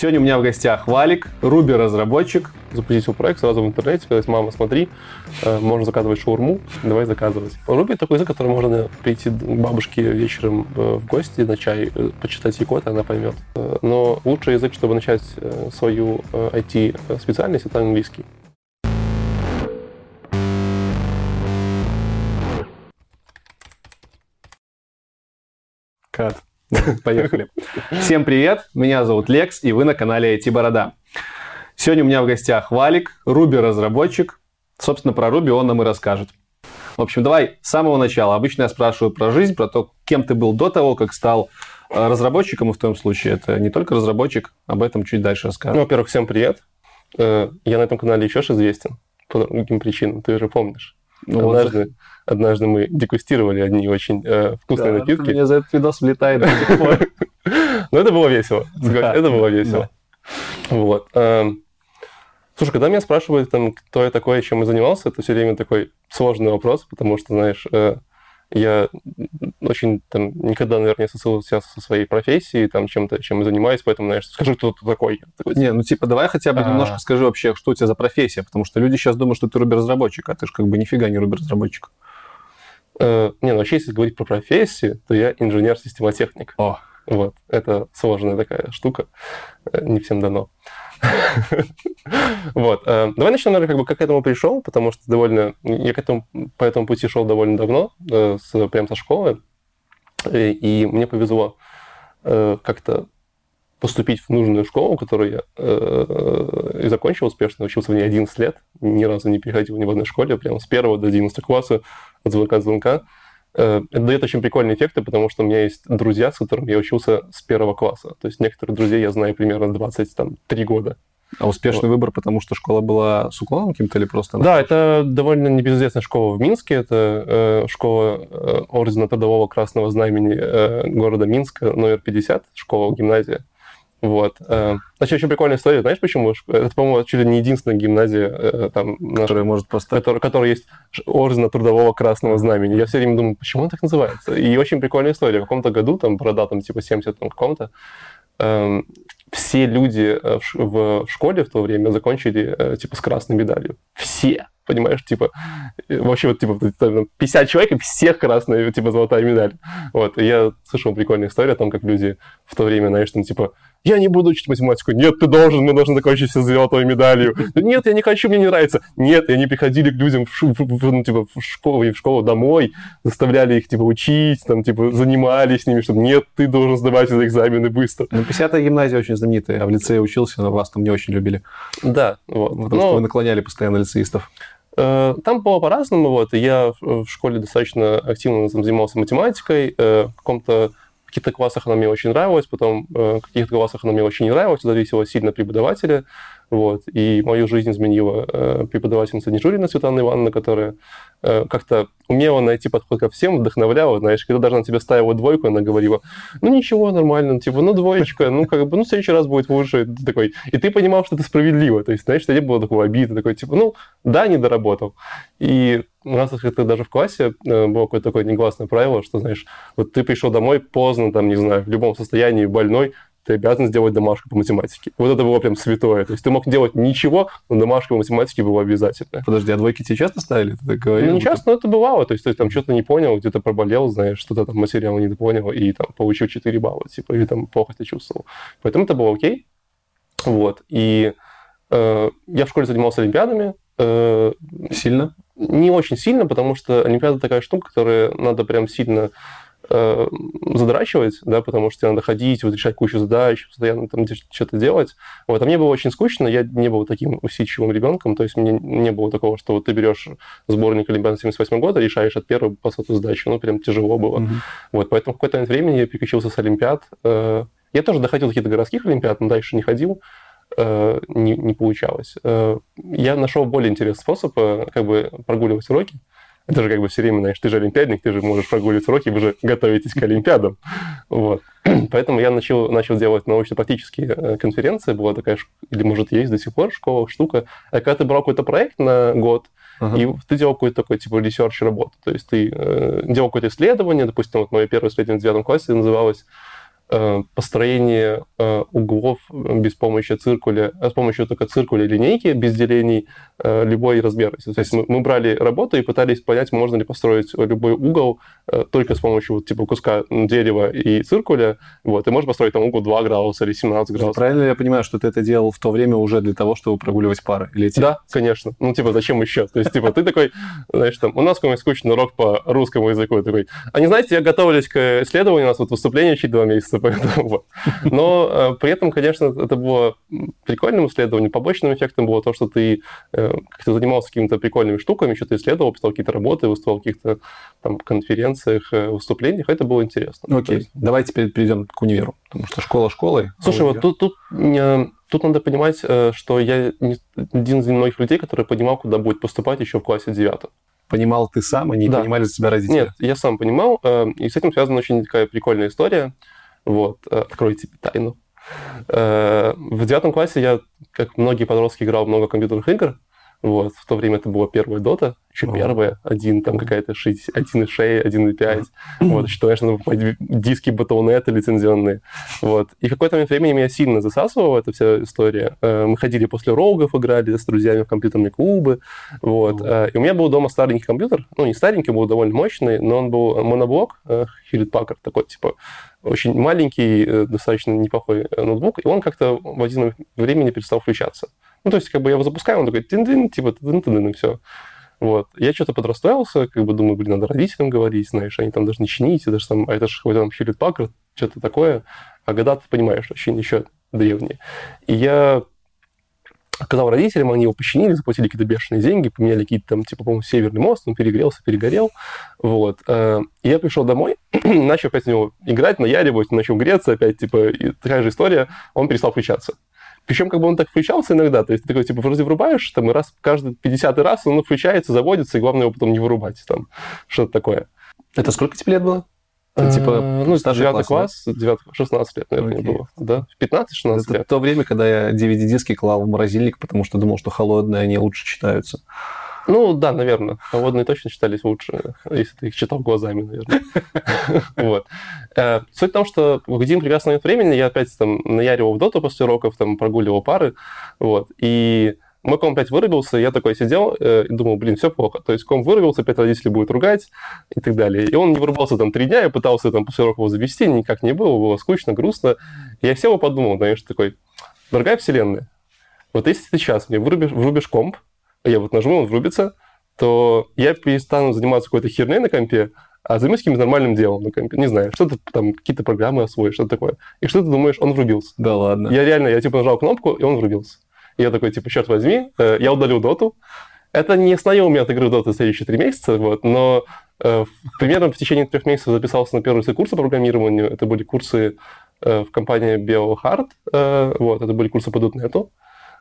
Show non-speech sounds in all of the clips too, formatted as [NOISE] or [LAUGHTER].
Сегодня у меня в гостях Валик, Руби разработчик. Запустил проект сразу в интернете, сказать, мама, смотри, э, можно заказывать шаурму, давай заказывать. Руби такой язык, который можно прийти бабушке вечером э, в гости на чай, э, почитать ей код, она поймет. Но лучший язык, чтобы начать свою IT-специальность, это английский. Кат. [LAUGHS] Поехали. Всем привет, меня зовут Лекс, и вы на канале IT Борода. Сегодня у меня в гостях Валик, Руби разработчик. Собственно, про Руби он нам и расскажет. В общем, давай с самого начала. Обычно я спрашиваю про жизнь, про то, кем ты был до того, как стал э, разработчиком, и в том случае это не только разработчик, об этом чуть дальше расскажу. Ну, во-первых, всем привет. Э, я на этом канале еще же известен по другим причинам, ты уже помнишь. Ну, однажды, вот. однажды мы дегустировали одни очень э, вкусные да, напитки. Мне за этот видос влетает. [LAUGHS] Ну, это было весело. Это было весело. Вот. Эм, слушай, когда меня спрашивают, там, кто я такой, чем я занимался, это все время такой сложный вопрос, потому что, знаешь, э, я очень там никогда, наверное, не ассоциировал себя со своей профессией, там, чем-то, чем я занимаюсь, поэтому, знаешь, скажи, кто ты такой. не, ну, типа, давай хотя бы а... немножко скажи вообще, что у тебя за профессия, потому что люди сейчас думают, что ты рубер-разработчик, а ты же как бы нифига не рубер-разработчик. Э, не, ну, вообще, если говорить про профессию, то я инженер-системотехник. О. Вот, это сложная такая штука, э, не всем дано. [LAUGHS] Вот. Э, давай начнем, наверное, как бы как к этому пришел, потому что довольно... Я к этому, по этому пути шел довольно давно, э, с, прям со школы, и, и мне повезло э, как-то поступить в нужную школу, которую я э, и закончил успешно, учился в ней 11 лет, ни разу не переходил ни в одной школе, прямо с первого до 11 класса, от звонка до звонка. Это дает очень прикольные эффекты, потому что у меня есть друзья, с которыми я учился с первого класса. То есть некоторых друзей я знаю примерно 23 года. А успешный вот. выбор, потому что школа была с уклоном каким-то или просто? Да, это довольно небезызвестная школа в Минске. Это э, школа э, Ордена Трудового Красного Знамени э, города Минска, номер 50, школа, гимназия. Вот. Э, значит, очень прикольная история. Знаешь, почему? Это, по-моему, чуть ли не единственная гимназия, э, там, которая может просто... Которая, которая есть ордена Трудового Красного Знамени. Я все время думаю, почему он так называется? И очень прикольная история. В каком-то году, там, борода, там, типа, 70 там, каком-то, эм, все люди э, в школе в то время закончили, типа, с красной медалью. Все понимаешь, типа, вообще вот, типа, 50 человек, и всех красная, типа, золотая медаль. Вот, и я слышал прикольную историю о том, как люди в то время, знаешь, там, типа, я не буду учить математику. Нет, ты должен, мы должны закончить все золотой медалью. Нет, я не хочу, мне не нравится. Нет, и они приходили к людям в, в, в, ну, типа, в школу и в школу домой, заставляли их, типа, учить, там, типа, занимались с ними, что нет, ты должен сдавать эти экзамены быстро. Ну, 50-я гимназия очень знаменитая, я в лицее учился, но вас там не очень любили. Да, вот. Потому но... что вы наклоняли постоянно лицеистов. Э, там было по-разному. Вот. Я в школе достаточно активно занимался математикой. Э, в каком-то в каких-то классах она мне очень нравилась, потом э, в каких-то классах она мне очень не нравилась, зависело сильно преподавателя. Вот. И мою жизнь изменила э, преподавательница Дежурина Светлана Ивановна, которая э, как-то умела найти подход ко всем, вдохновляла, знаешь, когда даже на тебя ставила двойку, она говорила, ну ничего, нормально, ну, типа, ну двоечка, ну как бы, ну в следующий раз будет лучше, такой. И ты понимал, что это справедливо, то есть, знаешь, что не было такого обиды, такой, типа, ну да, не доработал. И у нас это даже в классе э, было какое-то такое негласное правило, что, знаешь, вот ты пришел домой поздно, там, не знаю, в любом состоянии, больной, ты обязан сделать домашку по математике. Вот это было прям святое. То есть ты мог делать ничего, но домашка по математике было обязательно. Подожди, а двойки тебе часто ставили? Ты говорил, ну, не часто, но это бывало. То есть ты там что-то не понял, где-то проболел, знаешь, что-то там материал не понял, и там получил 4 балла, типа, или там плохо себя чувствовал. Поэтому это было окей. Вот. И э, я в школе занимался олимпиадами. Э, сильно? Не очень сильно, потому что олимпиада такая штука, которая надо прям сильно э, задрачивать, да, потому что тебе надо ходить, вот, решать кучу задач, постоянно там что-то делать. Вот, а мне было очень скучно, я не был таким усидчивым ребенком, то есть мне не было такого, что вот ты берешь сборник Олимпиады 78 года, решаешь от первой по сотую задачу, ну, прям тяжело было. Mm-hmm. Вот, поэтому в какой-то момент времени я переключился с Олимпиад. Э, я тоже доходил до каких-то городских Олимпиад, но дальше не ходил э, не, не получалось. Э, я нашел более интересный способ как бы прогуливать уроки. Это же как бы все время, знаешь, ты же олимпиадник, ты же можешь прогуливать уроки, вы же готовитесь к олимпиадам. Вот. [CLEARS THROAT] Поэтому я начал, начал делать научно-практические э, конференции. Была такая, или может есть до сих пор школа, штука. А когда ты брал какой-то проект на год, Uh-huh. И ты делал какой-то такой, типа, research работу. То есть ты э, делал какое-то исследование, допустим, вот мое первое исследование в девятом классе называлось построение э, углов без помощи циркуля, с помощью только циркуля и линейки, без делений любой размерности. То есть мы, мы брали работу и пытались понять, можно ли построить любой угол только с помощью вот, типа куска дерева и циркуля, вот, и можно построить там угол 2 градуса или 17 градусов. Правильно я понимаю, что ты это делал в то время уже для того, чтобы прогуливать пары? Или эти... Да, конечно. Ну, типа, зачем еще? То есть, типа, ты такой, знаешь, там, у нас какой-нибудь скучный урок по русскому языку, такой, а не знаете, я готовлюсь к исследованию, у нас вот выступление чуть два месяца, [LAUGHS] поэтому вот. Но э, при этом, конечно, это было прикольным исследованием. Побочным эффектом было то, что ты э, как-то занимался какими-то прикольными штуками, что-то исследовал, писал какие-то работы, выступал в каких-то там конференциях, э, выступлениях, это было интересно. Окей, есть... давай теперь перейдем к универу, потому что школа школой. Слушай, а вот тут, тут Тут надо понимать, что я один из немногих людей, который понимал, куда будет поступать еще в классе девятом. Понимал ты сам, а не да. понимали за тебя родители? Нет, я сам понимал, и с этим связана очень такая прикольная история. Вот, э, откройте тайну. В девятом классе я, как многие подростки, играл много компьютерных игр, вот. В то время это была первая дота, еще oh. первая, один, там какая-то 6, 1.6, 1.5. Вот, еще, конечно, нужно покупать диски Battle.net лицензионные. Вот. И в какой-то момент времени меня сильно засасывала эта вся история. Э, мы ходили после рогов, играли с друзьями в компьютерные клубы. Вот. Oh. И у меня был дома старенький компьютер. Ну, не старенький, был довольно мощный, но он был моноблок, Hewlett Packard, такой, типа, очень маленький, достаточно неплохой ноутбук, и он как-то в один времени перестал включаться. Ну, то есть, как бы я его запускаю, он такой тин-дин, типа тин-тин, и все. Вот. Я что-то подрастроился, как бы думаю, блин, надо родителям говорить, знаешь, они там не чинить, даже там, а это же какой-то там Хьюлит Паккард, что-то такое. А года ты понимаешь, вообще еще древние. И я сказал родителям, они его починили, заплатили какие-то бешеные деньги, поменяли какие-то там, типа, по-моему, северный мост, он перегрелся, перегорел. Вот. Э, и я пришел домой, [CLEARS THROAT] начал опять в него играть, наяривать, начал греться опять, типа, такая же история, он перестал включаться. Причем как бы он так включался иногда, то есть ты такой, типа, вроде врубаешь, там, и раз, каждый 50 раз он включается, заводится, и главное его потом не вырубать, там, что-то такое. Это сколько тебе лет было? Это, типа, ну, 9 класс, 9, 16 лет, наверное, okay. было. Да? 15-16 лет. Это то время, когда я DVD-диски клал в морозильник, потому что думал, что холодные, они лучше читаются. Ну, да, наверное. Холодные точно читались лучше, если ты их читал глазами, наверное. [LAUGHS] Вот. Э, суть в том, что в один прекрасный момент времени я опять там наяривал в доту после уроков, там прогуливал пары, вот, и мой ком опять вырубился, я такой сидел э, и думал, блин, все плохо. То есть ком вырубился, опять родители будут ругать и так далее. И он не вырубался там три дня, я пытался там после уроков завести, никак не было, было скучно, грустно. И я сел и подумал, знаешь, такой, дорогая вселенная, вот если ты сейчас мне вырубишь, врубишь комп, я вот нажму, он врубится, то я перестану заниматься какой-то херней на компе, а займусь каким-то нормальным делом на компе. Не знаю, что-то там, какие-то программы освоишь, что-то такое. И что ты думаешь, он врубился. Да ладно. Я реально, я типа нажал кнопку, и он врубился. И я такой, типа, черт возьми, э, я удалил доту. Это не остановило меня от игры доты следующие три месяца, вот, но э, примерно в течение трех месяцев записался на первые курсы по программированию. Это были курсы э, в компании BioHard, э, вот, это были курсы по .NET.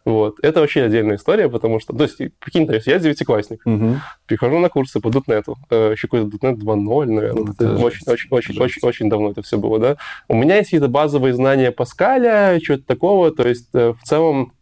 Вот. Это вообще отдельная история, потому что... То есть, прикинь, я девятиклассник, угу. прихожу на курсы по .NET, э, еще какой-то .NET 2.0, наверное. Это очень, очень, очень, очень, очень давно это все было, да. У меня есть какие-то базовые знания Паскаля, чего-то такого, то есть, э, в целом,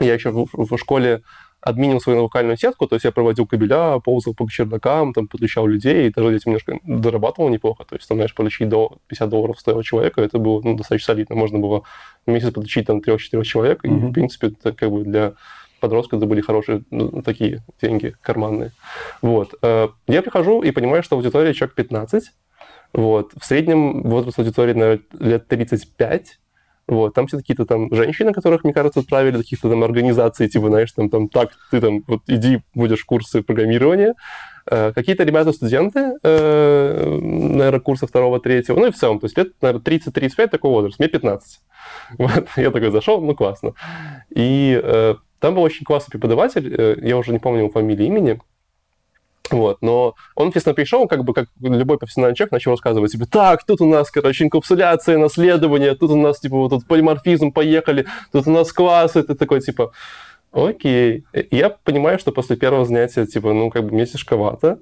я еще в, в школе админил свою локальную сетку, то есть я проводил кабеля, ползал по чердакам, там, подключал людей, и даже этим немножко дорабатывал неплохо. То есть, там, знаешь, получить до 50 долларов стоило человека, это было ну, достаточно солидно. Можно было в месяц подключить там 3-4 человек, mm-hmm. и, в принципе, это как бы для подростка это были хорошие ну, такие деньги карманные. Вот. Э, я прихожу и понимаю, что аудитория человек 15, вот. В среднем возраст аудитории, наверное, лет 35, вот, там все какие-то там женщины, которых, мне кажется, отправили каких-то там организаций, типа, знаешь, там, там, так, ты там, вот иди, будешь курсы программирования. Э, какие-то ребята-студенты, э, наверное, курса второго, третьего, ну и в целом, то есть лет, наверное, 30-35 такой возраст, мне 15. [LAUGHS] Вот, я такой зашел, ну классно. И э, там был очень классный преподаватель, я уже не помню его фамилии, имени, вот, но он, естественно, пришел, как бы, как любой профессиональный человек, начал рассказывать, типа, так, тут у нас, короче, инкапсуляция, наследование, тут у нас, типа, вот тут полиморфизм, поехали, тут у нас класс, это такой, типа, окей. Я понимаю, что после первого занятия, типа, ну, как бы, мне тяжковато,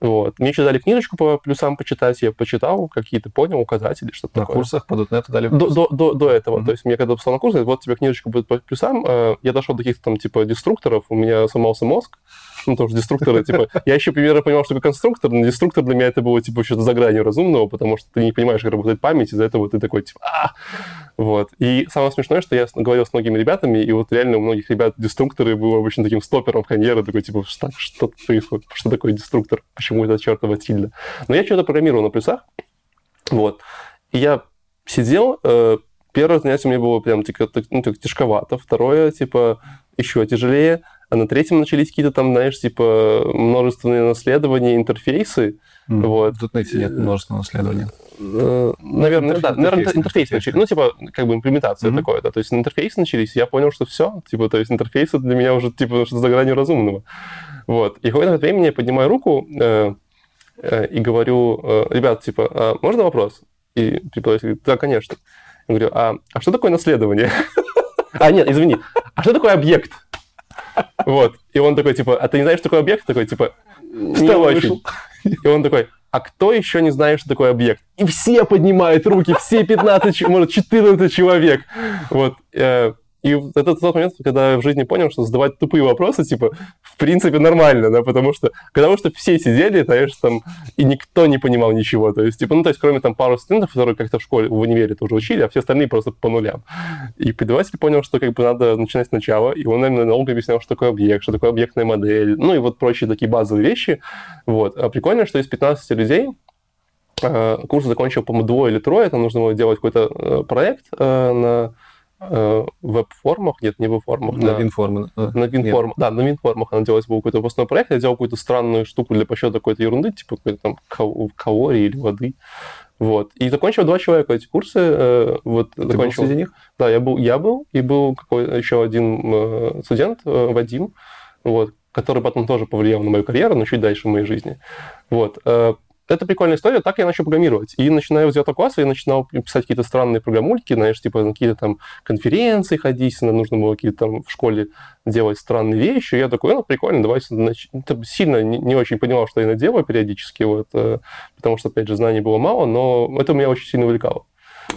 вот. Мне еще дали книжечку по плюсам почитать, я почитал, какие-то понял, указатели, что-то На такое. курсах по .NET дали до, до, до, до этого. Mm-hmm. То есть мне когда послал на курсы, вот тебе книжечка будет по плюсам, э, я дошел до каких-то там типа деструкторов, у меня сломался мозг, ну, тоже деструкторы, типа, я еще примерно понимал, что такое конструктор, но деструктор для меня это было, типа, что-то за гранью разумного, потому что ты не понимаешь, как работает память, из-за этого ты такой, типа, а Вот. И самое смешное, что я говорил с многими ребятами, и вот реально у многих ребят деструкторы был обычно таким стопером в карьеры, такой, типа, что, что происходит, что такое деструктор, почему это чертова тильда. Но я что-то программировал на плюсах, вот. И я сидел, э, первое занятие мне было прям типа, ну, тяжковато, второе, типа, еще тяжелее, а на третьем начались какие-то там, знаешь, типа, множественные наследования, интерфейсы. Mm. Вот. Тут найти нет множественного наследования. Uh, наверное, интерфейс, да, наверное, интерфейсы начались. Ну, типа, как бы имплементация mm-hmm. такое, да. То есть интерфейсы начались, я понял, что все, типа, то есть интерфейсы для меня уже, типа, что-то за гранью разумного. Вот. И в какое-то время я поднимаю руку э, э, и говорю, э, ребят, типа, а можно вопрос? И преподаватель говорит, да, конечно. Я говорю, а, а что такое наследование? [LAUGHS] а, нет, извини, а что такое объект? Вот. И он такой, типа, а ты не знаешь, что такое объект? Такой, типа, не очень. И он такой, а кто еще не знает, что такое объект? И все поднимают руки, все 15, может, 14 человек. Вот. И это тот момент, когда я в жизни понял, что задавать тупые вопросы, типа, в принципе, нормально, да, потому что, потому что все сидели, знаешь, там, и никто не понимал ничего, то есть, типа, ну, то есть, кроме там пару студентов, которые как-то в школе, в универе тоже учили, а все остальные просто по нулям. И преподаватель понял, что, как бы, надо начинать сначала, и он, наверное, долго объяснял, что такое объект, что такое объектная модель, ну, и вот прочие такие базовые вещи, вот. А прикольно, что из 15 людей э, курс закончил, по-моему, двое или трое, там нужно было делать какой-то э, проект э, на веб-формах, нет, не веб-формах. На вин-формах. На вин-формах, да, на вин-формах она делалась был какой-то выпускной проект, я делал какую-то странную штуку для подсчета какой-то ерунды, типа какой-то там калории или воды. Вот. И закончил два человека эти курсы. Э, вот, Ты закончил... был среди них? Да, я был, я был, и был какой еще один э, студент, Вадим, вот, который потом тоже повлиял на мою карьеру, но чуть дальше в моей жизни. Вот это прикольная история, так я начал программировать. И начиная с 9 класса я начинал писать какие-то странные программульки, знаешь, типа на какие-то там конференции ходить, нужно было какие-то там в школе делать странные вещи. И я такой, ну, прикольно, давай... Нач... Сильно не, не очень понимал, что я делаю периодически, вот, э, потому что, опять же, знаний было мало, но это меня очень сильно увлекало.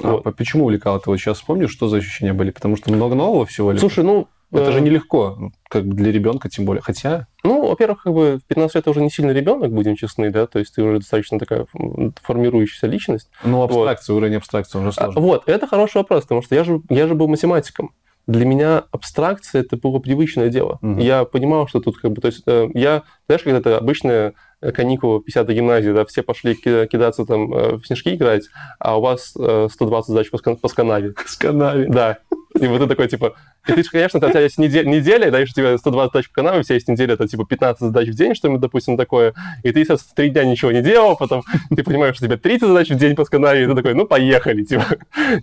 А вот. почему увлекало? Ты вот сейчас вспомнишь, что за ощущения были? Потому что много нового всего? Слушай, ну, это же нелегко, как для ребенка тем более. Хотя... Ну, во-первых, как бы в 15 лет уже не сильно ребенок, будем честны, да, то есть ты уже достаточно такая формирующаяся личность. Ну, абстракция, вот. уровень абстракции уже сложно. А, вот, это хороший вопрос, потому что я же, я же был математиком. Для меня абстракция это было привычное дело. Угу. Я понимал, что тут как бы, то есть э, я, знаешь, когда это обычная каникулы в 50-й гимназии, да, все пошли кидаться там э, в снежки играть, а у вас 120 задач по сканаве. Сканаве. Да. И вот ты такой, типа, и ты конечно, у тебя есть неделя, неделя у тебя 120 задач по каналу, у тебя есть неделя, это типа 15 задач в день, что-нибудь, допустим, такое, и ты сейчас три дня ничего не делал, потом ты понимаешь, что у тебя 30 задач в день по канале, и ты такой, ну, поехали, типа.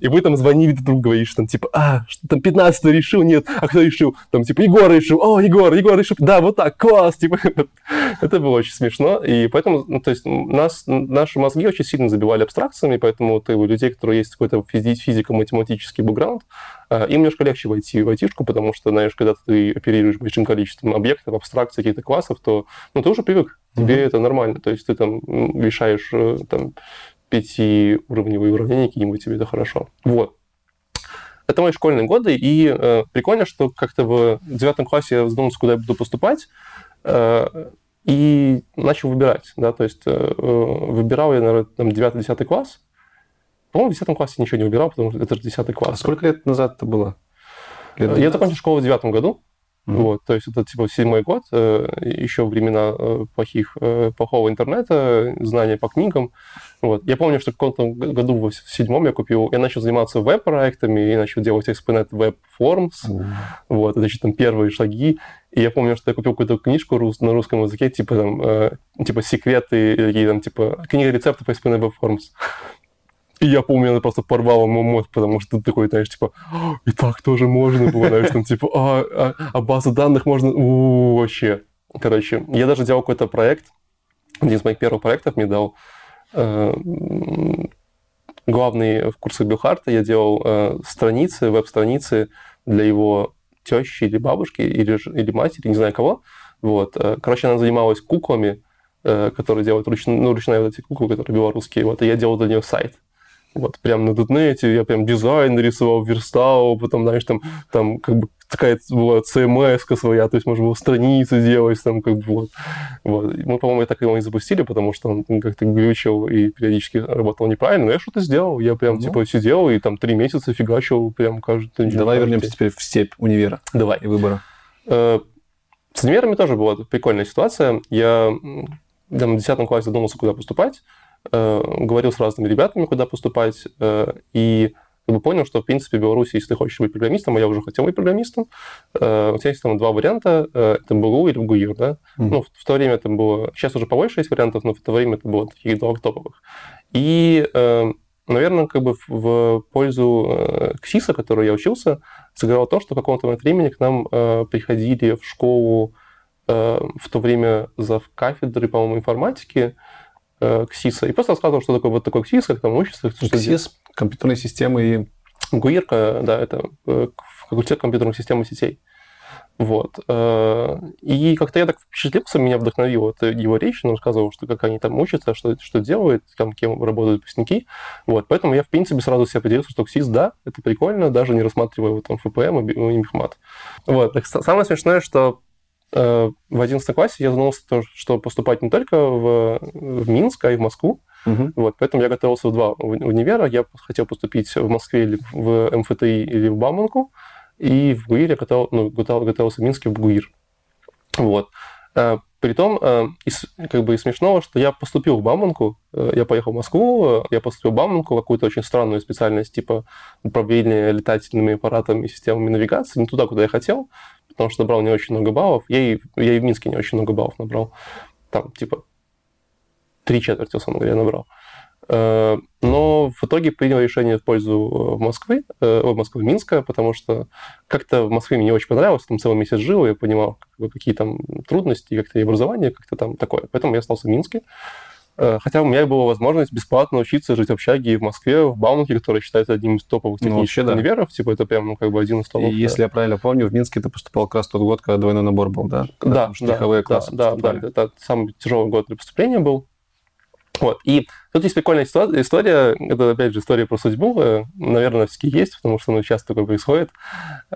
И вы там звонили, друг говоришь, там, типа, а, что там 15 решил, нет, а кто решил? Там, типа, Егор решил, о, Егор, Егор решил, да, вот так, класс, типа. Это было очень смешно, и поэтому, ну, то есть, нас, наши мозги очень сильно забивали абстракциями, поэтому ты у людей, которые есть какой-то физико-математический бэкграунд, им немножко легче войти в айтишку, потому что, знаешь, когда ты оперируешь большим количеством объектов, абстракций, каких-то классов, то ну, ты уже привык, тебе mm-hmm. это нормально. То есть ты там решаешь э, там, пятиуровневые уравнения какие-нибудь, тебе это хорошо. Вот. Это мои школьные годы, и э, прикольно, что как-то в девятом классе я задумался, куда я буду поступать, э, и начал выбирать, да, то есть э, э выбирал я, наверное, там, 9-10 класс, по-моему, в 10 классе ничего не выбирал, потому что это же 10 класс. А сколько лет назад это было? Лет я закончил школу в девятом году. Mm-hmm. Вот, то есть это типа седьмой год, э, еще времена э, плохих, э, плохого интернета, знания по книгам. Вот. Я помню, что в каком-то году в седьмом я купил, я начал заниматься веб-проектами, и начал делать Web Forms. Mm-hmm. Вот, это еще там первые шаги. И я помню, что я купил какую-то книжку рус, на русском языке, типа там, э, типа секреты, или там, типа, книга рецептов Web Forms. И я помню, она просто порвала мой мозг, потому что ты такой, знаешь, типа, и так тоже можно было, знаешь, там, типа, а, а, а база данных можно, у, вообще. Короче, я даже делал какой-то проект, один из моих первых проектов мне дал э, главный в курсах Билхарта, я делал э, страницы, веб-страницы для его тещи или бабушки, или, или матери, не знаю кого. Вот. Э, короче, она занималась куклами, э, которые делают руч... ну, ручные вот эти куклы, которые белорусские. Вот, и я делал для нее сайт. Вот, прям на дотнете я прям дизайн нарисовал, верстал, потом, знаешь, там, там как бы такая была CMS своя, то есть можно было страницы делать, там, как бы, вот. вот. Мы, по-моему, так его не запустили, потому что он как-то глючил и периодически работал неправильно, но я что-то сделал, я прям, ну. типа, сидел и там три месяца фигачил прям каждый день. Давай вернемся теперь в степь универа. Давай. И выбора. Э, с универами тоже была прикольная ситуация. Я там, в 10 классе задумался, куда поступать, э, говорил с разными ребятами, куда поступать, э, и как бы понял, что, в принципе, в Беларуси, если ты хочешь быть программистом, а я уже хотел быть программистом, э, у тебя есть там два варианта, э, это БГУ или БГУИР, да? Mm-hmm. Ну, в, в то время это было... Сейчас уже побольше есть вариантов, но в то время это было таких два топовых. И, э, наверное, как бы в, в пользу э, КСИСа, который я учился, сыграло то, что в каком-то момент времени к нам э, приходили в школу э, в то время зав кафедры, по-моему, информатики, э, КСИСа, и просто рассказывал, что такое вот такой КСИС, как там учится. Что КСИС компьютерные системы и... ГУИРКа, да, это э, факультет компьютерных систем и сетей. Вот. Э, и как-то я так впечатлился, меня вдохновила это его речь, он рассказывал, что как они там учатся, что, что делают, там, кем работают выпускники. Вот. Поэтому я, в принципе, сразу себе определился, что КСИС, да, это прикольно, даже не рассматривая его там ФПМ и Мехмат. Вот. Так, самое смешное, что э, в 11 классе я задумался, что поступать не только в, в Минск, а и в Москву. Угу. Вот, поэтому я готовился в два универа. Я хотел поступить в Москве или в МФТИ или в Бауманку. И в ГУИР я готов, ну, готовился в Минске в ГУИР. Вот. А, притом, из, как бы и смешного, что я поступил в Бауманку, э, я поехал в Москву, я поступил в Бауманку, какую-то очень странную специальность, типа управление летательными аппаратами и системами навигации, не туда, куда я хотел, потому что набрал не очень много баллов. Я и, я и в Минске не очень много баллов набрал. Там, типа, три четверти, условно говоря, набрал. Э, но в итоге принял решение в пользу э, Москвы, э, Москвы, Минска, потому что как-то в Москве мне не очень понравилось, там целый месяц жил, я понимал, какие там трудности, как-то и образование, как-то там такое. Поэтому я остался в Минске. Хотя у меня была возможность бесплатно учиться жить в общаге в Москве, в Бауманке, который считается одним из топовых ну, технических ну, да. универов. Типа это прям ну, как бы один из топовых. И если я правильно помню, в Минске ты поступал как раз тот год, когда двойной набор был, да? Да, да, да, классы да, да, да, это самый тяжелый год для поступления был. Вот. И тут есть прикольная история, это, опять же, история про судьбу, э, наверное, все-таки есть, потому что ну, часто такое происходит.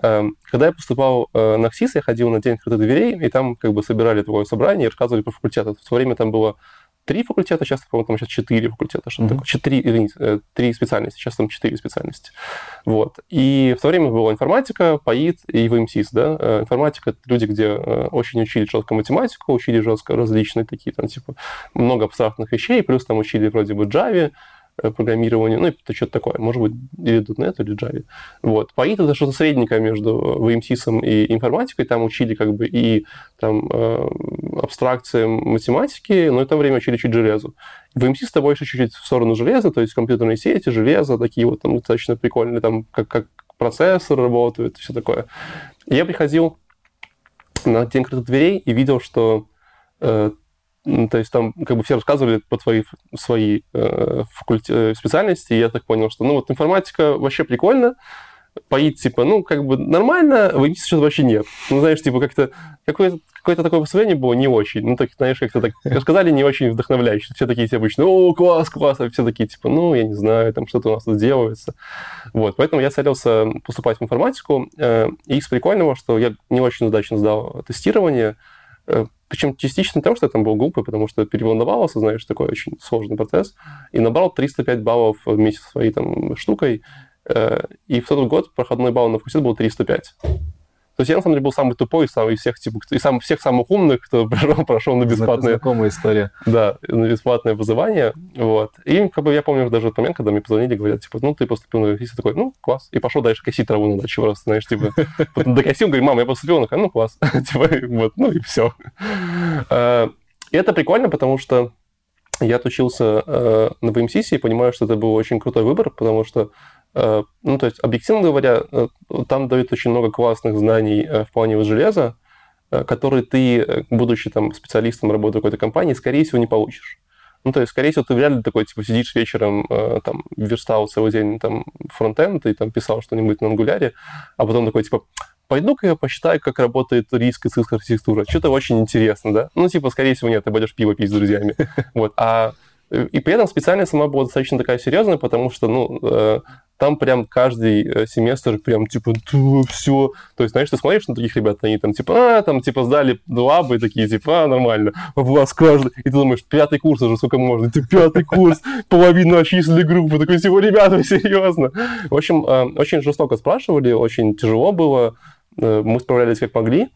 Эм, когда я поступал э, на ХСИС, я ходил на День открытых дверей, и там как бы собирали такое собрание и рассказывали про факультет. В то время там было три факультета, сейчас, по-моему, там сейчас четыре факультета, что-то mm-hmm. такое. Четыре, извините, э, три специальности, сейчас там четыре специальности. Вот. И в то время была информатика, ПАИТ и ВМСИС, да. Э, информатика — это люди, где э, очень учили жестко математику, учили жестко различные такие, там, типа, много абстрактных вещей, плюс там учили вроде бы Java, программированию, ну, это что-то такое, может быть, или .NET, или Java. Вот. Python — это что-то средненькое между VMSIS и информатикой, там учили как бы и там э, абстракциям математики, но в это время учили чуть железу. VMSIS это больше чуть-чуть в сторону железа, то есть компьютерные сети, железо, такие вот там достаточно прикольные, там как, как процессор работает, все такое. И я приходил на день открытых дверей и видел, что э, то есть там как бы все рассказывали про свои, свои э, факульти... Э, специальности, и я так понял, что ну вот информатика вообще прикольно, поит, типа, ну, как бы нормально, в сейчас вообще нет. Ну, знаешь, типа, как-то какое-то какое-то такое представление было не очень. Ну, так, знаешь, как-то так [LAUGHS] рассказали не очень вдохновляюще. Все такие, все обычно, о, класс, класс, а все такие, типа, ну, я не знаю, там что-то у нас тут делается. Вот, поэтому я целился поступать в информатику. Э, и из прикольного, что я не очень удачно сдал тестирование, Причем частично потому, что я там был глупый, потому что переволновался, знаешь, такой очень сложный процесс, и набрал 305 баллов вместе со своей там штукой, э, и в тот год проходной балл на факультет был 305. То есть я, на самом деле, был самый тупой самый всех, типа, и сам, всех самых умных, кто [LAUGHS] прошел, прошел на бесплатное... Знакомая история. Да, на бесплатное образование, вот. И, как бы, я помню даже тот момент, когда мне позвонили, говорят, типа, ну, ты поступил на ЮФИС, такой, ну, класс. И пошел дальше косить траву на даче просто, знаешь, типа, [LAUGHS] докосил, говорю, мама, я поступил, она ну, класс. [LAUGHS] типа, вот, ну, и все. А, и это прикольно, потому что я отучился э, на ВМСИСе и понимаю, что это был очень крутой выбор, потому что ну, то есть, объективно говоря, э, там дают очень много классных знаний э, в плане железа, которые ты, будучи там специалистом работы какой-то компании, скорее всего, не получишь. Ну, то есть, скорее всего, ты вряд ли такой, типа, сидишь вечером, там, верстал целый день, там, фронтенд, и там писал что-нибудь на ангуляре, а потом такой, типа, пойду-ка я посчитаю, как работает риск и циск архитектура. Что-то очень интересно, да? Ну, типа, скорее всего, нет, ты будешь пиво пить с друзьями. [LAUGHS] Вот. А И при этом специальность сама была достаточно такая серьезная, потому что, ну, э, там прям каждый э, семестр прям типа все. То есть, знаешь, ты смотришь на таких ребят, они там типа, а, там типа сдали два бы такие, типа, а, нормально. У вас каждый. И ты думаешь, пятый курс уже сколько можно? Ты пятый курс, половину очислили группы. Такой, типа, ребята, серьезно. В общем, э, очень жестоко спрашивали, очень тяжело было. Э, мы справлялись как могли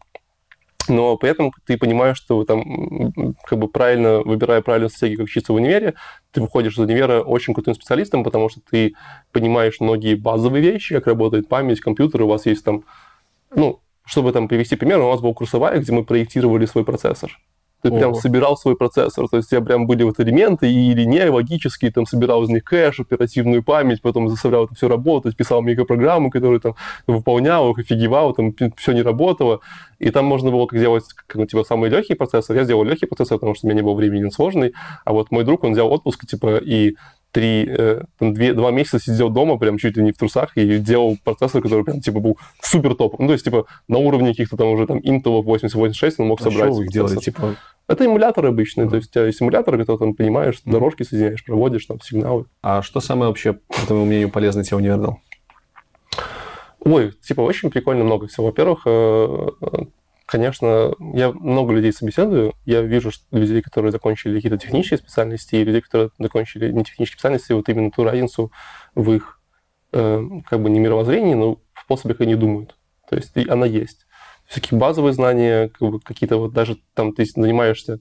но при этом ты понимаешь, что там, как бы правильно, выбирая правильную стратегию, как учиться в универе, ты выходишь из универа очень крутым специалистом, потому что ты понимаешь многие базовые вещи, как работает память, компьютер, у вас есть там, ну, чтобы там привести пример, у нас был курсовая, где мы проектировали свой процессор. Ты прям собирал свой процессор, то есть у тебя прям были вот элементы и линейные, логические, там собирал из них кэш, оперативную память, потом заставлял это все работать, писал микропрограммы, которые там выполнял их, офигевал, там все не работало. И там можно было как делать, как, ну, типа, самый легкий процессор. Я сделал легкий процессор, потому что у меня не было времени сложный. А вот мой друг, он взял отпуск, типа, и три, э, там, две, два месяца сидел дома, прям чуть ли не в трусах, и делал процессор, который прям, типа, был супер топ. Ну, то есть, типа, на уровне каких-то там уже там Intel 8086 он мог а собрать. Что вы их делали, типа? Это эмулятор обычный, mm-hmm. то есть у тебя есть эмулятор, который там понимаешь, mm-hmm. дорожки соединяешь, проводишь там сигналы. А что самое вообще, по твоему мнению, полезное тебе универ дал? Ой, типа очень прикольно много всего. Во-первых, э, конечно, я много людей собеседую, я вижу что людей, которые закончили какие-то технические специальности, и людей, которые закончили не технические специальности, вот именно ту разницу в их э, как бы не мировоззрении, но в способе, как они думают. То есть она есть. Всякие базовые знания, как бы, какие-то вот даже там ты занимаешься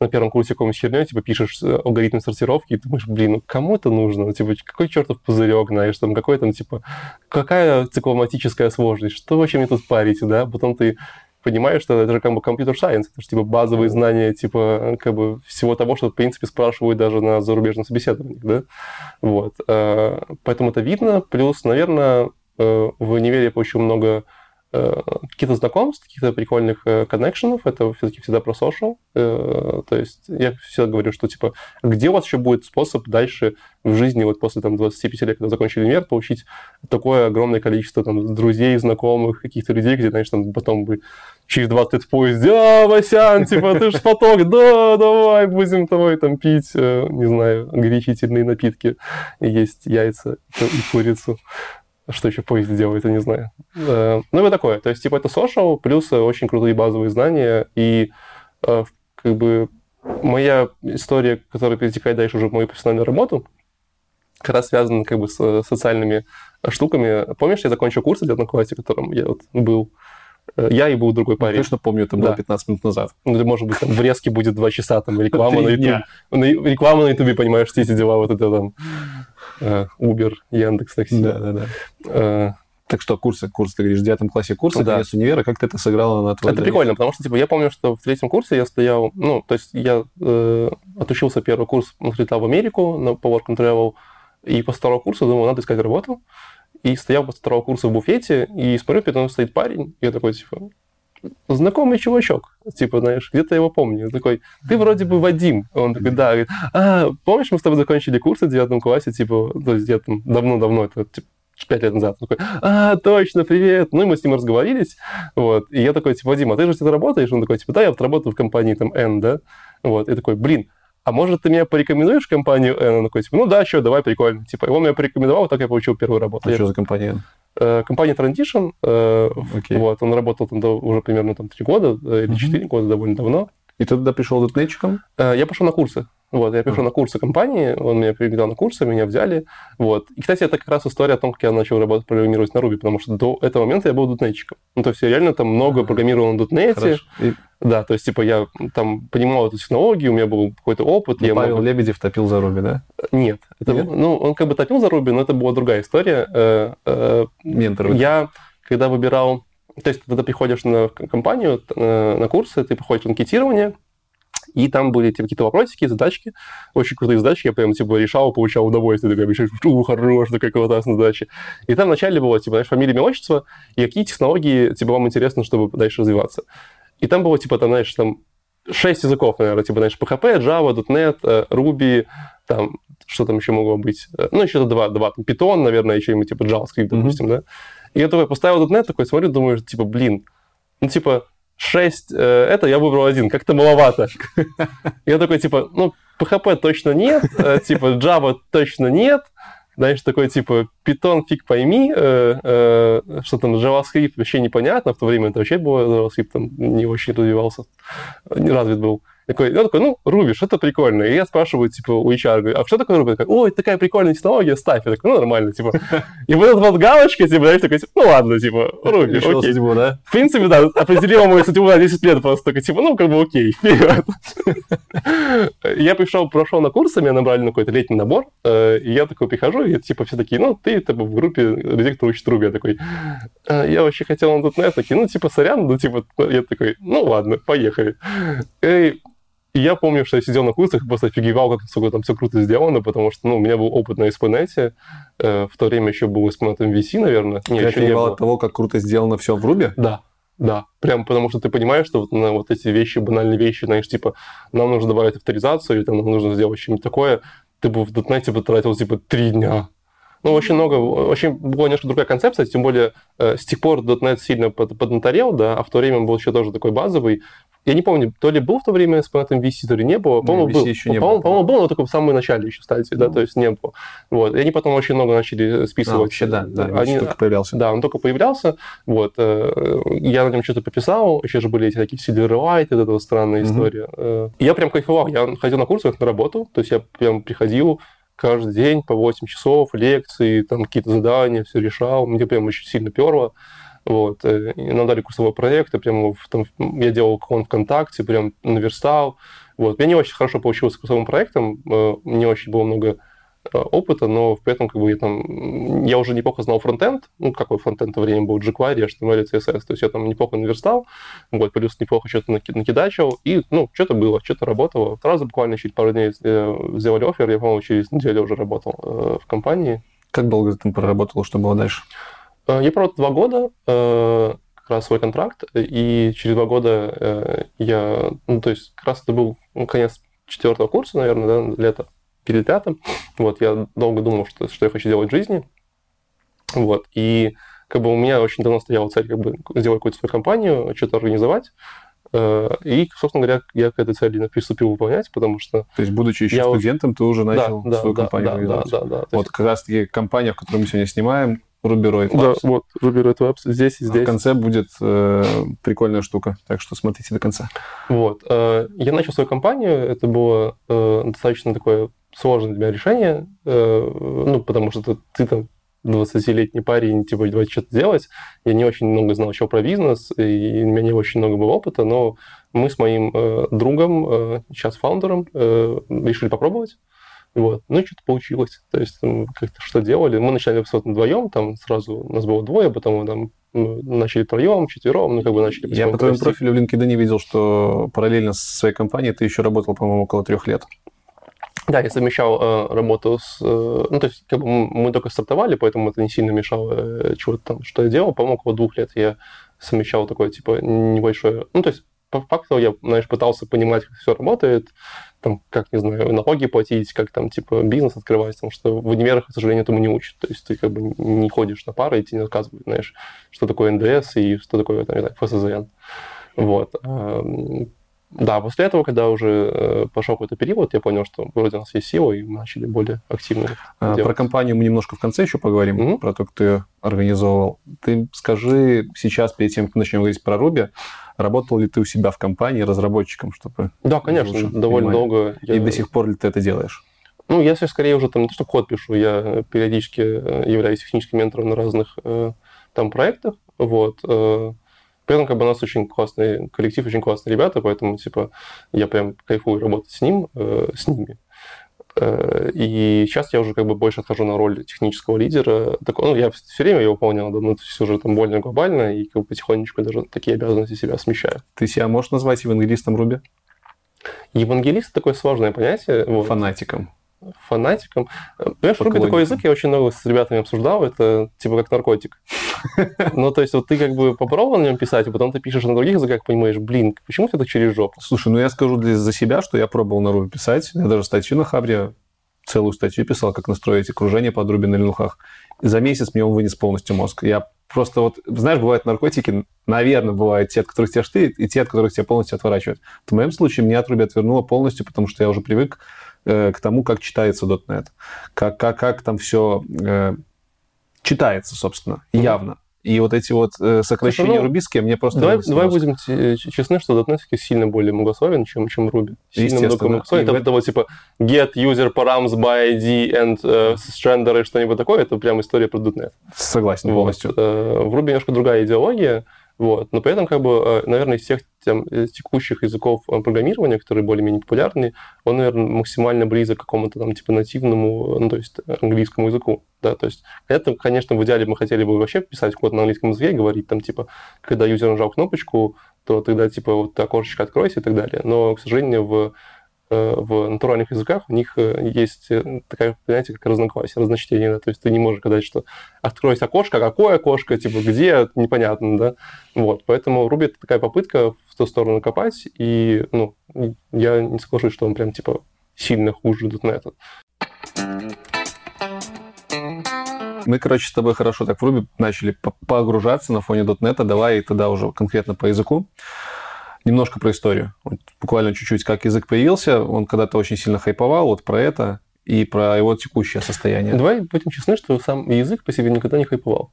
на первом курсе какой-нибудь херней, типа, пишешь э, алгоритм сортировки, и думаешь, блин, ну кому это нужно? Типа, какой чертов пузырек, знаешь, там, какой там, типа, какая цикломатическая сложность, что вообще мне тут парить, да? Потом ты понимаешь, что это же как бы компьютер сайенс, это же типа базовые знания типа как бы всего того, что в принципе спрашивают даже на зарубежных собеседованиях, да, вот. Э, поэтому это видно. Плюс, наверное, э, в универе я много каких-то знакомств, каких-то прикольных э, коннекшенов, это все-таки всегда про social. Э, то есть я всегда говорю, что типа, где у вас еще будет способ дальше в жизни, вот после там 25 лет, когда закончили универ, получить такое огромное количество там друзей, знакомых, каких-то людей, где, знаешь, там потом бы через 20 лет в поезде, а, Васян, типа, ты ж [LAUGHS] поток, да, давай, будем тобой там пить, не знаю, горячительные напитки, есть яйца и курицу что еще поезд делает, я не знаю. Э, ну, и такое. То есть, типа, это social, плюс очень крутые базовые знания, и э, как бы моя история, которая перетекает дальше уже в мою профессиональную работу, как раз связана как бы с социальными штуками. Помнишь, я закончил курс в девятом классе, в котором я вот был? Я и был другой парень. Точно помню, это было да. 15 минут назад. Ну, может быть, там в резке будет 2 часа, там, [LAUGHS] реклама на YouTube. Реклама на YouTube, понимаешь, все эти дела, вот это там Э, Uber, Яндекс Такси. Да, да, да. Э, так что курсы, курс, ты говоришь, в девятом классе курса, да. конец универа, как ты это сыграло на твоей Это прикольно, потому что, типа, я помню, что в третьем курсе я стоял, ну, то есть я э, отучился первый курс, летал в Америку на, по Work and Travel, и после второго курса думал, надо искать работу, и стоял после второго курса в буфете, и смотрю, передо мной стоит парень, и я такой, типа, знакомый чувачок, типа, знаешь, где-то его помню. Я такой, ты вроде бы Вадим. Он такой, да. Говорит, а, помнишь, мы с тобой закончили курсы в девятом классе, типа, то есть я там давно-давно, это типа, пять лет назад. Он такой, а, точно, привет. Ну, и мы с ним разговорились, вот. И я такой, типа, Вадим, а ты же где-то работаешь? Он такой, типа, да, я вот работаю в компании там N, да. Вот. И такой, блин, а может, ты меня порекомендуешь в компанию N? Он такой, типа, ну да, что, давай, прикольно. Типа, его меня порекомендовал, так я получил первую работу. А я... что за компания N? Э, компания Transition, okay. Э, вот, он работал там уже примерно там 3 года э, или 4 uh-huh. года, довольно давно. И ты туда пришел дотнетчиком? Я пошел на курсы. Вот, я пришел на курсы компании, он меня привел на курсы, меня взяли. Вот. И, кстати, это как раз история о том, как я начал работать, программировать на Ruby, потому что до этого момента я был дотнетчиком. Ну, то есть я реально там много uh-huh. программировал на дотнете. И... Да, то есть, типа, я там понимал эту технологию, у меня был какой-то опыт. Но я Павел мог... Лебедев топил за Руби, да? Нет. Это, Нет? Ну, он как бы топил за Руби, но это была другая история. Э, э, Ментор. Я, когда выбирал... То есть, когда ты приходишь на компанию, э, на курсы, ты приходишь в анкетирование, и там были типа, какие-то вопросики, задачки, очень крутые задачки, я прям типа решал, получал удовольствие, такой, обещаешь, у, хорош, такая классная задача. И там вначале было, типа, знаешь, фамилия, имя, отчество, и какие технологии, типа, вам интересно, чтобы дальше развиваться. И там было, типа, там, знаешь, там шесть языков, наверное, типа, знаешь, PHP, Java, .NET, э, Ruby, там, что там еще могло быть? Э, ну, еще два, два, там, Python, наверное, еще ему, типа, JavaScript, допустим, mm-hmm. да? И я такой поставил .NET, такой смотрю, думаю, типа, блин, ну, типа, шесть, э, это я выбрал один, как-то маловато. Я такой, типа, ну, PHP точно нет, э, типа Java точно нет, знаешь, такой типа Python фиг пойми, э, что там JavaScript вообще непонятно, в то время это вообще было JavaScript там не очень развивался, не развит был. Такой, я такой, ну, Ruby, что-то прикольное. И я спрашиваю, типа, у HR, говорю, а что такое Ruby? Такой, Ой, такая прикольная технология, ставь. Я такой, ну, нормально, типа. И вот эта вот галочка, типа, знаешь, такой, типа, ну, ладно, типа, Решил окей. судьбу, да? В принципе, да, определила мою судьбу на 10 лет просто. Такой, типа, ну, как бы окей, вперед. Я пришел, прошел на курсы, меня набрали на какой-то летний набор, э, и я такой прихожу, и типа все такие, ну, ты типа, в группе редактор учит Ruby. Я такой, «А, я вообще хотел на .NET. Такие, ну, типа, сорян, ну, типа, я такой, ну, ладно, поехали. И и я помню, что я сидел на курсах и просто офигевал, как сука, там все круто сделано, потому что, ну, у меня был опыт на ASP.NET, э, в то время еще был ASP.NET MVC, наверное. Ты еще не офигевал было. от того, как круто сделано все в Ruby? Да, да. Прям потому что ты понимаешь, что вот на вот эти вещи, банальные вещи, знаешь, типа, нам нужно добавить авторизацию, или там нам нужно сделать что-нибудь такое, ты бы в .NET потратил, типа, три дня. Ну, очень много, очень была немножко другая концепция, тем более э, с тех пор .NET сильно под, поднаторел, да, а в то время был еще тоже такой базовый. Я не помню, то ли был в то время с .NET MVC, то ли не было. По-моему, MVC был. еще не по-моему, по-моему, был, но только в самом начале еще стадии, да, Ну. то есть не было. Вот. И они потом очень много начали А, списывать. вообще, да, да, Они- только появлялся. да, он только появлялся, вот, э, я на нем что-то пописал, еще же были эти такие Silverlight, вот эта странная история. Э, я прям кайфовал, я ходил на курсах на работу, то есть я прям приходил каждый день по 8 часов, лекции, там какие-то задания, все решал, мне прям очень сильно перло. Вот. э, И нам дали курсовой проект, и прям в- там, я делал клон ВКонтакте, прям наверстал. Вот. Меня не очень хорошо получилось с курсовым проектом, э, не очень было много опыта, но при этом как бы я там я уже неплохо знал фронтенд, ну какой фронтенд в то время был jQuery, HTML, CSS, то есть я там неплохо наверстал, вот плюс неплохо что-то наки- накидачил и ну что-то было, что-то работало. Сразу буквально через пару дней э, сделали офер, я по-моему через неделю уже работал э, в компании. Как долго ты там проработал, что было дальше? Э, Я провел два года, э, как раз свой контракт, и через два года э, я, ну, то есть как раз это был ну, конец четвертого курса, наверное, да, лето, перед пятым. Вот, я долго думал, что, что я хочу делать в жизни. Вот, и как бы у меня очень давно стояла цель как бы сделать какую-то свою компанию, что-то организовать. Э, И, собственно говоря, я к этой цели приступил выполнять, потому что... То есть, будучи еще студентом, ты уже начал да, да, свою да, компанию да, да, организовать. да, да. То Вот как раз-таки компания, в которую мы сегодня снимаем, есть- да, вот, Red Webs здесь и А в здесь. конце будет э, прикольная штука, так что смотрите до конца. Вот. э, Я начал свою компанию, это было э, достаточно такое сложное для меня решение, э, ну, потому что ты- ты там 20-летний парень, типа, давай что-то делать. Я не очень много знал еще про бизнес, и у меня не очень много было опыта, но мы с моим э, другом, э, сейчас фаундером, э, решили попробовать. Вот. Ну, что-то получилось. То есть, как-то что делали. Мы начали вот вдвоем, там сразу у нас было двое, потом мы там начали троем, четвером, ну, как бы начали Я по твоему расти. профилю в LinkedIn видел, что параллельно со своей компанией ты еще работал, по-моему, около трех лет. Да, я совмещал э, работу с... э, ну, то есть, как бы мы только стартовали, поэтому это не сильно мешало э, чего-то там, что я делал. По-моему, около двух лет я совмещал такое, типа, небольшое... Ну, то есть, по факту я, знаешь, пытался понимать, как все работает, там, как, не знаю, налоги платить, как там, типа, бизнес открывать, потому что в универах, к сожалению, этому не учат. То есть ты как бы не ходишь на пары, и тебе не рассказывают, знаешь, что такое НДС и что такое, там, не знаю, ФСЗН. Вот. Да, после этого, когда уже э, пошел какой-то период, я понял, что вроде у нас есть сила, и мы начали более активно А, делать. Про компанию мы немножко в конце еще поговорим, Мгм. про то, как ты ее организовывал. Ты скажи сейчас, перед тем, как мы начнем говорить про Руби, работал ли ты у себя в компании разработчиком, чтобы... Да, конечно, довольно долго. И я- до сих пор ли ты это делаешь? Ну, я сейчас скорее уже там не то, что код пишу, я периодически э, являюсь техническим ментором на разных э, там проектах, вот. При этом как бы у нас очень классный коллектив, очень классные ребята, поэтому, типа, я прям кайфую работать с ним, э, с ними. Э, И сейчас я уже как бы больше отхожу на роль технического лидера. Так, ну, я все время ее выполнял, да, но это все уже там более глобально, и как бы потихонечку даже такие обязанности себя смещаю. Ты себя можешь назвать евангелистом Руби? Евангелист такое сложное понятие. Вот. Фанатиком. Фанатиком. Понимаешь, Поклонником. такой язык, я очень много с ребятами обсуждал, это типа как наркотик. [LAUGHS] Ну, то есть вот ты как бы попробовал на нем писать, а потом ты пишешь на других языках, понимаешь, блин, почему все так через жопу? Слушай, ну я скажу для, за себя, что я пробовал на Руби писать. Я даже статью на Хабре, целую статью писал, как настроить окружение под Руби на линухах. И за месяц мне он вынес полностью мозг. Я просто вот, знаешь, бывают наркотики, наверное, бывают те, от которых тебя штырит, и те, от которых тебя полностью отворачивают. В моем случае меня от Руби отвернуло полностью, потому что я уже привык к тому, как читается .NET, как, как, как там все э, читается, собственно, явно. И вот эти вот э, сокращения Слушай, ну, рубийские мне просто... Давай, давай будем честны, что .NET сильно более многословен, чем, чем Ruby. Сильно много многословен. Это, это вот типа get user params by ID and uh, strender и что-нибудь такое, это прям история про .NET. Согласен полностью. Вот. В Ruby немножко другая идеология, вот. Но при этом, как бы, э, наверное, из всех тем, из текущих языков э, программирования, которые более-менее популярны, он, наверное, максимально близок к какому-то там типа нативному, ну, то есть английскому языку. Да, то есть это, конечно, в идеале мы хотели бы вообще писать код на английском языке, говорить там, типа, когда юзер нажал кнопочку, то тогда, типа, вот окошечко откройся и так далее. Но, к сожалению, в Э, в натуральных языках у них э, есть э, такое понятие, как разноклассие, разночтение. Да? То есть ты не можешь сказать, что откройся окошко, какое окошко, типа где, непонятно, да. Вот, поэтому Ruby это такая попытка в ту сторону копать, и, ну, я не соглашусь, что он прям, типа, сильно хуже .NET. Мы, короче, с тобой хорошо так в Ruby начали погружаться на фоне .NET, давай тогда уже конкретно по языку. Немножко про историю. Вот буквально чуть-чуть, как язык появился. Он когда-то очень сильно хайповал вот про это и про его текущее состояние. Давай будем честны, что сам язык по себе никогда не хайповал.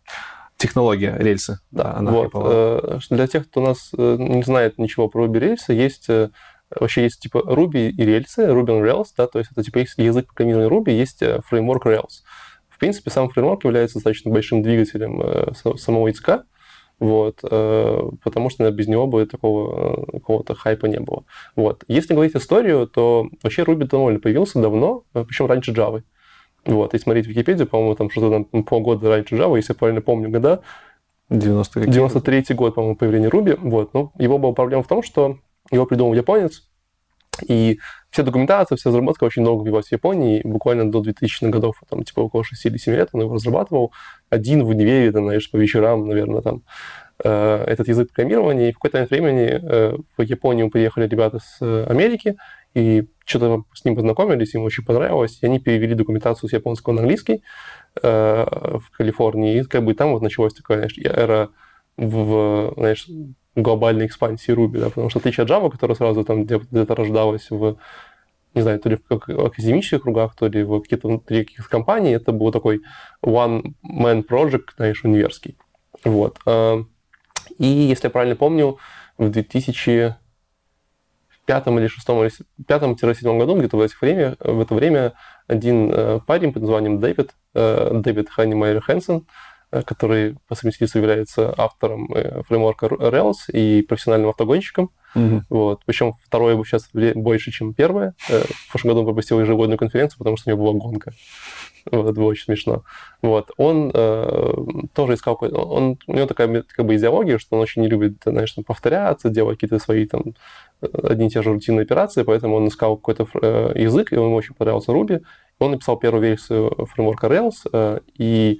Технология, рельсы, да, она вот. хайповала. Э, для тех, кто нас э, не знает ничего про Ruby рельсы, есть э, вообще есть типа Ruby и рельсы, Ruby on Rails, да, то есть это типа есть язык программирования Ruby, есть фреймворк Rails. В принципе, сам фреймворк является достаточно большим двигателем самого языка, вот, э, потому что без него бы такого э, какого-то хайпа не было. Вот. Если говорить историю, то вообще Ruby довольно появился давно, э, причем раньше Java. Вот, если смотреть Википедию, по-моему, там что-то там полгода раньше Java, если я правильно помню года. 90 93 год, по-моему, появления Ruby. Вот. Но его была проблема в том, что его придумал японец, и вся документация, вся разработка очень долго велась в Японии, буквально до 2000-х годов, там, типа, около 6 или 7 лет он его разрабатывал, один в универе, там, знаешь, по вечерам, наверное, там, э, этот язык программирования, и в какой-то момент времени э, в Японию приехали ребята с э, Америки, и что-то с ним познакомились, им очень понравилось, и они перевели документацию с японского на английский э, в Калифорнии, и как бы там вот началась такая, знаешь, эра в, знаешь, глобальной экспансии Ruby, да, потому что в отличие от Java, которая сразу там где-то рождалась в не знаю, то ли в академических кругах, то ли в каких-то внутри каких-то компаний, это был такой one-man project, знаешь, универский. Вот. А, и, если я правильно помню, в 2005 или 6 или 5-7 году, где-то в, этих время, в это время, один э, парень под названием Дэвид, э, Дэвид Ханимайер Хэнсон, Э, который по совместительству является автором э, фреймворка Rails и профессиональным автогонщиком. Mm-hmm. Вот. Причем второе сейчас больше, чем первое. Э, в прошлом году он пропустил ежегодную конференцию, потому что у него была гонка. Вот, было очень смешно. Вот. Он э, тоже искал... Он, у него такая как бы идеология, что он очень не любит, знаешь, там, повторяться, делать какие-то свои там одни и те же рутинные операции, поэтому он искал какой-то э, язык, и ему очень понравился Ruby. Он написал первую версию фреймворка Rails, э, и Э,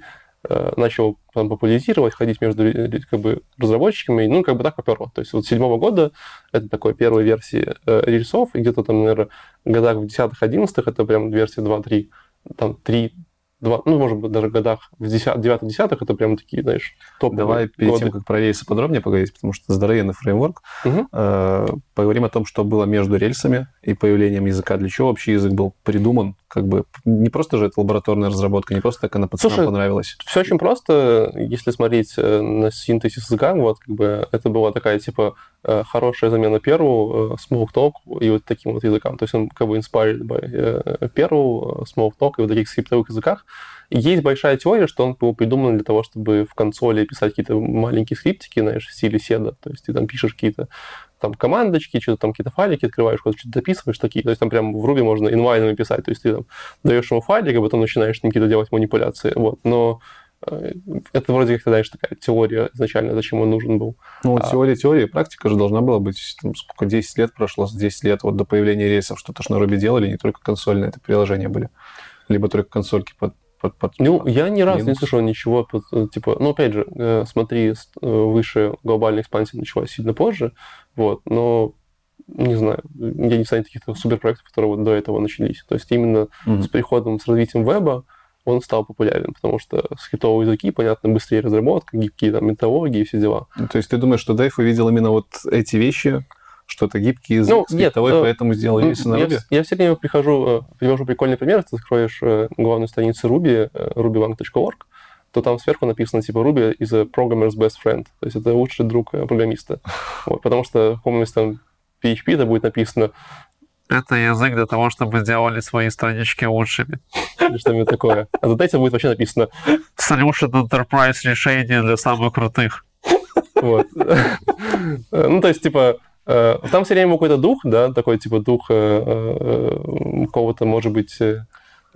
начал там, популяризировать, ходить между э, как бы, разработчиками, ну, как бы так поперло. То есть вот седьмого года это такой первая версия э, рельсов, и где-то там, наверное, в годах в 10-11 это прям версия 2-3, там 3, два, ну, может быть, даже в годах в 9-10 это прям такие, знаешь, топовые Давай перед годы. тем, как про рельсы подробнее поговорить, потому что здоровенный фреймворк, угу. э, поговорим о том, что было между рельсами и появлением языка. Для чего вообще язык был придуман? Как бы не просто же это лабораторная разработка, не просто так она пацанам Слушай, понравилась. Все очень просто. Если смотреть э, на синтезис языка, вот как бы это была такая, типа, э, хорошая замена перву, э, Smalltalk и вот таким вот языкам. То есть он как бы inspired by перву, Smalltalk и вот таких скриптовых языках. Есть большая теория, что он был придуман для того, чтобы в консоли писать какие-то маленькие скриптики, знаешь, в стиле седа. То есть ты там пишешь какие-то там командочки, что-то там какие-то файлики открываешь, что-то дописываешь такие. То есть там прям в Ruby можно инвайнами писать. То есть ты там даешь ему файлик, а потом начинаешь какие-то делать манипуляции. Вот. Но э, это вроде как, знаешь, такая теория изначально, зачем он нужен был. Ну, а... теория, теория, практика же должна была быть, там, сколько, 10 лет прошло, 10 лет вот до появления рейсов, что-то ж на Ruby делали, не только консольные это приложения были, либо только консольки под под, под, ну, под я ни разу не слышал ничего, под, э, типа, ну, опять же, э, смотри, выше глобальная экспансия началась сильно позже, вот, но не знаю, я не знаю каких-то суперпроектов, которые вот до этого начались. То есть именно mm-hmm. с приходом, с развитием веба он стал популярен, потому что скриптовые языки, понятно, быстрее разработка, гибкие там методологии и все дела. То есть ты думаешь, что Дэйв увидел именно вот эти вещи что это гибкий язык, Ну, нет, скриптовой, э, поэтому сделал Ну, рельсы на я, Ruby. вс- я все время прихожу, э, привожу прикольный пример. Ты откроешь э, главную страницу Ruby, rubybank.org, то там сверху написано типа Ruby is a programmer's best friend. То есть это лучший друг э, программиста. [LAUGHS] Вот, потому что каком-нибудь там PHP это будет написано Это язык для того, чтобы делали свои странички лучшими. или что-нибудь такое. А за этим будет вообще написано Solution Enterprise решение для самых крутых. Вот. Э, Ну, то есть, типа, э, там все время какой-то дух, да, такой, типа, дух какого-то, может быть,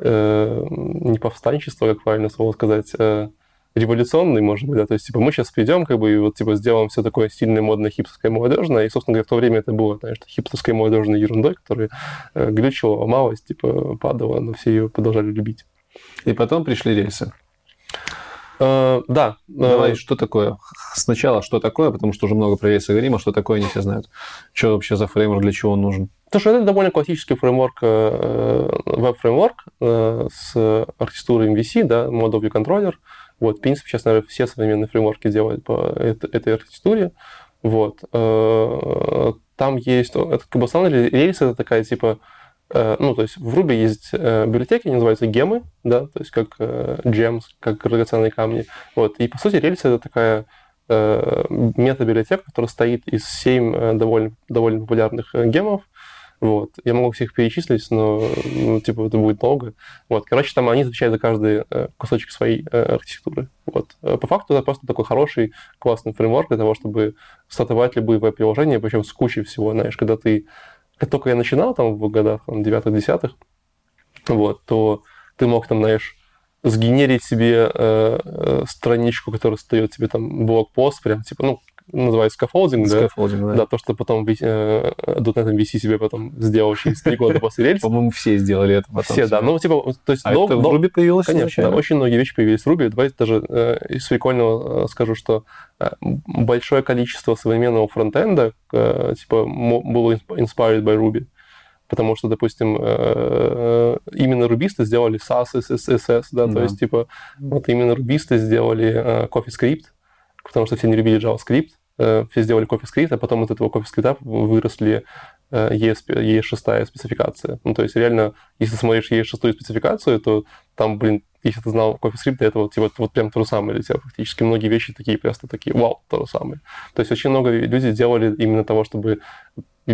э, э, не повстанчества, как правильно слово сказать, э, революционный, может быть, да, то есть, типа, мы сейчас придем, как бы, и вот, типа, сделаем все такое сильное, модное, хипстерское, молодежное, и, собственно говоря, в то время это было, знаешь, хипстерской, молодежной ерундой, которая э, глючила, ломалась, типа, падала, но все ее продолжали любить. И потом пришли рельсы. Э, Да. э, Давай, что такое? Сначала, что такое, потому что уже много про рельсы говорим, а что такое, не все знают. Что вообще за фреймворк, для чего он нужен? Потому что это довольно классический фреймворк, э, веб-фреймворк э, с архитектурой MVC, да, Mode Object Controller. Вот, в принципе, сейчас, наверное, все современные фреймворки делают по эт- этой архитектуре. Вот. Э, Там есть... Это как бы основной рельс, это такая типа... э, Ну, то есть в Ruby есть э, библиотеки, они называются гемы, да, то есть как э, gems, как драгоценные камни. Вот. И, по сути, рельс это такая э, мета-библиотека, которая стоит из 7 довольно, довольно популярных э, гемов, вот. Я могу всех перечислить, но, ну, типа, это будет долго. Вот. Короче, там они отвечают за каждый э, кусочек своей э, архитектуры. Вот. Э, По факту это просто такой хороший, классный фреймворк для того, чтобы стартовать любые веб-приложения, причем с кучей всего, знаешь, когда ты... Как только я начинал там в годах там, 9-10, вот, то ты мог там, знаешь, сгенерить себе э, страничку, которая создает тебе там blog post, прям типа, ну, называется scaffolding, да? Scaffolding, да. Да, то, что потом э, .NET MVC себе потом сделал через три года после рельс. По-моему, все сделали это потом. Все, да. Ну, типа, то есть... А это в Ruby появилось Конечно, очень многие вещи появились в Ruby. Давайте даже э, из прикольного э, скажу, что э, большое количество современного фронтенда э, типа было insp- inspired by Ruby. Потому что, допустим, э, именно рубисты сделали SAS, SSS, да, то Да. есть, типа, вот именно рубисты сделали э, CoffeeScript, потому что все не любили JavaScript, э, все сделали CoffeeScript, а потом от этого CoffeeScript выросли э, ES, ES6 спецификация. Ну, то есть, реально, если смотришь ES6 спецификацию, то там, блин, если ты знал CoffeeScript, то это вот, типа, вот прям то же самое для тебя практически. Многие вещи такие просто такие, вау, то же самое. То есть, очень много людей делали именно того, чтобы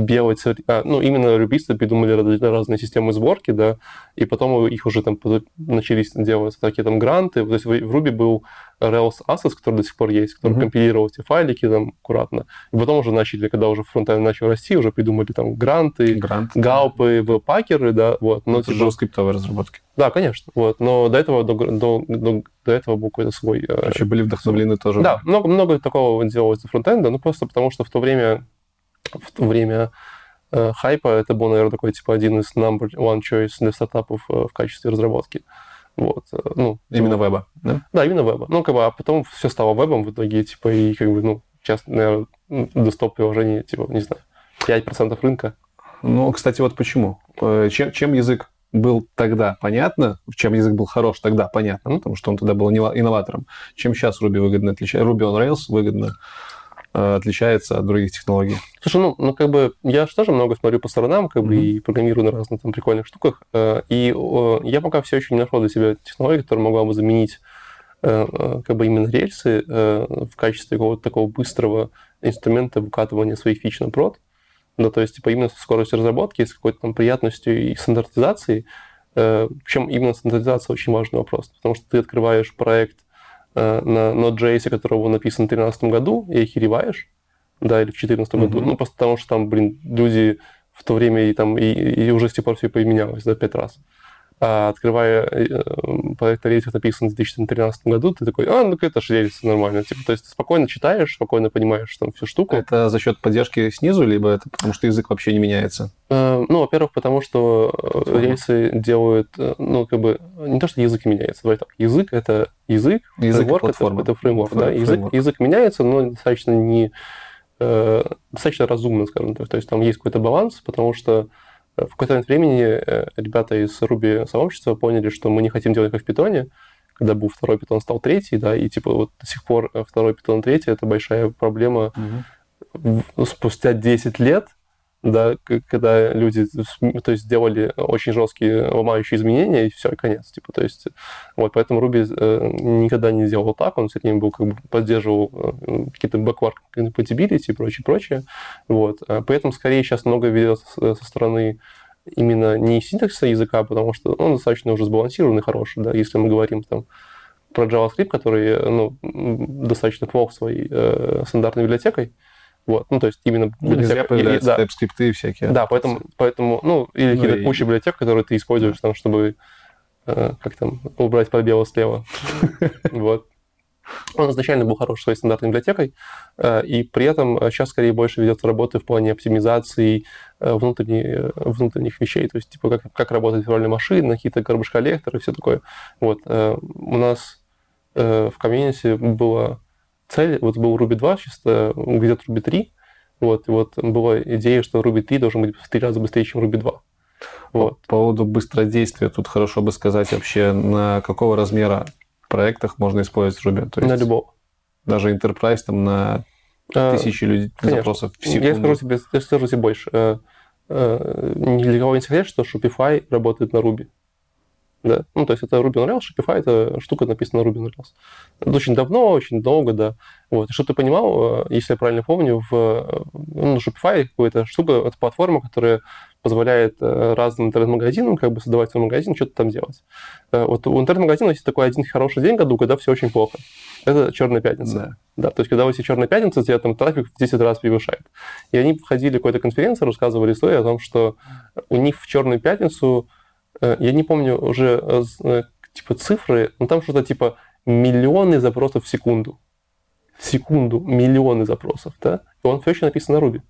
белать, а, ну, именно рубисты придумали раз- разные системы сборки, да, и потом их уже там начались делать такие там гранты. То есть в Ruby был Rails Assets, который до сих пор есть, который Мгм. компилировал эти файлики там аккуратно. И потом уже начали, когда уже фронтенд начал расти, уже придумали там гранты, Грант. гаупы, веб-пакеры, да, вот. Но, Это типа, JavaScript разработки. да, конечно, вот. Но до этого, до, до, до- до этого был какой-то свой... э, Короче, были вдохновлены тоже. да, много, много такого делалось фронтенда, ну просто потому что в то время, в то время э, хайпа это был, наверное, такой типа один из number one choice для стартапов э, в качестве разработки. Вот, э, ну, Именно веба, да? да, именно веба. Ну, как бы, а потом все стало вебом в итоге, типа, и как бы, ну, сейчас, наверное, десктоп-приложение, типа, не знаю, 5% рынка. Ну, кстати, вот почему. Э, Чем, чем язык был тогда понятно, чем язык был хорош тогда понятно, ну, потому что он тогда был иннова- инноватором, чем сейчас Ruby выгодно отличается, Ruby on Rails выгодно отличается от других технологий. Слушай, ну, ну, как бы, я же тоже много смотрю по сторонам, как бы, Мгм. и программирую на разных там прикольных штуках, э, и э, я пока все еще не нашел для себя технологию, которая могла бы заменить э, э, как бы именно рельсы э, в качестве какого-то такого быстрого инструмента выкатывания своих фич на прод. Да, то есть, типа, именно со скоростью разработки, с какой-то там приятностью и стандартизацией. Э, Причем именно стандартизация очень важный вопрос, потому что ты открываешь проект э, на Node.js, который был написан в 2013 году, и охереваешь, да, или в 2014 году. Мгм. Ну, просто потому что там, блин, люди в то время и там и, и уже с тех пор все поменялось, да, пять раз. А открывая э, проект рельсов, написан в 2013 году, ты такой, а, ну это же рельсы нормально. Типа, то есть ты спокойно читаешь, спокойно понимаешь там всю штуку. Это за счет поддержки снизу, либо это потому что язык вообще не меняется? Э, Ну, во-первых, потому что э, Платформа. рельсы делают, э, ну, как бы, не то, что язык меняется, давай так, язык — это язык, Язык фреймворк — это, это фреймворк, да, Фреймворк. язык, язык меняется, но достаточно не, э, достаточно разумно, скажем так, то есть там есть какой-то баланс, потому что э, в какой-то момент времени э, ребята из Ruby сообщества поняли, что мы не хотим делать как в питоне, когда был второй питон, стал третий, да, и типа вот до сих пор э, второй питон, третий — это большая проблема ну, спустя 10 лет, да, когда люди то есть, делали очень жесткие ломающие изменения, и все, конец. Типа, то есть, вот, поэтому Ruby э, никогда не делал так, он с этим был, как бы, поддерживал э, какие-то backward compatibility и прочее, прочее. Вот. А Поэтому, скорее, сейчас много ведется со со стороны именно не синтаксиса языка, потому что он достаточно уже сбалансированный, хороший, да, если мы говорим там про JavaScript, который э, ну, достаточно плох своей э, стандартной библиотекой. Вот, ну, то есть именно Ну, Не зря и- появляются да, и всякие. да, поэтому, поэтому, ну, или Ну, какие-то и- куча библиотек, которые ты используешь, там, чтобы, э, как там, убрать пробелы слева. [LAUGHS] Вот. Он изначально был хорошей своей стандартной библиотекой, э, и при этом э, сейчас скорее больше ведется работы в плане оптимизации э, э, внутренних вещей, то есть, типа, как, как работать виртуальные машины, какие-то garbage коллекторы, все такое. Вот. У нас в комьюнити была цель, вот был Ruby 2, сейчас э, где-то Ruby 3, вот, и вот была идея, что Ruby 3 должен быть в три раза быстрее, чем Ruby 2. Вот. По поводу быстродействия, тут хорошо бы сказать вообще, на какого размера проектах можно использовать Ruby. То есть На любого. даже Enterprise там на Э, тысячи людей конечно. запросов в Я секунду. скажу тебе, я скажу тебе больше. Э, э, Ни для кого не секрет, что Shopify работает на Ruby. Да. Ну, то есть это Ruby on Rails, Shopify это штука написана на Ruby on Rails. Это очень давно, очень долго, да. Вот. И что ты понимал, э, если я правильно помню, в э, ну, Shopify какая-то штука, это платформа, которая позволяет э, разным интернет-магазинам как бы создавать свой магазин, что-то там делать. Вот у интернет-магазина есть такой один хороший день в году, когда все очень плохо. Это черная пятница. Да. Да, то есть, когда у тебя черная пятница, тебя там трафик в 10 раз превышает. И они входили в какой-то конференции, рассказывали историю о том, что у них в черную пятницу, я не помню уже э, э, типа цифры, но там что-то типа миллионы запросов в секунду. В секунду миллионы запросов, да? И он все еще написан на Ruby.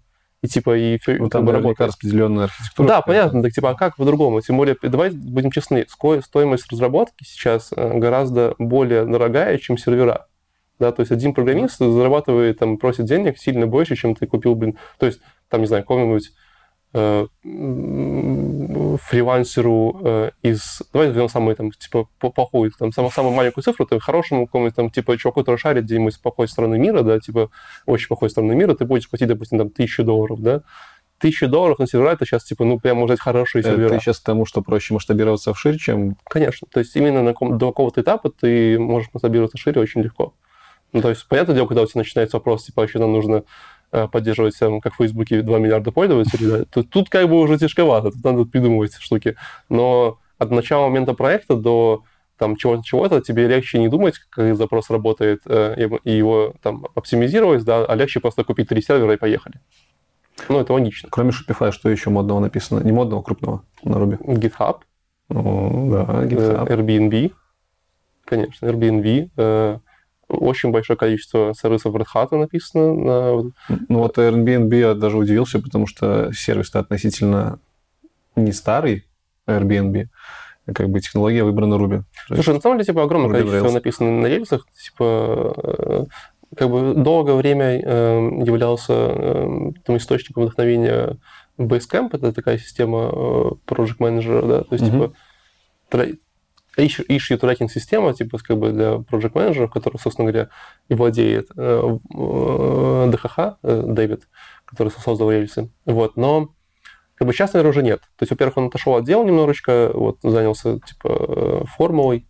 И типа, и все Ну, там наверняка распределенная архитектура. да, понятно, так типа, а как по-другому? Тем более, давай будем честны, стоимость разработки сейчас э, гораздо более дорогая, чем сервера. Да, то есть один программист зарабатывает, там, просит денег сильно больше, чем ты купил, блин, то есть, там, не знаю, какому-нибудь э, м, фрилансеру э, из... Давай возьмем самую, там, типа, плохую, там, самую, самую маленькую цифру, ты хорошему какому-нибудь, там, типа, чуваку, который шарит где-нибудь с плохой стороны мира, да, типа, очень плохой стороны мира, ты будешь платить, допустим, там, тысячу долларов, да, тысячу долларов на сервера, это сейчас, типа, ну, прям, может быть, хорошие сервера. Ты сейчас к тому, что проще масштабироваться вширь, чем... Конечно. То есть именно на каком- до какого-то этапа ты можешь масштабироваться шире очень легко. Ну, то есть, понятное дело, когда у тебя начинается вопрос, типа, еще нам нужно поддерживать, там, как в Фейсбуке, 2 миллиарда пользователей, да, то тут как бы уже тяжковато, тут надо придумывать штуки. Но от начала момента проекта до там чего-то, чего-то, тебе легче не думать, как запрос работает, э, и его там оптимизировать, да, а легче просто купить три сервера и поехали. Ну, это логично. Кроме Shopify, что еще модного написано? Не модного, крупного на Ruby. GitHub, Ну, да, э, GitHub. Airbnb, конечно, Airbnb, э, очень большое количество сервисов Red Hat написано на... Ну, вот Airbnb я даже удивился, потому что сервис-то относительно не старый, Airbnb, как бы технология выбрана Ruby. Слушай, на самом деле, типа, огромное Ruby количество Rails. написано на рельсах, типа, э, как бы долгое время э, являлся э, там, источником вдохновения Basecamp, это такая система э, project менеджера, да, то есть, Мгм. типа, issue, tracking система, типа, как бы для project менеджеров, который, собственно говоря, и владеет э, э, ДХХ, э, Дэвид, который создал рельсы. Вот, но как бы сейчас, наверное, уже нет. То есть, во-первых, он отошел от дела немножечко, вот, занялся, типа, формулой,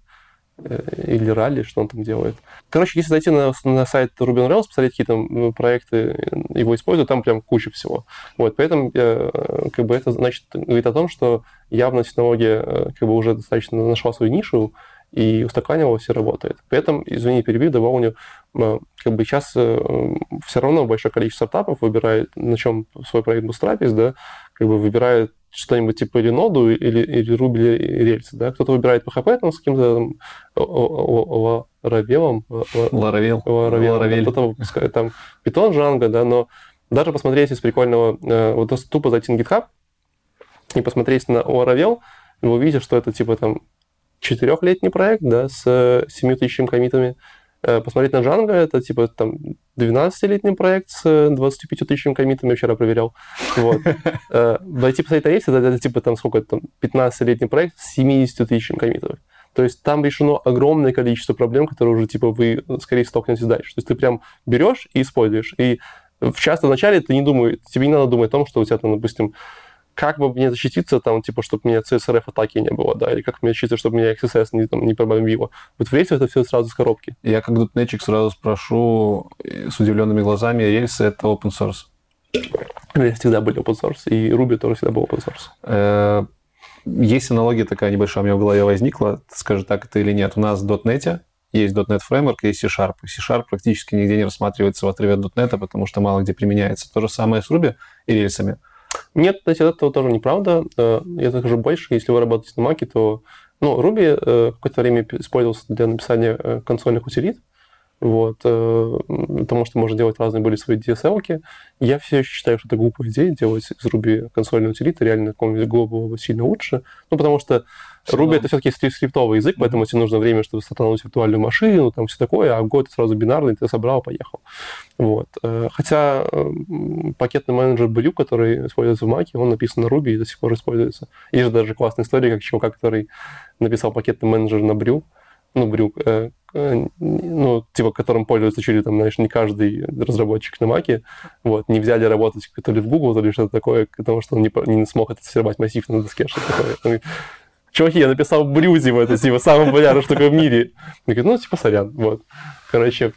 или ралли, что он там делает. Короче, если зайти на, на сайт Ruby on Rails, посмотреть, какие там э, проекты его используют, там прям куча всего. Вот, поэтому э, как бы это значит, говорит о том, что явно технология э, как бы уже достаточно нашла свою нишу и устаканивалась и работает. При этом, извини, перебью, добавлю, э, как бы сейчас все равно большое количество стартапов выбирает, на чем свой проект Bootstrapis, да, как бы выбирает что-нибудь типа или ноду, или, или Ruby, или рельсы, да. Кто-то выбирает PHP там, с каким-то Laravel. Laravel, Laravel. кто-то выпускает там Python, Django, да, но даже посмотреть из прикольного, э, вот тупо зайти на GitHub и посмотреть на Laravel, вы увидите, что это типа там четырехлетний проект, да, с 7 тысячами комитами. Э, Посмотреть на Django, это типа там 12-летний проект с 25 тысячами комитами, я вчера проверял. Вот. [LAUGHS] Э, Дойти посмотреть на рельсы, это, это типа там сколько там, 15-летний проект с 70 тысячами комитов. То есть там решено огромное количество проблем, которые уже типа вы, скорее, столкнетесь дальше. То есть ты прям берешь и используешь. И часто вначале ты не думаешь, тебе не надо думать о том, что у тебя там, допустим, как бы мне защититься, там, типа, чтобы у меня CSRF атаки не было, да, или как мне защититься, чтобы меня XSS не, там, не пробомбило. Вот в рельсе это все сразу с коробки. Я как дотнетчик сразу спрошу э, с удивленными глазами, рельсы — это open source? Рельсы всегда были open source, и Ruby тоже всегда был open source. Э, есть аналогия такая небольшая у меня в голове возникла, скажи, так это или нет. У нас в .NET есть .NET Framework, есть C-Sharp. C-Sharp практически нигде не рассматривается в отрыве от .NET, потому что мало где применяется. То же самое с Ruby и рельсами. Нет, кстати, это тоже неправда. Э, я скажу больше, если вы работаете на Mac, то ну, Ruby э, какое-то время использовался для написания э, консольных утилит, вот, потому что можно делать разные были свои DSL. -ки. Я все еще считаю, что это глупая идея делать из Ruby консольные утилиты реально какого-нибудь глобового сильно лучше. Ну, потому что Ruby это все-таки скриптовый язык, поэтому тебе нужно время, чтобы стартануть виртуальную машину, там все такое, а год сразу бинарный, ты собрал, поехал. Вот. Э, хотя пакетный менеджер Brew, который используется в Mac, он написан на Ruby и до сих пор используется. Есть же даже классная история, как чувака, который написал пакетный менеджер на Brew, ну, Brew, э, э, ну, типа, которым пользуется чуть ли, там, знаешь, не каждый разработчик на Маке, вот, не взяли работать то ли в Google, то ли что-то такое, потому что он не, не смог это сорвать массив на доске, что такое чуваки, я написал Брюзи в это, типа, самое популярное штука в мире. Я говорю, ну, типа, сорян, вот. Короче,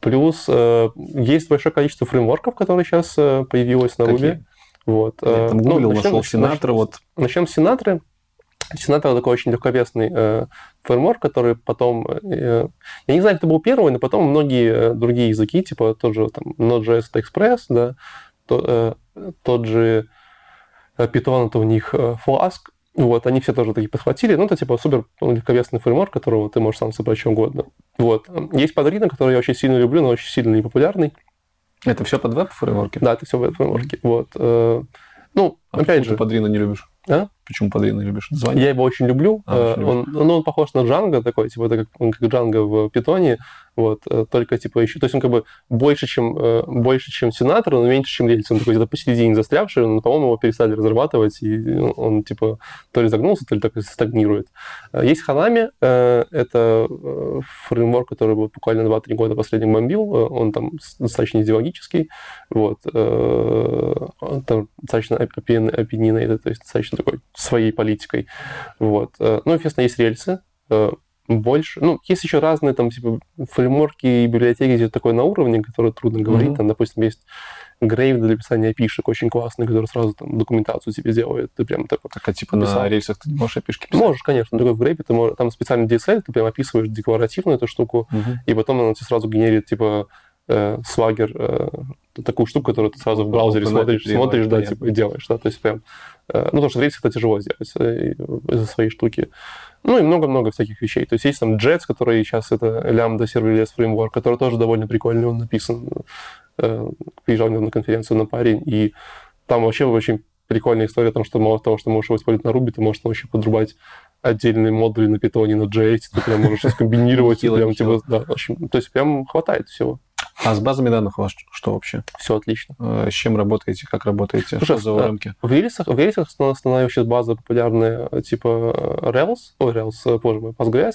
плюс э, есть большое количество фреймворков, которые сейчас э, появилось на Ruby. Вот. Я там гуглил, ну, нашел Синатра, вот. Начнем с Синатры. Синатра такой очень легковесный э, фреймворк, который потом... Э, я не знаю, кто был первый, но потом многие э, другие языки, типа тот же там Node.js Express, да, то, э, тот же э, Python, это у них э, Flask, вот, они все тоже такие подхватили. Ну, это типа супер легковесный фреймворк, которого ты можешь сам собрать чем угодно. Вот. Есть Padrino, который я очень сильно люблю, но очень сильно непопулярный. Это все под веб-фреймворки? Да, это все веб-фреймворки. Mm-hmm. Вот. Э, ну, а опять же... Padrino не любишь? А? Почему не любишь? Название? Я его очень люблю. А, очень он, ну, он похож на Django такой, типа это как, он как Django в питоне, вот, э, только типа еще, то есть он как бы больше, чем, э, больше, чем Сенатор, но меньше, чем Рельс. Он такой где-то посередине застрявший, но, по-моему, его перестали разрабатывать, и он, типа, то ли загнулся, то ли так стагнирует. Э, есть Hanami, это фреймворк, который буквально 2-3 года последний бомбил, он там достаточно идеологический, вот, там достаточно opinionated, то есть достаточно такой своей политикой, вот. Ну, естественно, есть рельсы, больше. Ну, есть еще разные там, типа, фреймворки и библиотеки где такое на уровне, которые трудно говорить. Mm-hmm. Там, допустим, есть Grave для написания опишек очень классный, который сразу там документацию тебе делает. Ты прям так Так, а типа написал. на рельсах ты не можешь опишки писать? Можешь, конечно. Только в Grave ты можешь, там специальный DSL, ты прям описываешь декларативно эту штуку, mm-hmm. и потом она тебе сразу генерит, типа, э, свагер, э, такую штуку, которую ты сразу в браузере ну, смотришь, смотришь, да, типа, и делаешь, да, то есть прям... Э, ну, потому что в это тяжело сделать э, из-за своей штуки. Ну и много-много всяких вещей. То есть есть там Jets, который сейчас это Lambda Serverless Framework, который тоже довольно прикольный, он написан. Э, приезжал на конференцию на парень, и там вообще очень прикольная история о том, что мало того, что можешь его использовать на Ruby, ты можешь вообще подрубать отдельные модули на питоне, на JS, ты прям можешь их комбинировать. прям, типа, да, в общем, то есть прям хватает всего. А с базами данных у вас что вообще? Все отлично. Э, с чем работаете, как работаете, Слушай, что за рамки? В Рельсах, в Рельсах основная сейчас база популярная, типа Rails, ой, Rails, боже мой, Postgres,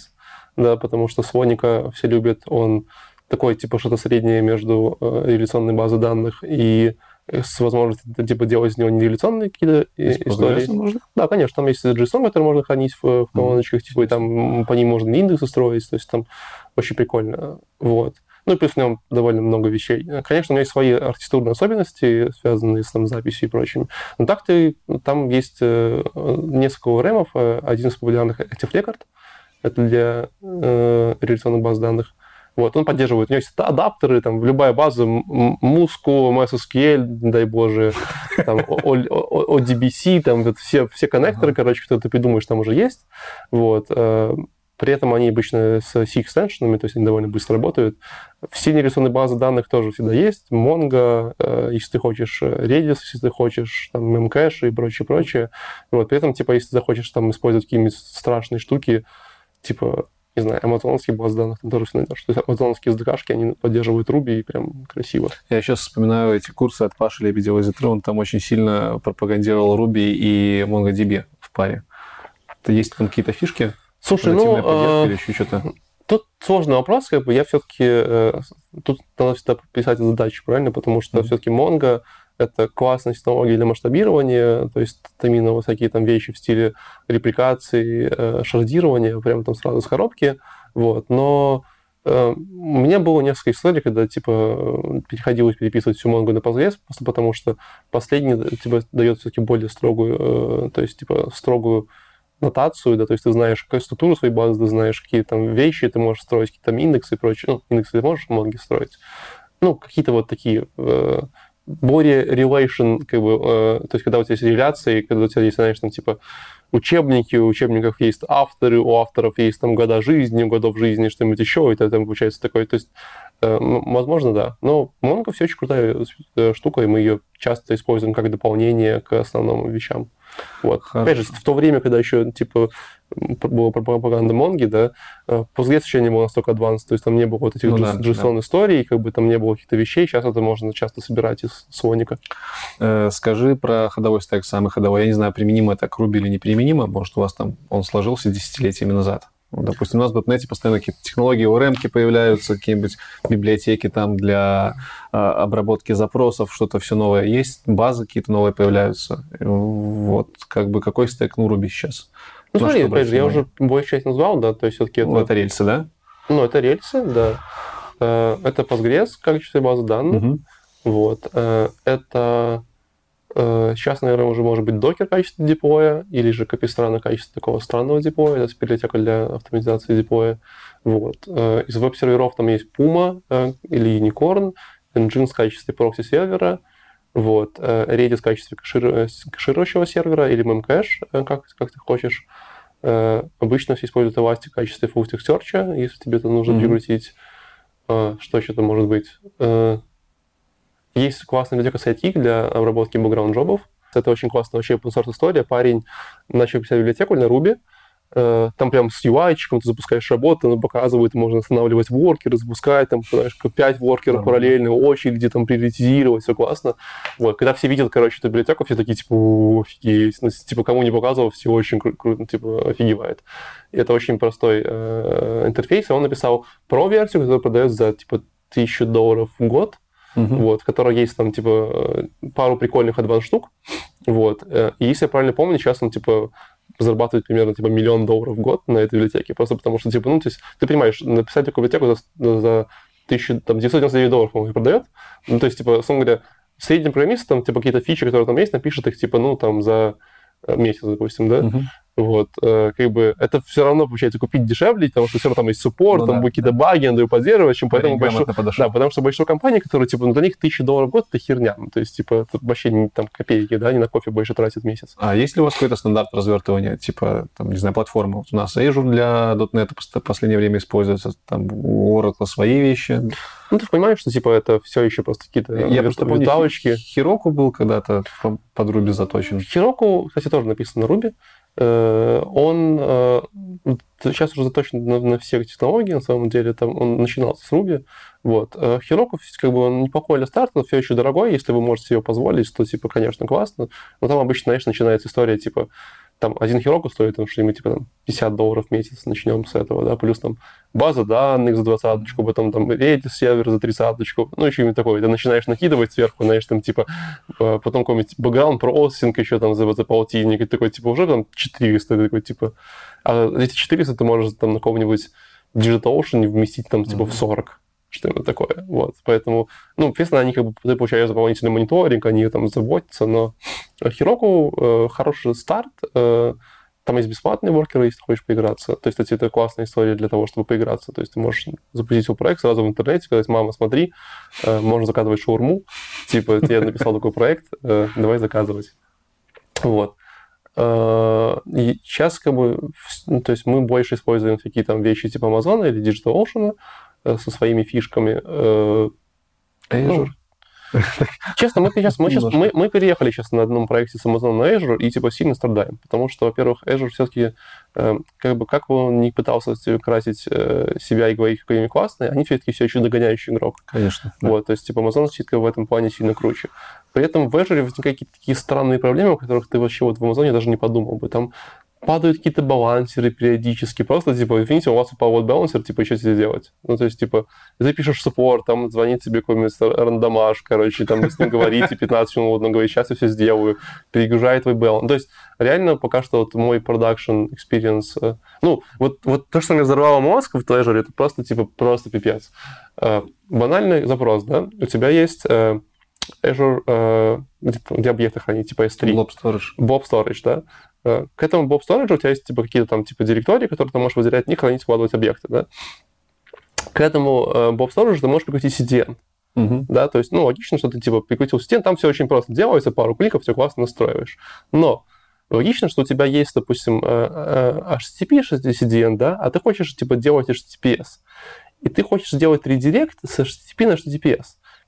да, потому что Слоника все любят, он такой, типа, что-то среднее между э, реляционной базой данных и с возможностью типа делать из него нереляционные какие-то истории. Можно? Да, конечно, там есть JSON, который можно хранить в, в колоночках, mm-hmm. типа, и там по ним можно индексы строить, то есть там очень прикольно. Вот. Ну плюс в нем довольно много вещей. Конечно, у меня есть свои архитектурные особенности, связанные с там, записью и прочим. Но так ты, там есть э, несколько ORM. Э, один из популярных Active Record. Это для э, реляционных баз данных. Вот, он поддерживает. У него есть адаптеры, там, в любая база, Musco, MySQL, дай боже, там, ODBC, там, вот все, все коннекторы, короче, которые ты придумаешь, там уже есть. Вот. При этом они обычно с C-экстеншенами, то есть они довольно быстро работают. Все нерисованные базы данных тоже всегда есть. Mongo, э, если ты хочешь э, Redis, если ты хочешь там Memcache и прочее, прочее. Вот, при этом, типа, если ты захочешь там использовать какие-нибудь страшные штуки, типа, не знаю, амазоновские базы данных, там тоже найдешь. То есть амазоновские SDK, они поддерживают Ruby и прям красиво. Я сейчас вспоминаю эти курсы от Паши Лебедева из он там очень сильно пропагандировал Ruby и MongoDB в паре. Есть там какие-то фишки? Слушай, ну... А, или еще что-то? Тут сложный вопрос, как бы я все-таки... Тут надо всегда писать задачи, правильно? Потому что mm-hmm. все-таки Mongo это классная технология для масштабирования, то есть именно вот всякие там вещи в стиле репликации, э, шардирования, прямо там сразу с коробки, вот, но э, у меня было несколько историй, когда, типа, приходилось переписывать всю Mongo на Postgres, просто потому что последний типа, дает все-таки более строгую, э, то есть, типа, строгую нотацию, да, то есть ты знаешь структуру своей базы, ты знаешь, какие там вещи, ты можешь строить какие-то там индексы и прочее. Ну, индексы ты можешь в Mongo строить. Ну, какие-то вот такие э, более relation, как бы, э, то есть когда у тебя есть реляции, когда у тебя есть, знаешь, там, типа, учебники, у учебников есть авторы, у авторов есть там года жизни, годов жизни, что-нибудь еще, и там получается такое, то есть, э, возможно, да. Но Mongo все очень крутая э, штука, и мы ее часто используем как дополнение к основным вещам. Вот. Опять же, в то время, когда еще, типа, была пропаганда Монги, да, Postgres еще не был настолько advanced, то есть там не было вот этих ну, JSON да, историй, как бы там не было каких-то вещей, сейчас это можно часто собирать из Соника. Э, скажи про ходовой стек, самый ходовой. Я не знаю, применимо это к Ruby или неприменимо, может, у вас там он сложился десятилетиями назад. Допустим, у нас в .NET постоянно какие-то технологии ORM появляются, какие-нибудь библиотеки там для э, обработки запросов, что-то все новое есть, базы какие-то новые появляются. Вот, как бы какой стек ну Ruby сейчас? Ну, смотри, опять же, я уже большую часть назвал, да, то есть все-таки это... Ну, это рельсы, да? Ну, это рельсы, да. Э, это Postgres в качестве базы данных. Угу. Вот. Э, это сейчас, наверное, уже может быть докер в качестве деплоя, или же в качестве такого странного деплоя, это библиотека для автоматизации деплоя. Вот. Из веб-серверов там есть Puma или Unicorn, Nginx в качестве прокси-сервера, вот. Redis в качестве кэширующего сервера или memcache, как, как ты хочешь. Э, обычно все используют Elastic в качестве full stack search, если тебе это нужно mm-hmm. прикрутить. Э, что еще там может быть? Есть классная библиотека Sidekick для обработки background джобов. Это очень классная вообще open source история. Парень начал писать библиотеку на Ruby, Э, там прям с UI ты запускаешь работу, она показывает, можно останавливать воркеры, запускать, там, знаешь, 5 воркеров mm-hmm. параллельно, очереди, там, приоритизировать, все классно. Вот, когда все видят, короче, эту библиотеку, все такие, типа, офигеть, ну, типа, кому не показывал, все очень круто, ну, типа, офигевает. И это очень простой э, интерфейс, и он написал про версию, которая продается за, типа, тысячу долларов в год, uh-huh. вот, в которой есть там, типа, пару прикольных адванс штук, вот, э, и если я правильно помню, сейчас он, типа, зарабатывать примерно типа миллион долларов в год на этой библиотеке, просто потому что, типа, ну, то есть, ты понимаешь, написать такую библиотеку за, за 1000, там, 999 долларов, по-моему, продает, ну, то есть, типа, условно говоря, средний программист, там, типа, какие-то фичи, которые там есть, напишет их, типа, ну, там, за э, месяц, допустим, да, uh-huh. Вот, э, как бы это все равно получается купить дешевле, потому что все равно там есть суппорт, ну, там да, какие-то да. баги, надо его поддерживать, чем поэтому большой, да, потому что большой компании, которые типа ну, для них тысячи долларов в год это херня, ну, то есть типа вообще не там копейки, да, они на кофе больше тратят в месяц. А есть ли у вас какой-то стандарт развертывания, типа там не знаю платформы? Вот у нас Azure для .NET в последнее время используется, там у Oracle свои вещи. Ну, ты понимаешь, что типа это все еще просто какие-то Я просто помню, Хироку был когда-то под Ruby заточен. Хироку, кстати, тоже написано на Ruby. Э, он э, сейчас уже заточен на, на все технологии, на самом деле, там он начинался с Ruby. Вот. Хироку, как бы, он неплохой для старта, но все еще дорогой, если вы можете себе позволить, то, типа, конечно, классно. Но там обычно, знаешь, начинается история, типа, там один Heroku стоит там что-нибудь типа там, 50 долларов в месяц, начнем с этого, да, плюс там база данных за двадцаточку, потом там Redis сервер за тридцаточку, ну, еще что-нибудь такое. Ты начинаешь накидывать сверху, знаешь, там, типа, э, потом какой-нибудь бэкграунд процессинг еще там за, за полтинник, и такой, типа, уже там 400, такой, типа, а эти 400 ты можешь там на каком-нибудь DigitalOcean вместить там, типа, mm-hmm. в 40 что-нибудь такое. Вот. Поэтому, ну, естественно, они как бы ты получаешь дополнительный мониторинг, они там заботятся, но Heroku э, хороший старт. Э, там есть бесплатные воркеры, если хочешь поиграться. То есть, кстати, это классная история для того, чтобы поиграться. То есть, ты можешь запустить свой проект сразу в интернете, сказать, мама, смотри, э, можно заказывать шаурму. Типа, я написал такой проект, э, давай заказывать. Вот. Э, и сейчас как бы, ну, то есть мы больше используем такие там вещи типа Amazon или DigitalOcean, со своими фишками. Э, Azure. Ну, [LAUGHS] честно, мы сейчас, мы, сейчас мы, мы переехали сейчас на одном проекте с Amazon на Azure и типа сильно страдаем, потому что, во-первых, Azure все-таки, э, как бы, как бы он не пытался красить э, себя и говорить, какой они классные, они все-таки все еще догоняющий игрок. Конечно. Да. Вот, то есть, типа, Amazon все-таки в этом плане сильно круче. При этом в Azure возникают какие-то такие странные проблемы, о которых ты вообще вот в Amazon даже не подумал бы. Там падают какие-то балансеры периодически, просто, типа, извините, у вас упал вот балансер, типа, что тебе делать? Ну, то есть, типа, ты пишешь саппорт, там звонит тебе какой-нибудь рандомаж, короче, там, вы с ним говорите [LAUGHS] 15 минут, он говорит, сейчас я все сделаю, перегружает твой баланс. То есть, реально, пока что вот мой продакшн experience, э, ну, вот, вот то, что мне взорвало мозг в Pleasure, это просто, типа, просто пипец. Э, банальный запрос, да, у тебя есть э, Azure, где, где объекты хранить, типа S3. Blob Storage. Blob Storage, да. К этому Blob Storage у тебя есть типа какие-то там типа директории, которые ты можешь выделять в них, хранить, складывать объекты, да. К этому Blob Storage ты можешь прикрутить CDN. Мгм. Да, то есть, ну, логично, что ты, типа, прикрутил CDN, там все очень просто делается, пару кликов, все классно настраиваешь. Но логично, что у тебя есть, допустим, э, э, HTTP CDN, да, а ты хочешь, типа, делать HTTPS. И ты хочешь сделать редирект с HTTP на HTTPS.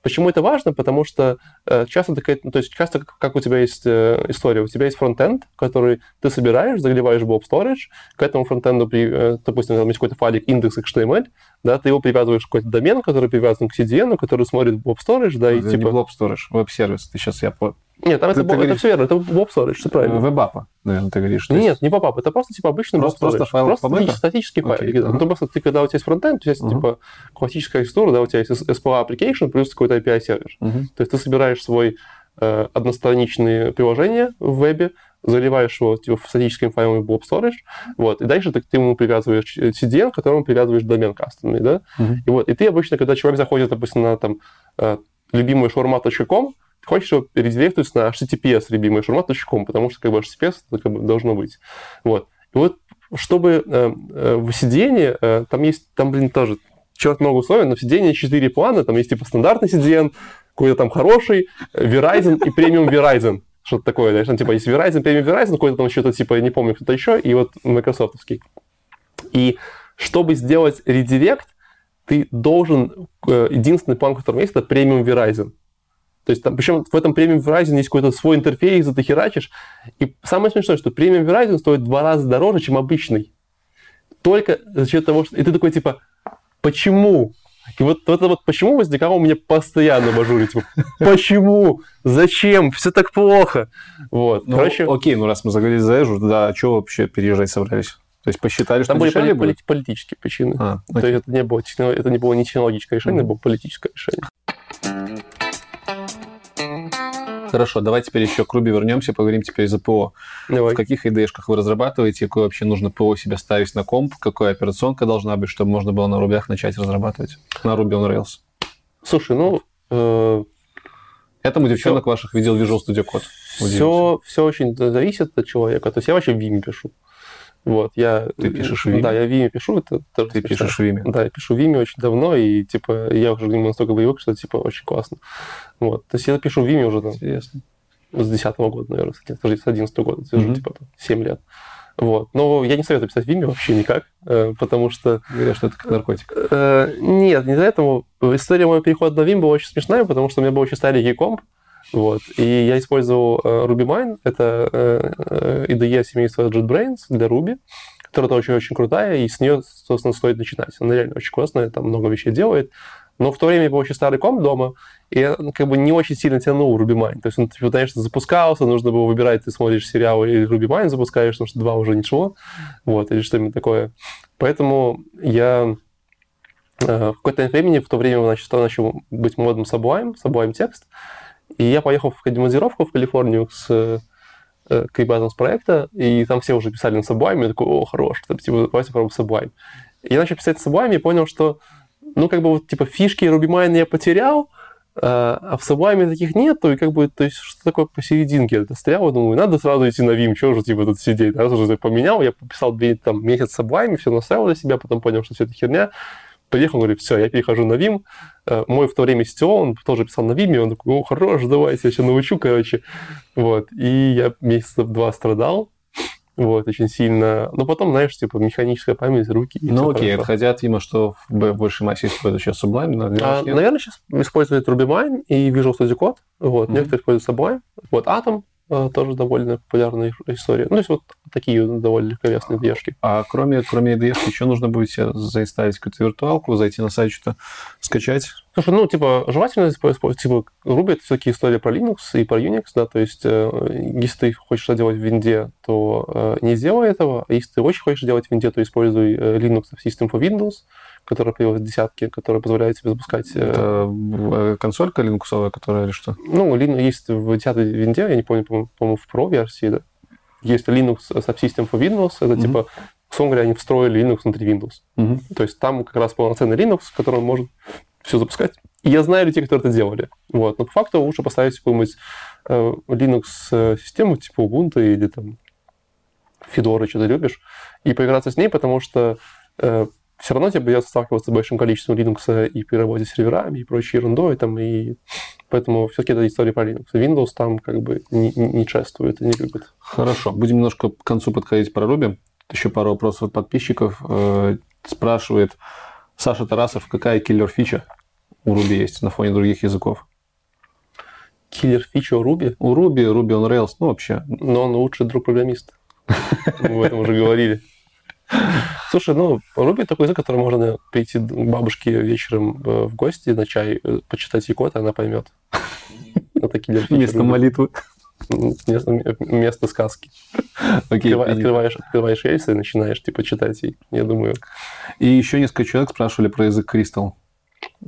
Почему это важно? Потому что э, часто такая, ну, то есть часто как, у тебя есть э, история, у тебя есть фронтенд, который ты собираешь, заливаешь в Blob Storage, к этому фронтенду, э, допустим, там есть какой-то файлик index.html, да, ты его привязываешь к какой-то домен, который привязан к CDN, который смотрит Blob Storage, да, и Это типа... не Blob Storage, веб-сервис. Ты сейчас я по... Нет, там Ты- это, ты это говоришь- все верно, это Blob Storage, все правильно. Веб-апа, наверное, ты говоришь. То есть- Нет, не попап, это просто типа обычный Просто- Storage. просто файл просто помойка? статический Окей, файл. ага. Ну, просто ты, когда у тебя есть фронтенд, у тебя есть Ага. типа классическая история, да, у тебя есть SPA application плюс какой-то API сервер. Мгм. То есть ты собираешь свой э, одностраничное приложение в вебе, заливаешь его типа, в статическим файлом в Blob Storage, вот, и дальше ты, ты ему привязываешь э, CDN, к которому привязываешь домен кастомный, да, Мгм. и вот, и ты обычно, когда человек заходит, допустим, на там э, любимую ты хочешь его редиректировать на https любимый shawarma.com, потому что как бы HTTPS как бы должно быть. Вот. И вот чтобы э, э, в CDN, э, там есть, там, блин, тоже черт много условий, но в CDN 4 плана, там есть типа стандартный CDN, какой-то там хороший, э, Verizon и премиум Verizon. Что-то такое, знаешь, там типа есть Verizon, премиум Verizon, какой-то там что-то типа, не помню, кто-то еще, и вот Microsoftовский. И чтобы сделать редирект, ты должен, э, единственный план, который есть, это премиум Verizon. То есть, там, причем в этом премиум Verizon есть какой-то свой интерфейс, и ты херачишь. И самое смешное, что премиум Verizon стоит в два раза дороже, чем обычный. Только за счет того, что... И ты такой, типа, почему? И вот это вот почему возникало у меня постоянно в ажуре. Типа, почему? Зачем? Все так плохо. Вот. Ну, Короче, окей, ну раз мы заговорили за Azure, тогда что вообще переезжать собрались? То есть посчитали, что там были поли- поли- политические причины. А, То есть это не было, это не было не технологическое решение, это было политическое решение. Хорошо, давай теперь еще к Ruby вернемся, поговорим теперь за ПО. Давай. В каких IDE-шках вы разрабатываете, какое вообще нужно ПО себе ставить на комп, какая операционка должна быть, чтобы можно было на рубях начать разрабатывать? На Ruby on Rails. Слушай, ну, э, Этому девчонок ваших видел Visual Studio Code. Все, все очень зависит от человека. То есть я вообще в Vime пишу. Вот, я... Ты пишешь в Vime? Да, я в Vime пишу. Это тоже Ты смешно. пишешь в Vime. Да, я пишу в Vime очень давно, и, типа, я уже к нему настолько привык, что, типа, очень классно. Вот. То есть я пишу в Vime уже там, Интересно. с 10 года, наверное, с 11 с 11 года, это уже, Мгм. типа, там, 7 лет. Вот. Но я не советую писать в Vime вообще никак, э, потому что Говорят, что это как наркотик. Э, Нет, не из-за этого. История моего перехода на Vim была очень смешная, потому что у меня был очень старенький комп, вот, и я использовал э, RubyMine, это э, э, IDE семейства JetBrains для Ruby, которая очень-очень крутая, и с нее, собственно, стоит начинать. Она реально очень классная, там много вещей делает. Но в то время был очень старый комп дома, и я ну, как бы не очень сильно тянул RubyMine. То есть он, типа, конечно, запускался, нужно было выбирать, ты смотришь сериал или RubyMine запускаешь, потому что два уже шло, вот, или что-нибудь такое. Поэтому я Э, в какое-то времени, в то время значит, начал быть модным Sublime, Sublime текст, и я поехал в командировку в Калифорнию с э, к ребятам с проекта, и там все уже писали на Sublime, я такой, о, хорош, типа, давайте попробуем Sublime. И я начал писать Sublime и понял, что, ну, как бы вот, типа, фишки RubyMine я потерял, э, а в Sublime таких нету, и как бы, то есть, что такое посерединке? Я застрял, думаю, надо сразу идти на Vim, что же, типа, тут сидеть, раз уже поменял, я пописал там, месяц Sublime, все настраивал для себя, потом понял, что все это херня, приехал, говорит, все, я перехожу на Vim. Э, Мой в то время CTO, он тоже писал на Vim, он такой, о, хорош, давайте, я сейчас научу, короче. Вот, и я месяцев два страдал, вот, очень сильно. Но потом, знаешь, типа, механическая память, руки, и Ну окей, хорошо. отходя от Вима, что в большей массе используют сейчас Sublime, но А, Vim наверное, сейчас используют RubyMine и Visual Studio Code. Вот, Мгм. некоторые используют Sublime. Вот, Atom тоже довольно популярная история. Ну, то есть вот такие довольно легковесные движки. А кроме, кроме EDF еще нужно будет себе заинсталлить какую-то виртуалку, зайти на сайт, что-то скачать? Слушай, ну, типа, желательно использовать, типа, Ruby это все-таки история про Linux и про Unix, да, то есть, э, если ты хочешь это делать в винде, то э, не сделай этого, а если ты очень хочешь делать в винде, то используй э, Linux System for Windows, которая появилась в десятке, которая позволяет тебе запускать... э, Это э, консолька линуксовая, которая или что? Ну, Linux есть в 10 винде, я не помню, по-моему, в Pro версии, да. Есть Linux Subsystem for Windows, это Мгм. типа, условно говоря, они встроили Linux внутри Windows. Мгм. То есть там как раз полноценный Linux, который может все запускать. И я знаю людей, которые это делали. Вот. Но по факту лучше поставить какую-нибудь э, Linux-систему типа Ubuntu или там Fedora, что ты любишь, и поиграться с ней, потому что все равно тебе придется сталкиваться с большим количеством Linux и при работе с серверами, и прочей ерундой, там, и поэтому все-таки это история про Linux. Windows там как бы не, не, чествует и не любит. Хорошо. Будем немножко к концу подходить про Ruby. Еще пару вопросов от подписчиков. Э, Спрашивает Саша Тарасов, какая киллер-фича у Ruby есть на фоне других языков? Киллер фича у Ruby, У Ruby, Ruby on Rails, ну вообще. но он лучший друг программиста. [LAUGHS] Мы об этом уже говорили. Слушай, ну, Ruby такой язык, который можно прийти к бабушке вечером э, в гости на чай, э, почитать и она поймет. Ruby. [LAUGHS] молитвы. Место, место сказки. [LAUGHS] Открываешь, понятно. открываешь, открываешь рельсы и начинаешь, типа, читать ей. Я думаю, И еще несколько человек спрашивали про язык Crystal.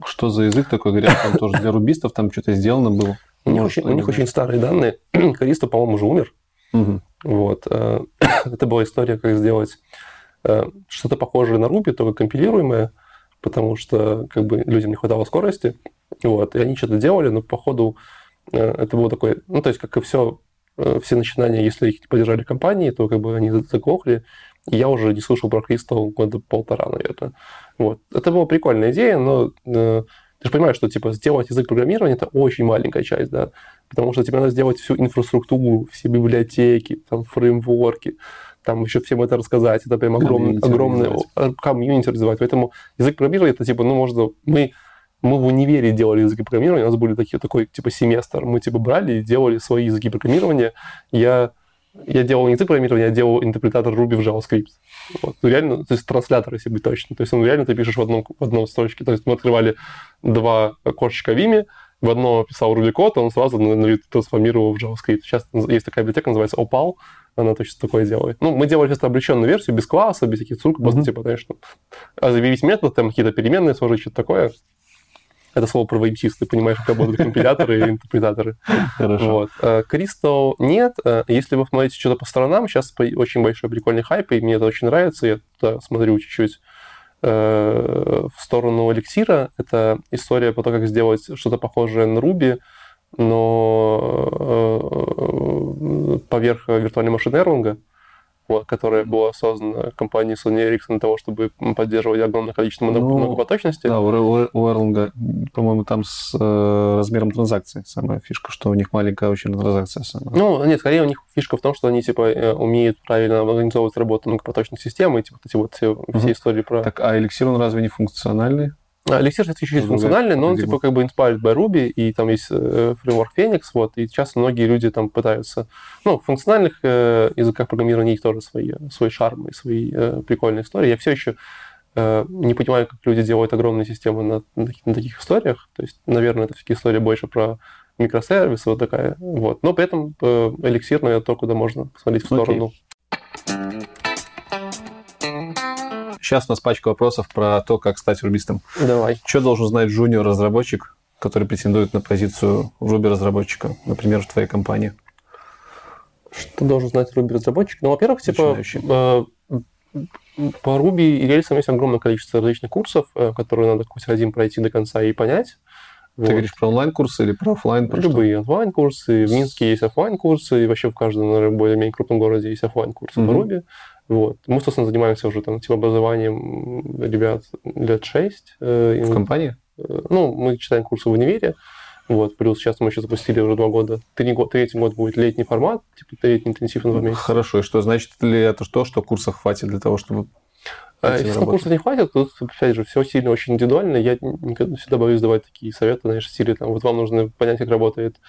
Что за язык такой? Говорят, там тоже для рубистов там что-то сделано было. у них, очень, у них очень старые данные. [CLEARS THROAT] Користо, по-моему, уже умер. Мгм. Вот. э, [CLEARS THROAT] Это была история, как сделать что-то похожее на Ruby, только компилируемое, потому что как бы людям не хватало скорости. Вот. И они что-то делали, но походу э, это было такое... Ну, то есть, как и все, все начинания, если их поддержали компании, то как бы они заглохли. Я уже не слышал про Crystal года полтора, наверное. Вот. Это была прикольная идея, но э, ты же понимаешь, что типа сделать язык программирования это очень маленькая часть, да, потому что тебе надо сделать всю инфраструктуру, все библиотеки, там фреймворки, там еще всем это рассказать, это прям огромный, огромный э, комьюнити развивать. Поэтому язык программирования это типа, ну, можно, мы мы в универе делали языки программирования, у нас были такие, такой типа семестр, мы типа брали и делали свои языки программирования. Я, я делал не язык программирования, я делал интерпретатор Ruby в JavaScript. Вот. Ну, реально, то есть транслятор, если быть точно. То есть он реально ты пишешь в одном, в одном строчке. То есть мы открывали два окошечка Vimy, в одно писал Ruby код, он сразу трансформировал в JavaScript. Сейчас есть такая библиотека, называется Opal, она точно такое делает. Ну, мы делали просто облегченную версию, без класса, без всяких ссылок, просто Мгм. типа, знаешь, ну, а заявить метод, там какие-то переменные сложить, что-то такое. Это слово про WebGIS, ты понимаешь, как работают компиляторы и интерпретаторы. Хорошо. Вот. Э, Crystal нет. Э, Если вы смотрите что-то по сторонам, сейчас очень большой прикольный хайп, и мне это очень нравится. Я туда смотрю чуть-чуть э, в сторону эликсира. Это история про то, как сделать что-то похожее на Ruby, но э, поверх виртуальной машины Erlang, вот, которая была создана компанией Sony Ericsson для того, чтобы поддерживать огромное количество много- Ну, многопоточности. Да, у, у Erlang, по-моему, там с э, размером транзакций самая фишка, что у них маленькая очень транзакция самая. Ну, нет, скорее у них фишка в том, что они, типа, э, умеют правильно организовывать работу многопоточных систем, и, типа, вот эти вот все, все Мгм. истории про... Так, а эликсир, он разве не функциональный? А, это чуть-чуть Другая функциональный, но он, парадигма. типа, как бы inspired by Ruby, и там есть э, фреймворк Phoenix, вот, и часто многие люди там пытаются... Ну, в функциональных э, языках программирования есть тоже свои, свой шарм и свои э, прикольные истории. Я все еще э, не понимаю, как люди делают огромные системы на, на таких- на таких историях. То есть, наверное, это все-таки история больше про микросервисы, вот такая. Вот. Но при этом э, эликсир, наверное, то, куда можно посмотреть в сторону. Сейчас у нас пачка вопросов про то, как стать рубистом. Давай. Что должен знать junior-разработчик, который претендует на позицию Ruby-разработчика, например, в твоей компании? Что должен знать Ruby разработчик? Ну, во-первых, типа э, по Ruby и рельсам есть огромное количество различных курсов, э, которые надо хоть один пройти до конца и понять. Ты Вот. говоришь про онлайн-курсы или про оффлайн? Про что? Любые онлайн-курсы, в Минске есть офлайн-курсы, и вообще в каждом, наверное, более-менее крупном городе есть офлайн-курсы по Мгм. Ruby. Вот. Мы, собственно, занимаемся уже там тем образованием ребят лет 6. В компании? Ну, мы читаем курсы в универе, вот, плюс сейчас мы еще запустили уже два года, три третий год будет летний формат, типа летний интенсив на два месяца. Хорошо. И что значит ли это то, что курсов хватит для того, чтобы... Если на работать? курсов не хватит, тут, опять же, все сильно очень индивидуально. Я всегда боюсь давать такие советы, знаешь, в стиле, там, вот вам нужно понять, как работает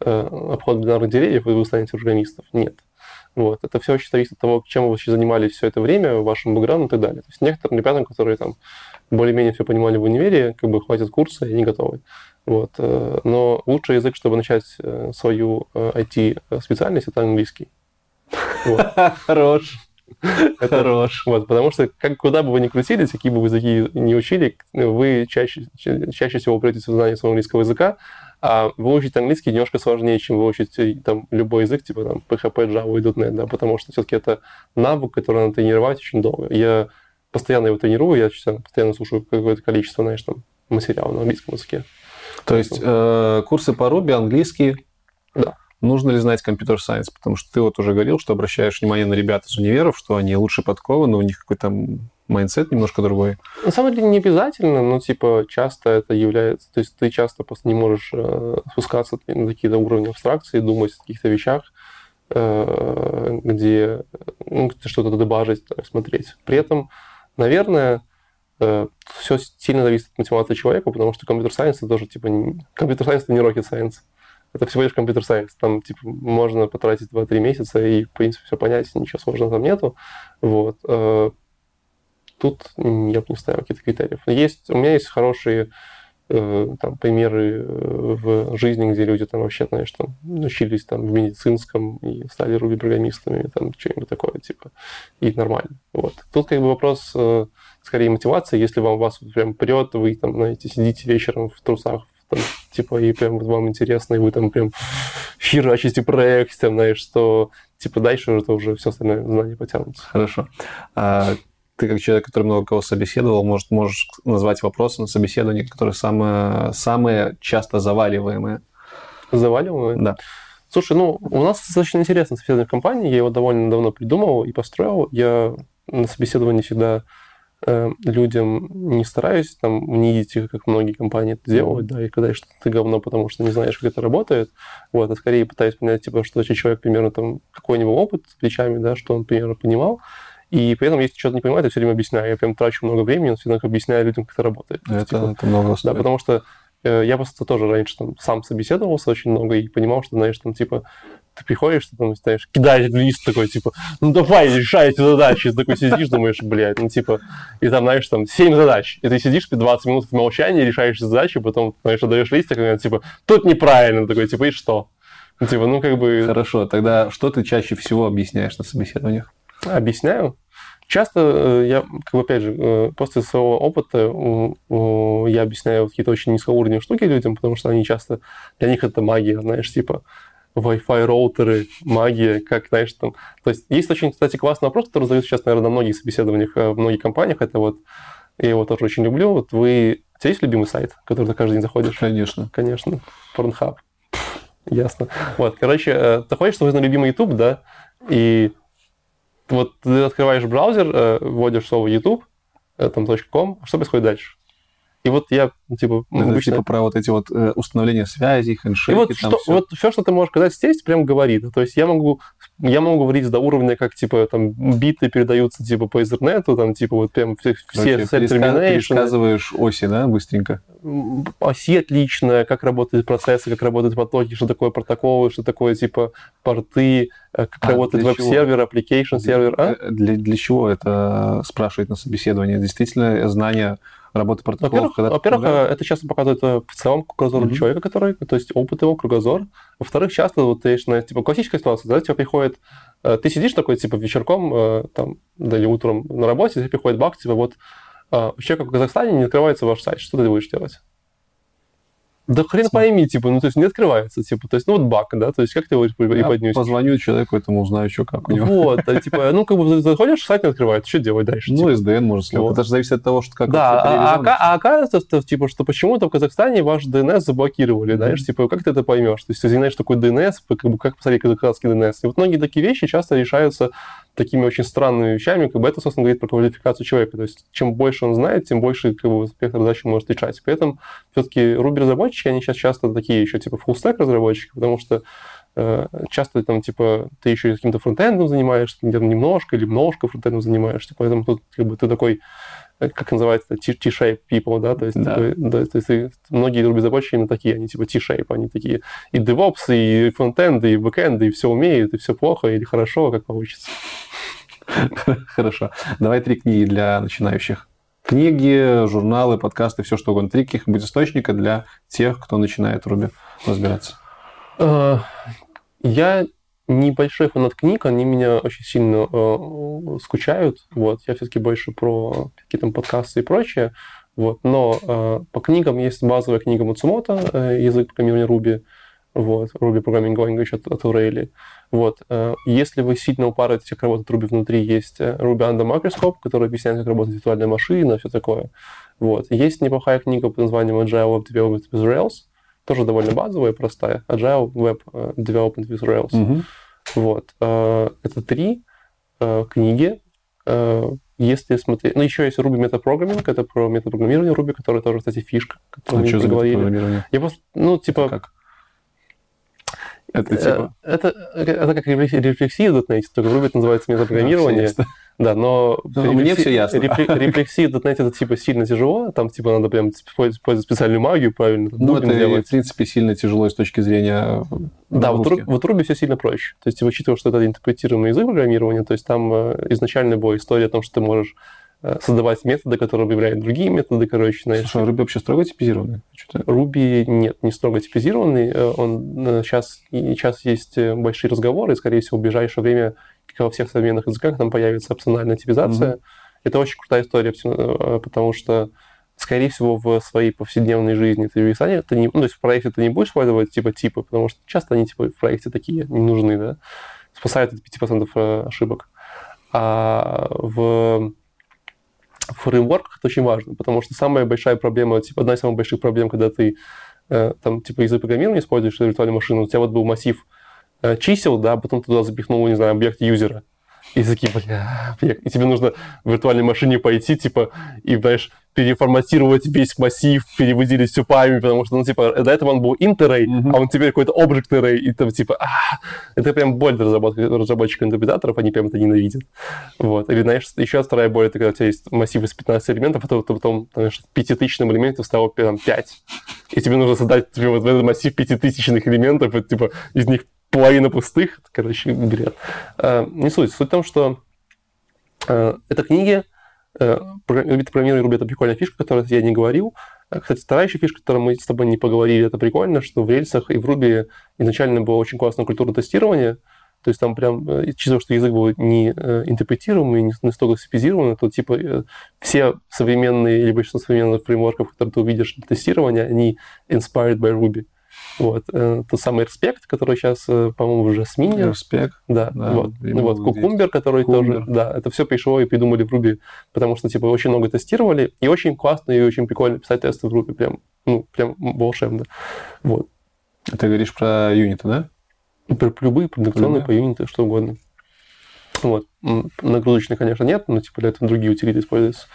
э, обход бинарных деревьев, и вы станете программистом. Нет. Вот. Это все очень зависит от того, чем вы вообще занимались все это время, вашим бэкграундом и так далее. То есть некоторым ребятам, которые там более-менее все понимали в универе, как бы хватит курса, и они готовы. Вот. э, Но лучший язык, чтобы начать э, свою IT-специальность, это английский. [LAUGHS] Хорош. Это Хорош. Вот, потому что как, куда бы вы ни крутились, какие бы вы языки не учили, вы чаще, ча- чаще всего упретесь в знание своего английского языка, а выучить английский немножко сложнее, чем выучить э, там, любой язык, типа там, PHP, Java и .NET, да, потому что все-таки это навык, который надо тренировать очень долго. Я постоянно его тренирую, я постоянно слушаю какое-то количество, знаешь, там, материала на английском языке. То есть э, курсы по Ruby, английский. Да. Нужно ли знать computer science? Потому что ты вот уже говорил, что обращаешь внимание на ребят из универов, что они лучше подкованы, у них какой-то mindset немножко другой. На самом деле не обязательно, но типа часто это является, то есть ты часто просто не можешь э, спускаться на какие-то уровни абстракции, думать о каких-то вещах, э, где ну, что-то дебажить, э, смотреть. При этом, наверное, все сильно зависит от мотивации человека, потому что computer science это тоже типа не- computer science это не rocket science. Это всего лишь computer science. Там типа можно потратить 2-3 месяца и, в принципе, все понять, ничего сложного там нету. Вот. Тут я бы не ставил каких-то критериев. Есть, у меня есть хорошие э, там, примеры э, в жизни, где люди там вообще, знаешь, там, учились там в медицинском и стали руби-программистами, там, что-нибудь такое, типа, и нормально. Вот. Тут как бы вопрос э, скорее мотивации, если вам вас прям прет, вы там, знаете, сидите вечером в трусах, там, типа, и прям вот вам интересно, и вы там прям херачите проект, там, знаешь, что, типа, дальше это уже все остальное знания потянутся. Хорошо. А ты как человек, который много кого собеседовал, может, можешь назвать вопросы на собеседовании, которые самые, самые часто заваливаемые? Заваливаем? Да. Слушай, ну, у нас достаточно интересно собеседование в компании, я его довольно давно придумал и построил. Я на собеседовании всегда э, людям не стараюсь там унизить их, как многие компании это делают, да, и когда что ты говно, потому что не знаешь, как это работает, вот, а скорее пытаюсь понять, типа, что человек примерно там какой-нибудь опыт с плечами, да, что он примерно понимал, и при этом, если что-то не понимает, я все время объясняю, я прям трачу много времени, но все равно объясняю людям, как это работает. То есть, Это, типа, это много да, стоит. потому что э, я просто тоже раньше там сам собеседовался очень много и понимал, что, знаешь, там, типа, ты приходишь, ты там, знаешь, кидаешь лист такой, типа, ну давай, решай эти задачи. Ты такой сидишь, думаешь, блядь, ну типа, и там, знаешь, там 7 задач. И ты сидишь 20 минут в молчании, решаешь задачи, потом, знаешь, отдаешь лист, такой, типа, тут неправильно, такой, типа, и что? Ну, типа, ну, как бы... Хорошо, тогда что ты чаще всего объясняешь на собеседованиях? Объясняю. Часто э, я, как бы, опять же, э, после своего опыта я объясняю какие-то очень низкоуровневые штуки людям, потому что они часто, для них это магия, знаешь, типа Wi-Fi роутеры, магия, как, знаешь, там... То есть есть очень, кстати, классный вопрос, который задают сейчас, наверное, на многих собеседованиях э, в многих компаниях. Это вот, я его тоже очень люблю. Вот вы... У тебя есть любимый сайт, который ты каждый день заходишь? Конечно. Конечно. Pornhub. Ясно. Вот, короче, ты ходишь на любимый YouTube, да, и вот ты открываешь браузер, э, вводишь слово YouTube, э, там .com, что происходит дальше? И вот я, ну, типа, Это обычно... типа про вот эти вот э, установления связей, И хендшейки, вот, там что, всё. вот все, что ты можешь сказать здесь, прям говорит. То есть я могу, я могу говорить до уровня, как, типа, там, биты передаются, типа, по Ethernet, там, типа, вот прям все, Короче, все termination, пересказываешь оси, да, быстренько? оси отличная, как работают процессы, как работают потоки, что такое протоколы, что такое, типа, порты, э, как А, работает веб-сервер, application сервер. А? Э, Для, для чего это спрашивает на собеседовании? Действительно, знание работы протоколов? Во-первых, когда ты во-первых, э, это часто показывает э, в целом кругозор Мгм. человека, который, то есть опыт его, кругозор. Во-вторых, часто вот есть, знаешь, типа классическая ситуация, да, тебе приходит, э, ты сидишь такой, типа, вечерком, там, да или утром на работе, тебе приходит баг, типа, вот у человека в Казахстане не открывается ваш сайт, что ты будешь делать? Да хрен пойми, типа, ну, то есть не открывается, типа, то есть, ну, вот баг, да, то есть как ты его Я преподнесешь? позвоню человеку этому, узнаю, что как у него. Вот, а, типа, ну, как бы заходишь, сайт не открывается, что делать дальше? Ну, типа? SDN может. Вот. Это же зависит от того, что как Да, а, а, а оказывается, что, типа, что почему-то в Казахстане ваш DNS заблокировали, Мгм. знаешь, типа, как ты это поймешь? То есть ты знаешь, что такое DNS, как бы как посмотреть казахстанский DNS. И вот многие такие вещи часто решаются такими очень странными вещами, как бы это, собственно, говорит про квалификацию человека. То есть чем больше он знает, тем больше как бы, спектр задач он может решать. Поэтому все-таки Ruby-разработчики, они сейчас часто такие еще типа full-stack разработчики, потому что э, часто там, типа, ты еще каким-то фронтендом занимаешься, где-то немножко или немножко фронтендом занимаешься, поэтому тут, как бы, ты такой, как называется, T-shape people, да, то есть, Да. такой, да, то есть многие разработчики именно такие, они типа T-shape, они такие и DevOps, и фронтенд, и бэкенд, и все умеют, и все плохо или хорошо, как получится. [LAUGHS] Хорошо. Давай три книги для начинающих. Книги, журналы, подкасты, все что угодно. Три каких-нибудь источника для тех, кто начинает в Руби разбираться. Э, Я небольшой фанат книг, они меня очень сильно э, скучают. Вот, я все-таки больше про какие-то подкасты и прочее. Вот, но э, по книгам есть базовая книга Мацумото, э, язык программирования Ruby, вот, Ruby Programming Language от, от O'Reilly. Вот, э, если вы сильно упарываетесь, как работает Ruby внутри, есть э, Ruby Under Microscope, который объясняет, как работает виртуальная машина, все такое. Вот. Есть неплохая книга под названием Agile Web Development with Rails, тоже довольно базовая, простая. Agile Web э, Development with Rails. Мгм. Вот. э, Это три э, книги. Если смотреть... Ну, еще есть Ruby Metaprogramming, это про метапрограммирование Ruby, который тоже, кстати, фишка, А мы что за проговорили. программирование? Я просто, ну, типа... Как? Это э, типа... Это, это как рефлекси- рефлексия в .NET, только в Ruby это называется метапрограммирование. А, ясно. Да, но... Ну, мне всё ясно. рефле- Рефлексия в .NET это типа сильно тяжело, там типа надо прям использовать специальную магию, правильно, Ну, это, делать. в принципе, сильно тяжело с точки зрения Да, вот, нагрузки. Ру- вот Ruby все сильно проще. То есть, учитывая, что это интерпретируемый язык программирования, то есть там э, изначально была история о том, что ты можешь э, создавать методы, которые объявляют другие методы, короче, знаешь. Слушай, а Ruby вообще строго типизированный? Что-то- Ruby нет, не строго типизированный. Э, Он сейчас, сейчас есть э, большие разговоры, и, скорее всего, в ближайшее время, как во всех современных языках, там появится опциональная типизация. Это очень крутая история, э, потому что, скорее всего, в своей повседневной жизни ты в Исане, ты не, ну, то есть в проекте ты не будешь использовать типа типы, потому что часто они типа в проекте такие не нужны, да, спасают от 5% э, ошибок. А в в фреймворках это очень важно, потому что самая большая проблема, типа одна из самых больших проблем, когда ты э, там типа язык программирования используешь виртуальную машину, у тебя вот был массив э, чисел, да, потом туда запихнул, не знаю, объект юзера. И такие, бля, бля, и тебе нужно в виртуальной машине пойти, типа, и, знаешь, переформатировать весь массив, перевыделить все память, потому что, ну, типа, до этого он был int array, Мгм. а он теперь какой-то object array, и там, типа, а, это прям боль для разработки- разработчиков-интерпретаторов, они прям это ненавидят. Вот. Или, знаешь, еще вторая боль, это когда у тебя есть массив из 15 элементов, а то ты потом, знаешь, в пятитысячном элементе стало прям 5. И тебе нужно создать тебе вот этот массив пятитысячных элементов, и, типа, из них половина пустых. Это, короче, бред. Э, Не суть. Суть в том, что э, это книги, программирование Ruby — это прикольная фишка, которую я не говорил. Э, Кстати, вторая еще фишка, которую мы с тобой не поговорили, это прикольно, что в рельсах и в Ruby изначально была очень классная культура тестирования, то есть там прям, э, чисто что язык был не э, интерпретируемый, не не столько специфизированный, то типа все современные или большинство современных фреймворков, которые ты увидишь для тестирования, они inspired by Ruby. Вот. э, Тот самый Respect, который сейчас, э, по-моему, в Jasmine, Респект. да, Да, вот. Ну, вот Кукумбер, который Кукумбер. тоже, да, это все пришло и придумали в Ruby, потому что, типа, очень много тестировали, и очень классно и очень прикольно писать тесты в Ruby, прям, ну, прям волшебно. Вот. Ты говоришь про юниты, да? Про любые продукционные по юниты, что угодно. Вот. Нагрузочные, конечно, нет, но, типа, для этого другие утилиты используются.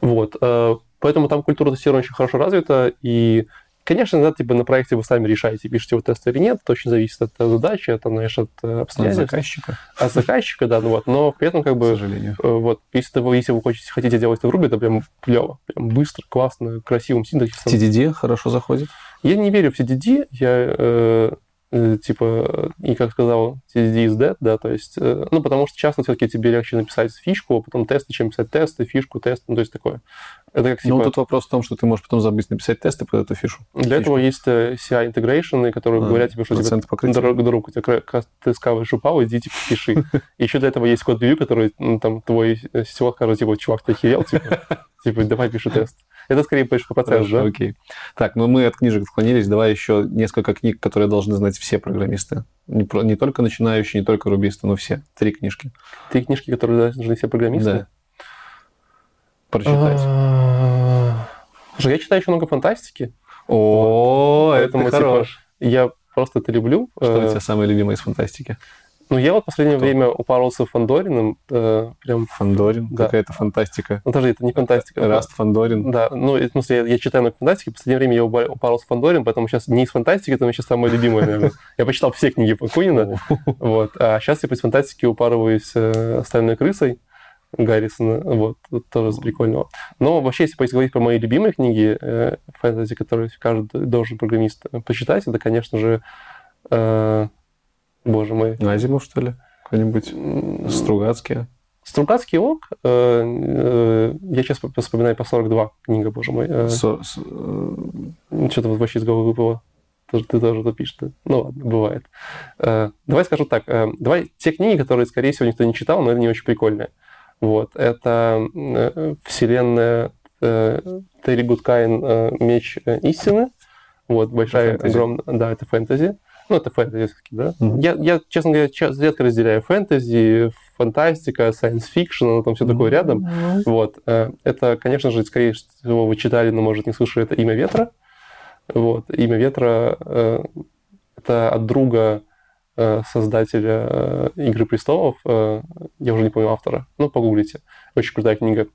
Вот. э, Поэтому там культура тестирования очень хорошо развита, и Конечно, да, типа на проекте вы сами решаете, пишете вы тест или нет, это очень зависит от задачи, от, знаешь, от э, От обстоятельств, заказчика, от заказчика, да, ну вот, но при этом как к бы сожалению. Э, Вот, если вы, если вы хотите, хотите делать это в Ruby, это прям клево, прям быстро, классно, красивым синтаксисом. TDD хорошо заходит. Я не верю в TDD, я, э, типа, и как сказал, TDD is dead, да, то есть, э, ну, потому что часто все-таки тебе легче написать фишку, а потом тесты, чем писать тесты, фишку, тест, ну, то есть такое. Это как, типа, Ну, тут вопрос в том, что ты можешь потом забыть написать тесты под эту фишу. для этого есть э, CI integration, которые А, говорят тебе, что типа, проценты покрытия. дорога дорог, у тебя ты скаваешь упал, иди, типа, пиши. [LAUGHS] Еще для этого есть код ревью, который, ну, там, твой э, сетевой скажет, типа, чувак, ты охерел, типа, [LAUGHS] типа, давай пиши тест. Это скорее больше по процессу, Хорошо, да? окей. Так, ну мы от книжек отклонились. Давай еще несколько книг, которые должны знать все программисты. Не, про- не только начинающие, не только рубисты, но все. Три книжки. Три книжки, которые должны все программисты. Да. Прочитать. Слушай, я читаю еще много фантастики. О, это типа, хорош. Я просто это люблю. Что у Э, тебя самое любимое из фантастики? Ну, я вот в последнее Кто? время упарился Фандориным, э, прям, Фандорин, Да. какая-то фантастика. ну, даже это не фантастика. Раст Фандорин. Да, ну, в смысле, я, я читаю много фантастики, в последнее время я упарился в Фандорин, поэтому сейчас не из фантастики, это сейчас самое любимое, наверное. Я почитал все книги Кунина, вот, а сейчас я из фантастики упарываюсь э, «Стальной крысой», Гаррисона, вот, тоже прикольного. Но вообще, если говорить про мои любимые книги э, фэнтези, которые каждый должен программист э, почитать, это, конечно же, э, боже мой, Азимов, что ли? Какой-нибудь м, Стругацкий. Стругацкий ок, э, э, я сейчас вспоминаю по 42 книга, боже мой, э, Со- э, что-то вот вообще из головы выпало. Ты тоже это пишешь. да? Ну ладно, бывает. Давай скажу так. Давай те книги, которые, скорее всего, никто не читал, но они очень прикольные. Вот. Это вселенная Терри Гудкайнд «Меч истины». Вот, большая, огромная... Да, это фэнтези. Ну, это фэнтези да? Мгм. Я, я, честно говоря, редко разделяю фэнтези, фантастика, fiction, оно там все такое рядом. Вот. э, Это, конечно же, скорее всего, вы читали, но, может, не слышали, это «Имя ветра». Вот. «Имя ветра» э, — это от друга э, создателя «Игры престолов», я уже не помню автора, ну, погуглите. Очень крутая книга.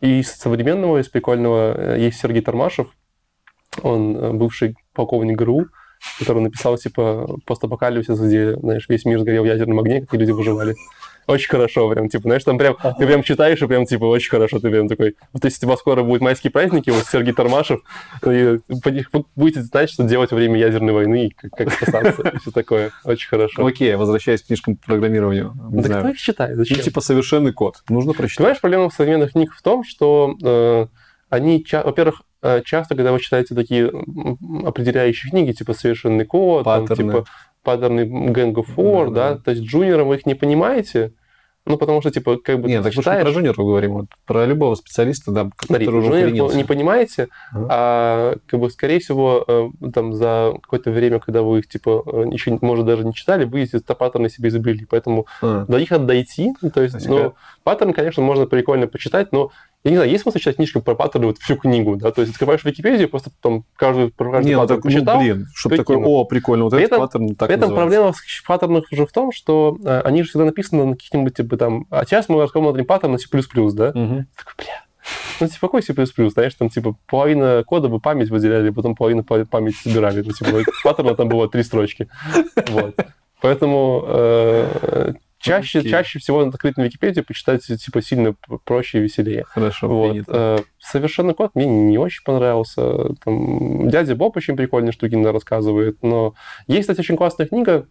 И из современного, из прикольного есть Сергей Тормашев, он бывший полковник ГРУ, который написал, типа, постапокалипсис, где, знаешь, весь мир сгорел в ядерном огне, как люди выживали. Очень хорошо, прям, типа, знаешь, там прям, ты прям читаешь, и прям, типа, очень хорошо, ты прям такой, вот если у вас скоро будут майские праздники, вот Сергей Тормашев, и вы будете знать, что делать во время ядерной войны, и как, как спасаться, и все такое. Очень хорошо. Окей, возвращаясь к книжкам по программированию. Да знаю. кто их читает? Ну, Зачем? типа совершенный код. Нужно прочитать. Понимаешь, проблема современных книг в том, что э, они, во-первых, часто, когда вы читаете такие определяющие книги, типа «Совершенный код», там, Паттерны. типа «Паттерны Gang of War», Да, да, да. то есть джуниором вы их не понимаете, ну, потому что, типа, как бы Нет, так читаешь, про жуниоров говорим, вот про любого специалиста, да, Смотри, который уже укоренился. не понимаете, Ага. а как бы, скорее всего, э, там за какое-то время, когда вы их, типа, э, еще, может, даже не читали, вы эти паттерны себе изобрели, поэтому А, до них надо дойти. Ну, То есть, есть, ну, как- паттерн, конечно, можно прикольно почитать, но я не знаю, есть смысл читать книжку про паттерны вот всю книгу, да? То есть открываешь Википедию, просто там каждый, про каждый Не, ну паттерн ну, почитал. блин, чтобы такой, прикинул. о, прикольно, вот При этот этом- паттерн так При этом проблема в паттернах уже в том, что э, они же всегда написаны на каких-нибудь, типа, там, а сейчас мы рассмотрим паттерн на C++, да? Мгм. Такой, бля, ну, типа, какой C++? Знаешь, там, типа, половина кода вы память выделяли, потом половину па- памяти собирали. Ну, типа, паттерна там было три строчки. Вот. Поэтому э, чаще, Окей. чаще всего на Википедии, почитать, типа, сильно проще и веселее. Хорошо, Вот. принято. Э, Совершенно код мне не очень понравился. Там, дядя Боб очень прикольные штуки рассказывает. Но есть, кстати, очень классная книга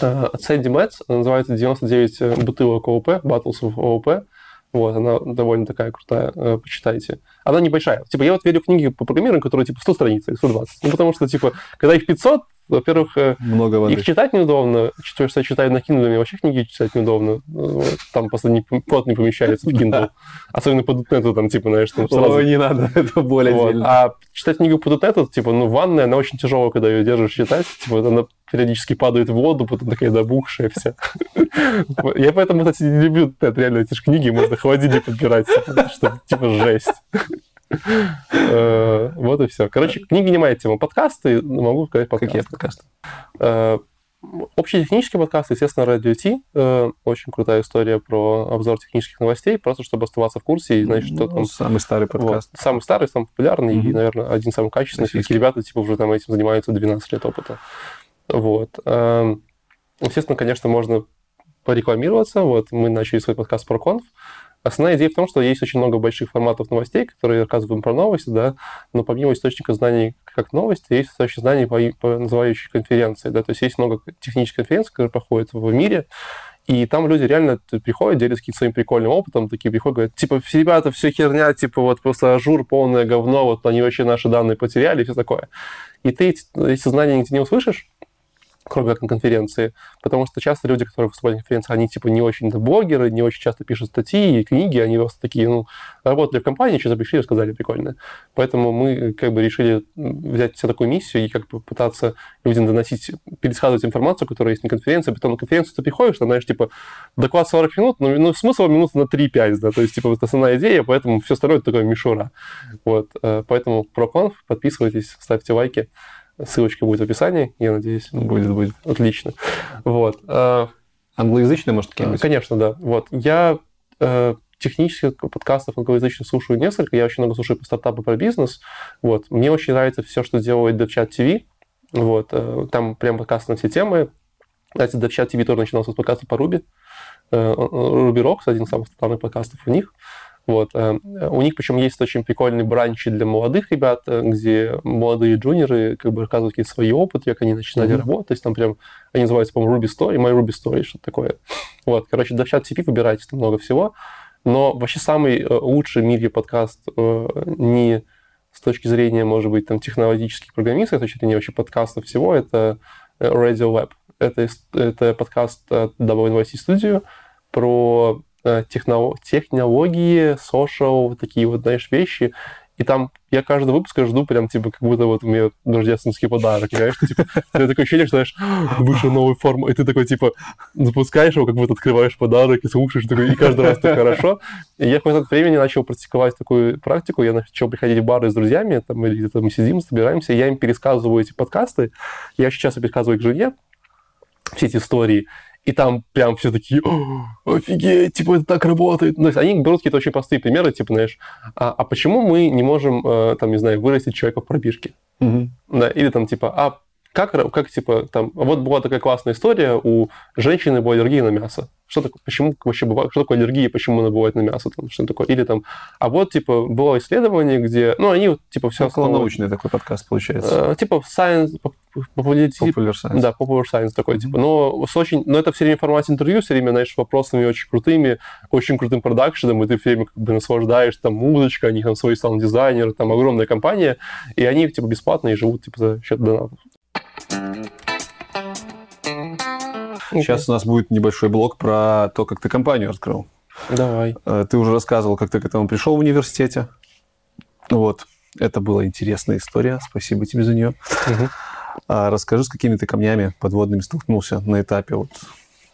э, от Сэнди Мэтс. Называется «99 бутылок ООП», «Battles of ООП». Вот, она довольно такая крутая, э, почитайте. Она небольшая. Типа, я вот верю книги по программированию, которые, типа, 100 страниц или 120. Ну, потому что, типа, когда их 500, во-первых, э, Много воды. их читать неудобно. Что я читаю на Kindle, мне вообще книги читать неудобно. Вот. Там просто не, код не помещается в Kindle. [LAUGHS] Особенно по .NET, там, типа, знаешь, там сразу... Ой, не надо, [LAUGHS] это боль Вот. А читать книгу по .NET, типа, ну, ванная, она очень тяжелая, когда ее держишь читать. Типа, она периодически падает в воду, потом такая набухшая вся. [LAUGHS] Я поэтому, кстати, не люблю реально, эти же книги можно холодильник подбирать, типа, что, типа, жесть. Э, Вот и все. Короче, книги не моя тема. Подкасты, могу сказать Какие подкасты. подкасты? Э, Общий технический подкаст, естественно, Radio T. Э, Очень крутая история про обзор технических новостей, просто чтобы оставаться в курсе и знать, что Ну, там Самый старый вот. подкаст. Самый старый, самый популярный и, наверное, один качественных. Российский. Такие ребята, типа, уже там этим занимаются 12 лет опыта. Вот. Эм, Естественно, конечно, можно порекламироваться. Вот мы начали свой подкаст про конф. Основная идея в том, что есть очень много больших форматов новостей, которые рассказываем про новости, да, но помимо источника знаний как новости, есть источник знаний по, по называющей конференции, да, то есть есть много технических конференций, которые проходят в мире, и там люди реально приходят, делятся каким-то своим прикольным опытом, такие приходят, говорят, типа, «Все ребята, все херня, типа, вот просто Azure, полное говно, вот они вообще наши данные потеряли и все такое. И ты эти знания нигде не услышишь, кроме как на конференции, потому что часто люди, которые выступают на конференции, они типа не очень блогеры, не очень часто пишут статьи и книги, они просто такие, ну, работали в компании, что-то пришли и рассказали прикольно. Поэтому мы как бы решили взять себе такую миссию и как бы пытаться людям доносить, пересказывать информацию, которая есть на конференции, потом на конференцию ты приходишь, там, знаешь, типа, доклад 40 минут, ну, ну смысл минут на 3-5, да, то есть, типа, вот основная идея, поэтому все остальное такое мишура. Вот, э, поэтому про подписывайтесь, ставьте лайки, ссылочка будет в описании, я надеюсь. Будет, будет. Отлично. Вот. А, Англоязычные, может, какие-нибудь? Конечно, да. Вот. Я э, технических подкастов англоязычных слушаю несколько. Я очень много слушаю по стартапу, про бизнес. Вот. Мне очень нравится все, что делает DevChat TV. Вот. Э, там прям подкасты на все темы. Кстати, DevChat TV тоже начинался с подкаста по Ruby. Э, Ruby Rocks, один из самых популярных подкастов у них. Вот. э, У них причем есть очень прикольные бранчи для молодых ребят, э, где молодые джуниоры как бы рассказывают какие-то свои опыты, как они начинали Мгм. работать. То есть там прям, они называются, по-моему, Ruby Story, My Ruby Story, что-то такое. Вот, короче, DevChat TV выбирайте, там много всего. Но вообще самый э, лучший в мире подкаст не с точки зрения, может быть, там, технологических программистов, с точки зрения вообще подкастов всего, это Radio Lab. Это, это подкаст от WNYC Studio про техно- технологии, social, вот такие вот, знаешь, вещи. И там я каждый выпуск жду прям, типа, как будто вот меня рождественский подарок? Что, [LAUGHS] Типа, такое ощущение, что, знаешь, вышел новый формат, и ты такой, типа, запускаешь его, как будто открываешь подарок и слушаешь, такой, и каждый раз так хорошо. И я в какое-то времени начал практиковать такую практику, я начал приходить в бары с друзьями, там, или где-то мы сидим, собираемся, я им пересказываю эти подкасты, я часто пересказываю их жене, все эти истории, и там прям все такие, «О, офигеть, типа, это так работает. Ну, то есть они берут какие-то очень простые примеры, типа, знаешь, а, а почему мы не можем, э, там, не знаю, вырастить человека в пробежке? Мгм. Да, или там, типа, а как, как, типа, там, вот была такая классная история, у женщины была аллергия на мясо. Что такое, почему вообще бывает, что такое аллергия, почему она бывает на мясо, там, что такое? Или там, а вот, типа, было исследование, где, ну, они типа, все Около научный такой подкаст получается. типа, science, Popular Science. да, Popular Science такой, Мгм. типа. Но, с очень, но это все время в формате интервью, все время, знаешь, вопросами очень крутыми, очень крутым продакшеном, и ты все время как бы наслаждаешь, там, музычка, они там свои саунд-дизайнеры, там, огромная компания, и они, типа, бесплатно и живут, типа, за счет донатов. Сейчас у нас будет небольшой блок про то, как ты компанию открыл. Давай. Э, Ты уже рассказывал, как ты к этому пришел в университете. Вот. Это была интересная история. Спасибо тебе за нее. Мгм. А расскажи, с какими ты камнями подводными столкнулся на этапе вот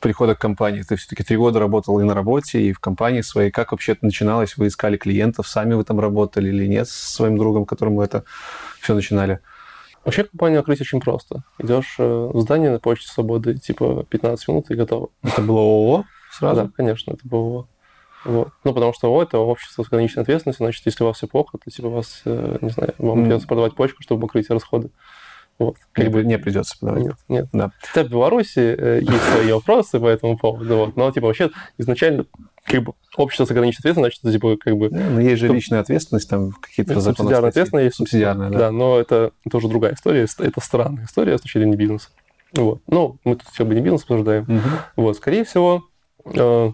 прихода к компании. Ты все-таки три года работал и на работе, и в компании своей. Как вообще это начиналось? Вы искали клиентов, сами вы там работали или нет с своим другом, которым вы это все начинали? Вообще компанию открыть очень просто. Идешь э, в здание на почте свободы, типа, 15 минут и готово. Это было ООО сразу? Да, конечно, это было. Вот. Ну, потому что ООО – это общество с ограниченной ответственностью, значит, если у вас все плохо, то, типа, вас, э, не знаю, вам Мгм. придется продавать почку, чтобы покрыть расходы. Вот. Как бы не придется подавать. Нет, нет. Да. Хотя в Беларуси э, есть свои вопросы по этому поводу, вот. но, типа, вообще, изначально, как бы, общество с ограниченной ответственностью, значит, это, типа, как бы, Ну, Но есть же личная ответственность, там какие-то законы. субсидиарная ответственность есть. Субсидиарная, да. Да, но это тоже другая история, это странная история с точки зрения бизнеса. Вот. Ну, мы тут все бы не бизнес обсуждаем. Мгм. Вот, скорее всего, э,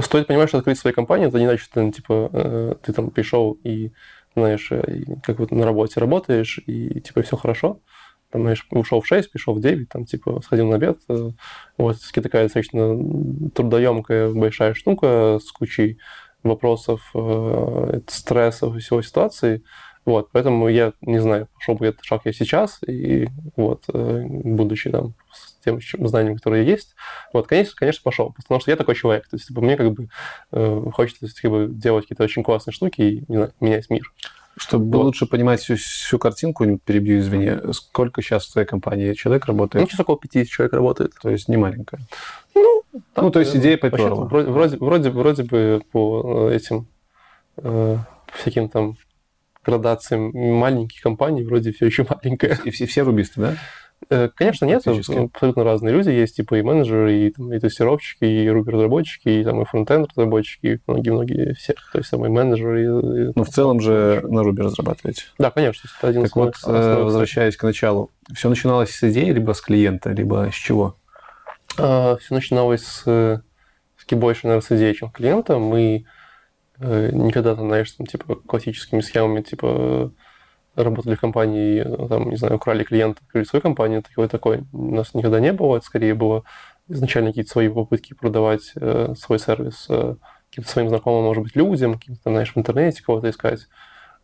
стоит понимать, что открыть свою компанию, это не значит, что ну, типа, э, ты там пришел и, знаешь, э, и как вот на работе работаешь, и типа все хорошо. Там, знаешь, ушел в 6, пришел в 9, там, типа, сходил на обед. э, Вот, такая достаточно трудоемкая большая штука с кучей вопросов, э, стрессов и всего ситуации. Вот, поэтому я не знаю, пошел бы этот шаг я сейчас, и вот, э, будучи там с тем знанием, которое есть, вот, конечно, конечно, пошел, потому что я такой человек, то есть, типа, мне как бы хочется, как бы, делать какие-то очень классные штуки и, не знаю, менять мир. Чтобы Вот. лучше понимать всю, всю картинку, перебью, извини, сколько сейчас в твоей компании человек Ну, работает? сейчас около 50 человек работает. То есть не маленькая. Ну, Ну, то есть идея вообще попёрла. Вроде, вроде, вроде, вроде бы по э, этим э, всяким там градациям маленьких компаний вроде все еще маленькая. И все, все рубисты, да? Э, Конечно, нет, абсолютно разные люди есть, типа и менеджеры, и, там, и тестировщики, и руби-разработчики, и, там, и фронтенд разработчики, и многие-многие все. То есть там и менеджеры. и- Ну, в целом же на Руби разрабатываете. Да, конечно, это один Так вот, э, основных- возвращаясь к началу, все начиналось с идеи, либо с клиента, либо с чего? все начиналось с, с больше, наверное, с идеи, чем клиента. Мы э, никогда, там, знаешь, там, типа, классическими схемами, типа, работали в компании, э, там, не знаю, украли клиента, открыли свою компанию, такой, такой у нас никогда не было. Это скорее было изначально какие-то свои попытки продавать э, свой сервис э, каким-то своим знакомым, может быть, людям, каким-то, знаешь, в интернете кого-то искать.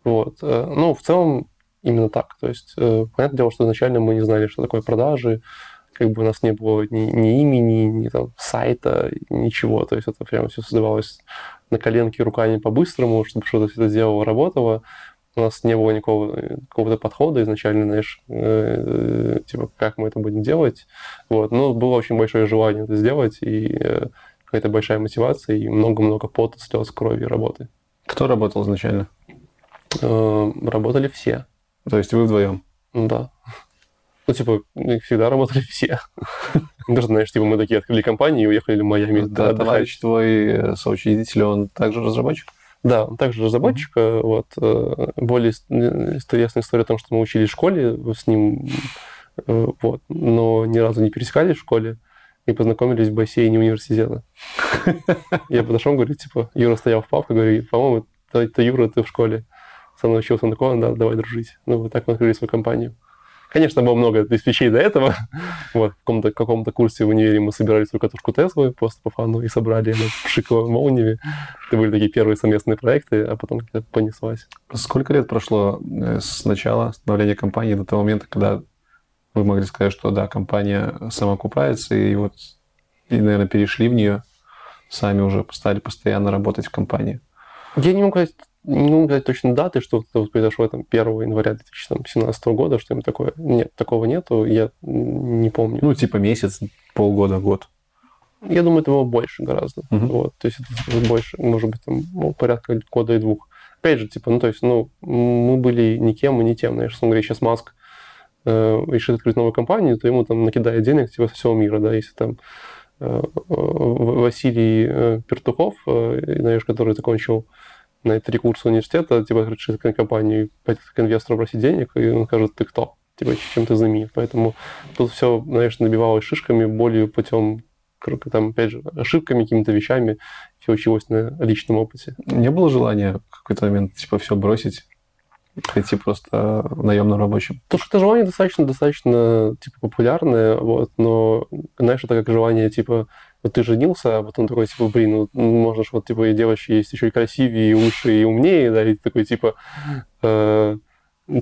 Вот. Э, Ну, в целом, именно так. То есть, э, понятное дело, что изначально мы не знали, что такое продажи, как бы у нас не было ни, ни имени, ни там сайта, ничего. То есть это прямо все создавалось на коленке руками по-быстрому, чтобы что-то все это делало, работало. У нас не было никакого какого-то подхода изначально, знаешь, э, типа, как мы это будем делать. Вот. Но было очень большое желание это сделать, и э, какая-то большая мотивация, и много-много пота, слез, крови, работы. Кто работал изначально? Э, работали все. То есть вы вдвоем? Да. Ну, типа, всегда работали все. Даже, знаешь, типа, мы такие открыли компанию и уехали в Майами. Да, товарищ твой э, соучредитель, он также разработчик? Да, он также разработчик. Mm-hmm. Вот. Э, более интересная история о том, что мы учились в школе с ним, вот, но ни разу не пересекались в школе и познакомились в бассейне университета. Я подошел, говорю, типа, Юра стоял в папке, говорю, по-моему, это Юра, ты в школе со мной учился, он такой, да, давай дружить. Ну, вот так мы открыли свою компанию. Конечно, было много вещей до этого. [LAUGHS] вот, в каком-то, каком-то курсе в универе мы собирали свою катушку Теслы просто по фану и собрали на пшиковой молнии. Это были такие первые совместные проекты, а потом понеслась. Сколько лет прошло э, с начала становления компании до того момента, когда вы могли сказать, что да, компания самоокупается, и вот, и, наверное, перешли в нее, сами уже стали постоянно работать в компании? Я не могу сказать могу сказать точно даты, что произошло там 1 января 2017 года, что-нибудь такое. Нет, такого нету, я не помню. Ну, типа месяц, полгода, год. Я думаю, это было больше гораздо. Uh-huh. Вот, то есть это больше, может быть, там, ну, порядка года и двух. Опять же, типа, ну, то есть, ну, мы были никем и не тем. Знаешь, он говорит, сейчас Маск э, решит открыть новую компанию, то ему там накидает денег типа со всего мира, да, если там э, Василий э, Пертухов, э, знаешь, который закончил на три курса университета, типа, решит компанию, пойти к инвестору просить денег, и он скажет, ты кто? Типа, чем ты знаменит. Поэтому тут все, знаешь, набивалось шишками, болью путем, там, опять же, ошибками, какими-то вещами, все училось на личном опыте. Не было желания в какой-то момент, типа, все бросить? Пойти просто наемным рабочим. То, что это желание достаточно, достаточно, типа, популярное, вот, но, знаешь, это как желание, типа, вот ты женился, а потом такой, типа, блин, ну, можно же, вот, типа, и девочки есть еще и красивее, и лучше, и умнее, да, и такой, типа, э,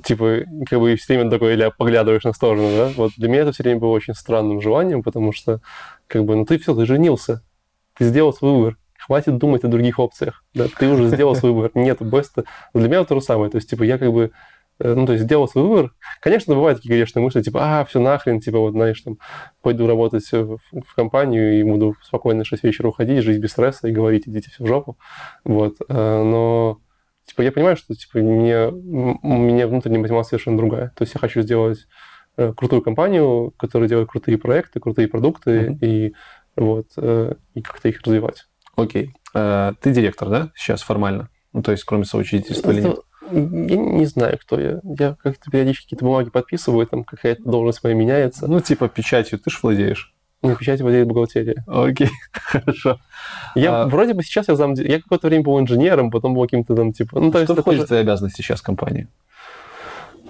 типа, как бы все время такой, или поглядываешь на сторону, да, вот для меня это все время было очень странным желанием, потому что, как бы, ну, ты все, ты женился, ты сделал свой выбор, хватит думать о других опциях, да, ты уже сделал свой выбор, нет, беста, для меня то же самое, то есть, типа, я как бы, ну, то есть сделал свой выбор. Конечно, бывают такие грешные мысли, типа, а, все нахрен, типа, вот, знаешь, там, пойду работать в, в компанию и буду спокойно в 6 вечера уходить, жить без стресса и говорить, идите все в жопу. Вот. Э, но, типа, я понимаю, что, типа, мне, у меня внутренняя мотивация совершенно другая. То есть я хочу сделать э, крутую компанию, которая делает крутые проекты, крутые продукты, mm-hmm. и вот, и как-то их развивать. Окей. Okay. Ты директор, да, сейчас формально? Ну, то есть, кроме соучредительства или нет? Я не знаю, кто я. Я как-то периодически какие-то бумаги подписываю, там какая-то должность моя меняется. Ну, типа печатью ты же владеешь? Ну, печать владеет бухгалтерия. Окей, [LAUGHS] хорошо. Я а... вроде бы сейчас я зам... Я какое-то время был инженером, потом был каким-то там, типа... Ну, то Что есть, входит в твои обязанности сейчас в компании?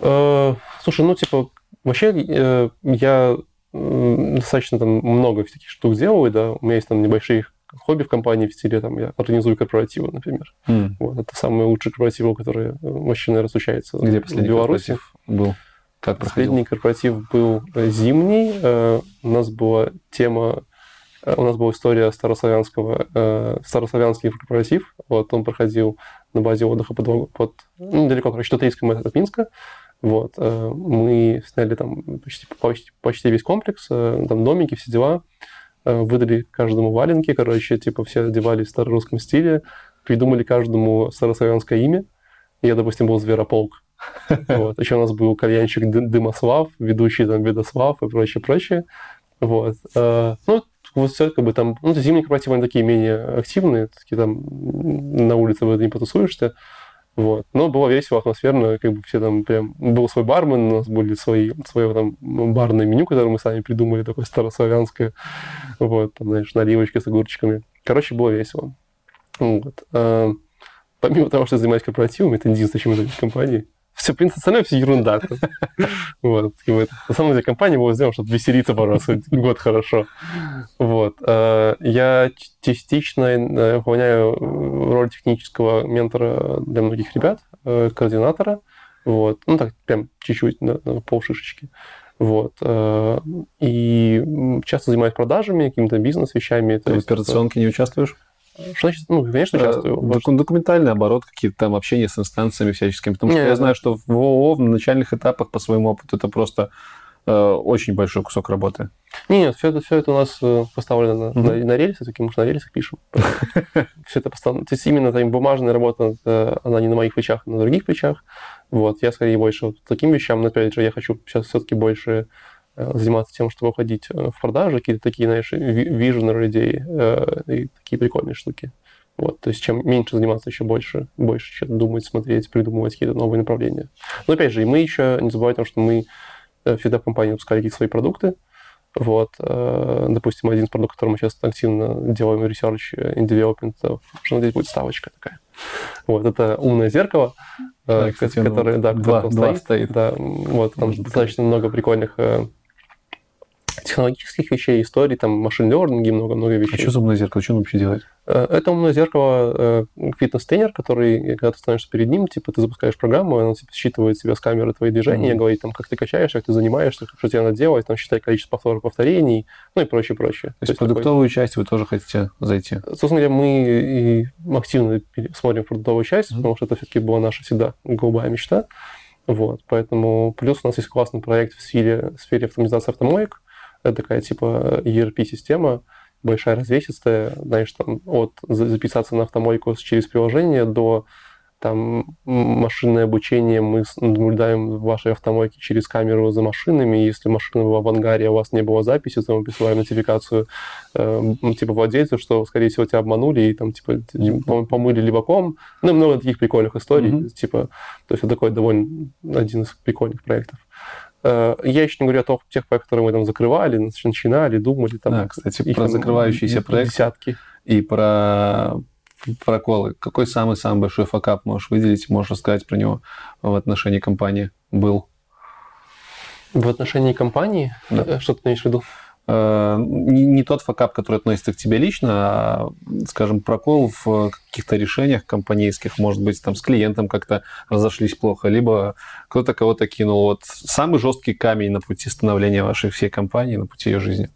Э, слушай, ну, типа, вообще э, я достаточно там много таких штук делаю, да, у меня есть там небольшие хобби в компании в стиле, там, я организую корпоративы, например. Mm. Вот, это самые лучшие корпоративы, которые вообще, наверное, случаются Где последний в Беларуси. был? Как Последний корпоратив был э, зимний. Э, у нас была тема, э, у нас была история старославянского, старославянский корпоратив. Вот он проходил на базе отдыха под, под ну, далеко, короче, Тутрийском от Минска. Вот. Мы сняли там почти, почти, почти весь комплекс, там домики, все дела. Э, выдали каждому валенки, короче, типа все одевались в старорусском стиле, придумали каждому старославянское имя. Я, допустим, был Зверополк. [LAUGHS] Вот. Еще у нас был кальянщик Дымослав, ведущий там Ведослав и прочее, прочее. Вот. Э, ну, вот все как бы там, ну, зимние корпоративы, они такие менее активные, такие там на улице вы не потусуешься. Вот. Но было весело, атмосферно, как бы все там прям... Был свой бармен, у нас были свои, свое там барное меню, которое мы сами придумали, такое старославянское. Вот, там, знаешь, наливочки с огурчиками. Короче, было весело. Вот. А, помимо того, что занимаюсь корпоративами, это единственное, чем я занимаюсь в компании, все, в принципе, остальное все ерунда. Вот. На самом деле компания была сделана, чтобы веселиться раз год хорошо. Вот. А, я частично э, выполняю роль технического ментора для многих ребят, э, координатора. Вот. Ну, так, прям чуть-чуть, на, на полшишечки. Вот. Э, и часто занимаюсь продажами, какими-то бизнес-вещами. Ты в операционке не участвуешь? Что значит, ну, конечно, Э, участвую. доку- Документальный оборот, какие-то там общения с инстанциями всяческими. Потому что Не, я знаю, что в ООО на начальных этапах, по своему опыту, это просто э, очень большой кусок работы. Не, нет, все это, все это у нас э, поставлено на, Мгм. на, на рельсы, таки мы же на рельсах пишем. [LAUGHS] Все это поставлено. То есть именно там бумажная работа, э, она не на моих плечах, а на других плечах. Вот, я скорее больше вот таким вещам, же, я хочу сейчас все-таки больше э, заниматься тем, чтобы уходить э, в продажи, какие-то такие, знаешь, ви- виженеры идеи э, и такие прикольные штуки. Вот, то есть чем меньше заниматься, еще больше, больше что-то думать, смотреть, придумывать какие-то новые направления. Но опять же, и мы еще не забываем о том, что мы э, всегда в компании выпускали какие-то свои продукты, вот, э, допустим, один из продуктов, который мы сейчас активно делаем research and development, э, что здесь будет ставочка такая. Вот, это умное зеркало, э, Да, кстати, оно которое, да, два- два стоит. стоит. Да, вот, там достаточно много прикольных э, технологических вещей, историй, там машин learning, много-много А вещей. что за умное зеркало? Что он вообще делает? Э, Это умное зеркало, э, фитнес-тренер, который, когда ты становишься перед ним, типа, ты запускаешь программу, она типа, считывает себя с камеры твои движения, Мгм. говорит, там, как ты качаешь, как ты занимаешься, что тебе надо делать, там, считай количество повторов, повторений, ну и прочее, прочее. То есть в продуктовую часть вы тоже хотите зайти? такой- собственно говоря, мы и активно смотрим продуктовую часть, Мгм. потому что это все-таки была наша всегда голубая мечта. Вот, поэтому плюс у нас есть классный проект в сфере, в сфере автоматизации автомоек. Это такая типа ERP-система, большая развесистая, знаешь, там от за- записаться на автомойку через приложение до там машинное обучение мы наблюдаем в вашей автомойке через камеру за машинами. Если машина была в ангаре, а у вас не было записи, то мы присылаем нотификацию э, типа владельцу, что, скорее всего, тебя обманули и там типа помыли леваком. Ну много таких прикольных историй. Мгм. Типа, то есть это такой довольно один из прикольных проектов. Э, Я еще не говорю о том, тех проектах, которые мы там закрывали, нач- начинали, думали. Там, Да, кстати, их про закрывающиеся проекты. Десятки. И про проколы. Какой самый-самый большой факап можешь выделить, можешь рассказать про него в отношении компании был? В отношении компании, Да. э, что ты имеешь в виду? Э, Не, не тот факап, который относится к тебе лично, а, скажем, прокол в каких-то решениях компанейских, может быть, там с клиентом как-то разошлись плохо, либо кто-то кого-то кинул. Вот самый жесткий камень на пути становления вашей всей компании, на пути ее жизни.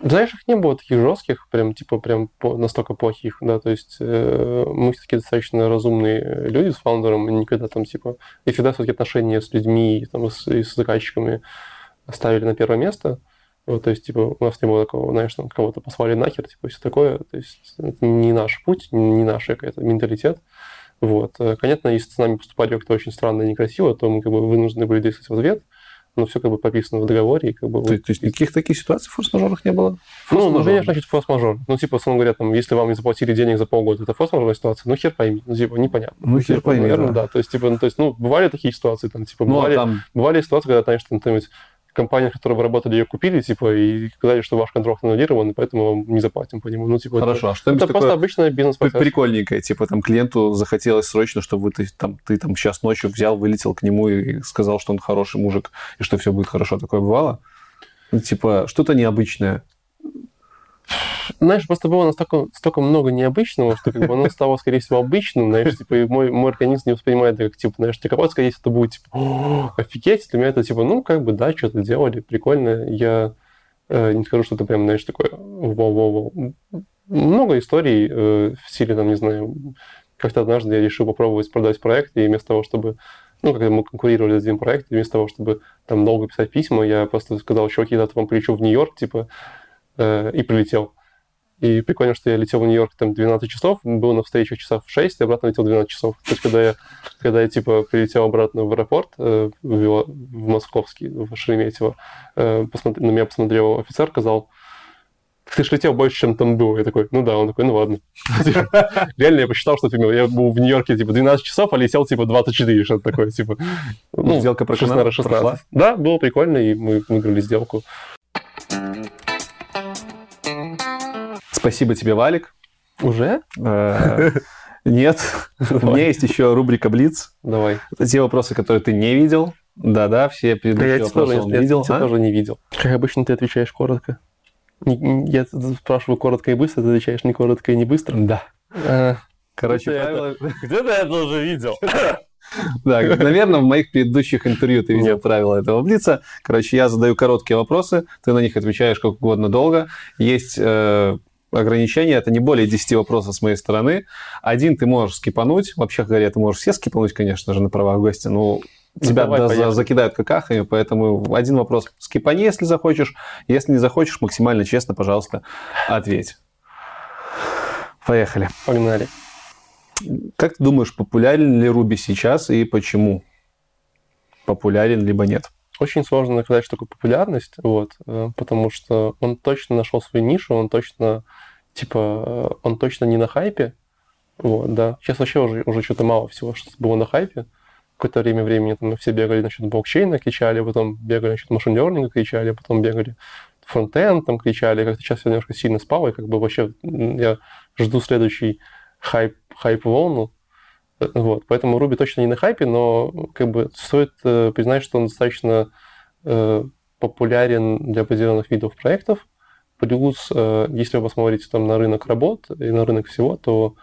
Знаешь, их не было таких жестких, прям типа прям настолько плохих, да, то есть э, мы все-таки достаточно разумные люди с фаундером, и никогда там типа, и всегда все-таки отношения с людьми и, там, с, и с заказчиками ставили на первое место, вот, то есть, типа, у нас не было такого, знаешь, там, кого-то послали нахер, типа, все такое, то есть, это не наш путь, не наш какой-то менталитет, вот. Э, Понятно, если с нами поступали как-то очень странно и некрасиво, то мы как бы вынуждены были действовать в ответ, но все как бы прописано в договоре, и как бы... То, то есть никаких таких ситуаций форс-мажорных не было? Ну, ну, Форс-мажор. конечно, значит, форс-мажор. Ну, типа, условно говоря, там, если вам не заплатили денег за полгода, это форс-мажорная ситуация, ну, хер пойми, ну, типа, непонятно. Ну, хер пойми, Наверное, да. да. То есть, типа, ну, то есть, ну, бывали такие ситуации, там, типа, Ну, а бывали, там бывали ситуации, когда, знаешь, там, там, компания, в которой вы работали, ее купили, типа, и сказали, что ваш контракт аннулирован, и поэтому вам не заплатим по нему. Ну, типа, это- хорошо. А Это, что-нибудь просто обычная бизнес-процесс. прикольненькое? Типа там клиенту захотелось срочно, чтобы ты, там, ты там сейчас ночью взял, вылетел к нему и сказал, что он хороший мужик, и что все будет хорошо. Такое бывало? Ну, типа, что-то необычное. Знаешь, просто было настолько столько много необычного, что как бы оно стало, скорее всего, обычным, знаешь, типа, и мой, мой организм не воспринимает это как, типа, знаешь, кого-то, скорее всего, это будет, типа, «О, офигеть, для меня это, типа, ну, как бы, да, что-то делали, прикольно, я э, не скажу, что это прям, знаешь, такое, вау-вау-вау. Много историй э, в стиле, там, не знаю, как-то однажды я решил попробовать продать проект, и вместо того, чтобы ну, когда мы конкурировали за один проект, и вместо того, чтобы там долго писать письма, я просто сказал, чуваки, завтра вам полечу в Нью-Йорк, типа, э, и прилетел. И прикольно, что я летел в Нью-Йорк там 12 часов, был на встрече часов 6, и обратно летел 12 часов. То есть, когда я, когда я типа, прилетел обратно в аэропорт, э, в, в Московский, в Шереметьево, э, посмотр- на меня посмотрел офицер, сказал, ты ж летел больше, чем там был. Я такой, ну да, он такой, ну ладно. [LAUGHS] Реально я посчитал, что типа, я был в Нью-Йорке типа 12 часов, а летел типа 24, что-то такое, типа. Ну, сделка прошла? 16, 16. Прошла? Да, было прикольно, и мы выиграли сделку. Спасибо тебе, Валик. Уже? Э, Нет. У меня есть еще рубрика Блиц. Давай. Это те вопросы, которые ты не видел. Да-да, все предыдущие я вопросы тоже, он я видел. тебя а? тоже не видел. Как обычно, ты отвечаешь коротко. Я спрашиваю коротко и быстро, ты отвечаешь не коротко и не быстро. Да. А, Короче, Где ты правила- Где-то я тоже видел. [LAUGHS] Да, наверное, в моих предыдущих интервью ты видел Нет. правила этого блица. Короче, я задаю короткие вопросы, ты на них отвечаешь как угодно долго. Есть э, ограничения. Это не более 10 вопросов с моей стороны. Один ты можешь скипануть. Вообще говоря, ты можешь все скипануть, конечно же, на правах гостя. Но тебя давай, да, закидают какахами, поэтому один вопрос скипани, если захочешь. Если не захочешь, максимально честно, пожалуйста, ответь. Поехали. Погнали. Как ты думаешь, популярен ли Руби сейчас и почему? Популярен либо нет? Очень сложно сказать, что такое популярность, вот, э, потому что он точно нашел свою нишу, он точно, типа, э, он точно не на хайпе, вот, да. Сейчас вообще уже, уже что-то мало всего, что было на хайпе. Какое-то время времени там все бегали насчет блокчейна, кричали, потом бегали насчет машин кричали, потом бегали фронтенд, там кричали, как-то сейчас все немножко сильно спало, и как бы вообще я жду следующий хайп, хайп-волну, Э, Вот, поэтому Руби точно не на хайпе, но как бы стоит э, признать, что он достаточно э, популярен для определенных видов проектов. Плюс, э, если вы посмотрите там на рынок работ и на рынок всего, то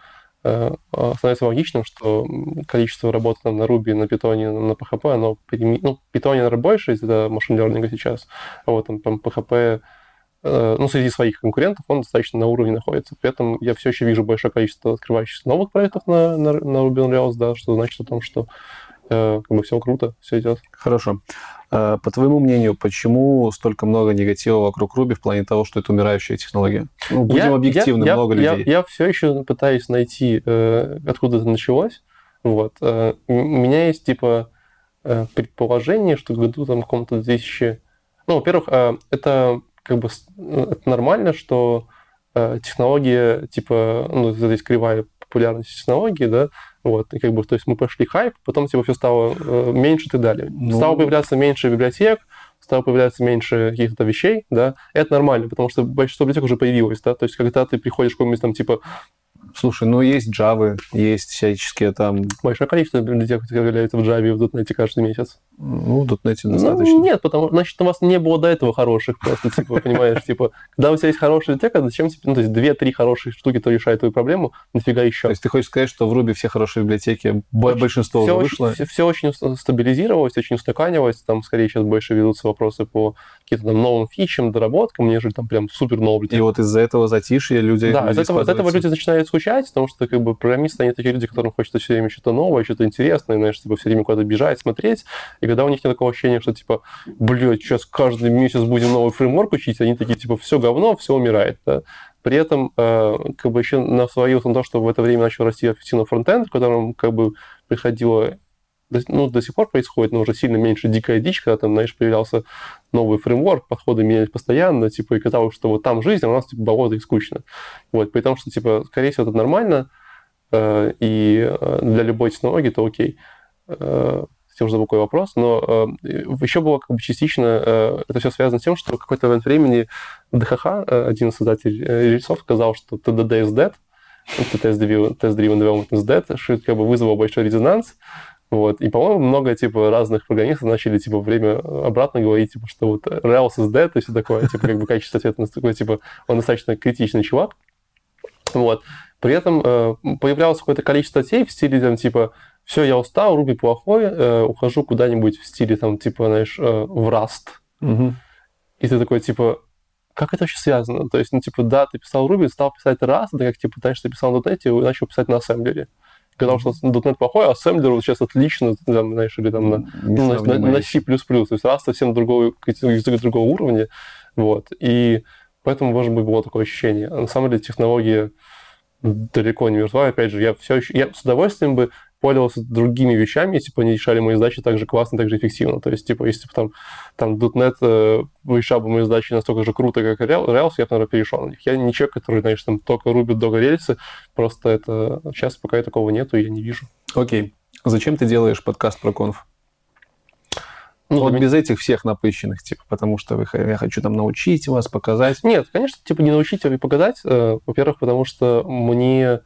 э, становится логичным, что количество работ там, на Ruby, на Python, на PHP, оно переми- ну, Python, наверное, больше из-за машин learning сейчас, а вот там, там PHP э, ну, среди своих конкурентов он достаточно на уровне находится. При этом я все еще вижу большое количество открывающихся новых проектов на, на, на Ruby on Rails, да, что значит о том, что как бы все круто, все идет. Хорошо. А, По твоему мнению, почему столько много негатива вокруг Руби в плане того, что это умирающая технология? Ну, будем Я- объективны, я, много я, людей. Я, все еще пытаюсь найти, э, откуда это началось. Вот. Э, у меня есть, типа, э, предположение, что в году там каком-то 2000... Ну, во-первых, э, это как бы э, это нормально, что э, технология, типа, ну, здесь кривая популярности технологии, да, вот, и как бы, то есть мы пошли хайп, потом, типа, все стало э, меньше и так далее. Ну- Стало появляться меньше библиотек, стало появляться меньше каких-то вещей, да, это нормально, потому что большинство библиотек уже появилось, да, то есть когда ты приходишь в какой-нибудь там, типа, Слушай, ну есть Java, есть всяческие там, большое количество библиотек появляется в Java и в .NET каждый месяц. ну, в .NET Ну, достаточно. нет, потому значит, у вас не было до этого хороших просто, типа, понимаешь, [LAUGHS] типа, когда у тебя есть хорошая библиотека, зачем тебе, ну, то есть две-три хорошие штуки, то решают твою проблему, нафига То еще? есть ты хочешь сказать, что в Ruby все хорошие библиотеки, бо- Очень- большинство все, вышло? Очень, все, очень ус- стабилизировалось, очень устаканивалось, там скорее сейчас больше ведутся вопросы по каким-то там новым фичам, доработкам, нежели там прям супер новые И вот из-за этого затишья люди... Да, из этого, из этого люди начинают скучать, потому что как бы программисты, они такие люди, которым хочется все время что-то новое, что-то интересное, знаешь, типа все время куда-то бежать, смотреть, и когда у них нет такого ощущения, что типа, блядь, сейчас каждый месяц будем новый фреймворк учить, они такие типа, все говно, все умирает, да. При этом, э, как бы еще навалился на то, что в это время начал расти официально фронтенд, в котором как бы приходило ну, до сих пор происходит, но уже сильно меньше дикая дичь, когда там, знаешь, появлялся новый фреймворк, подходы менялись постоянно, типа, и казалось, что вот там жизнь, а у нас, типа, болото и скучно. Вот, при том, что, типа, скорее всего, это нормально, э, и э, для любой технологии это окей. Э, уже забыл какой вопрос, но э, еще было как бы частично, э, это все связано с тем, что в какой-то момент времени ДХХ, э, один из создателей э, рельсов, сказал, что TDD is dead, Test-Driven Test Driven Development is dead, что это как бы вызвало большой резонанс, вот. И, по-моему, много, типа, разных программистов начали, типа, время обратно говорить, типа, что вот Rails is dead и все такое, типа, как бы качество ответственности такое, типа, он достаточно критичный чувак. Вот. При этом э, появлялось какое-то количество статей в стиле, там, типа, все, я устал, Руби плохой, э, ухожу куда-нибудь в стиле, там, типа, знаешь, э, в Rust. Мгм. И ты такой, типа, как это вообще связано? То есть, ну, типа, да, ты писал Ruby, стал писать Rust, это как, типа, дальше ты писал на .NET и начал писать на ассемблере. Сказал, что .NET плохой, а ассемблер вот сейчас отлично, там, знаешь, или там на, ну, на, на- на C++. То есть Rust совсем другой, язык другого уровня. Вот. И поэтому, может быть, было такое ощущение. А на самом деле технология далеко не мертва. Опять же, я все еще... Я с удовольствием бы пользовался другими вещами, если бы они решали мои задачи так же классно, так же эффективно. То есть, типа, если бы там, там .NET э, решал бы мои задачи настолько же круто, как и Rails, я бы, наверное, перешел на них. Я не человек, который, знаешь, там только рубит только рельсы, просто это... Сейчас пока такого нету, я не вижу. Окей. Зачем ты делаешь подкаст про конф? Ну, вот меня- без этих всех напыщенных, типа, потому что вы, я хочу там научить вас, показать. Нет, конечно, типа не научить, а показать. Э, Во-первых, потому что мне...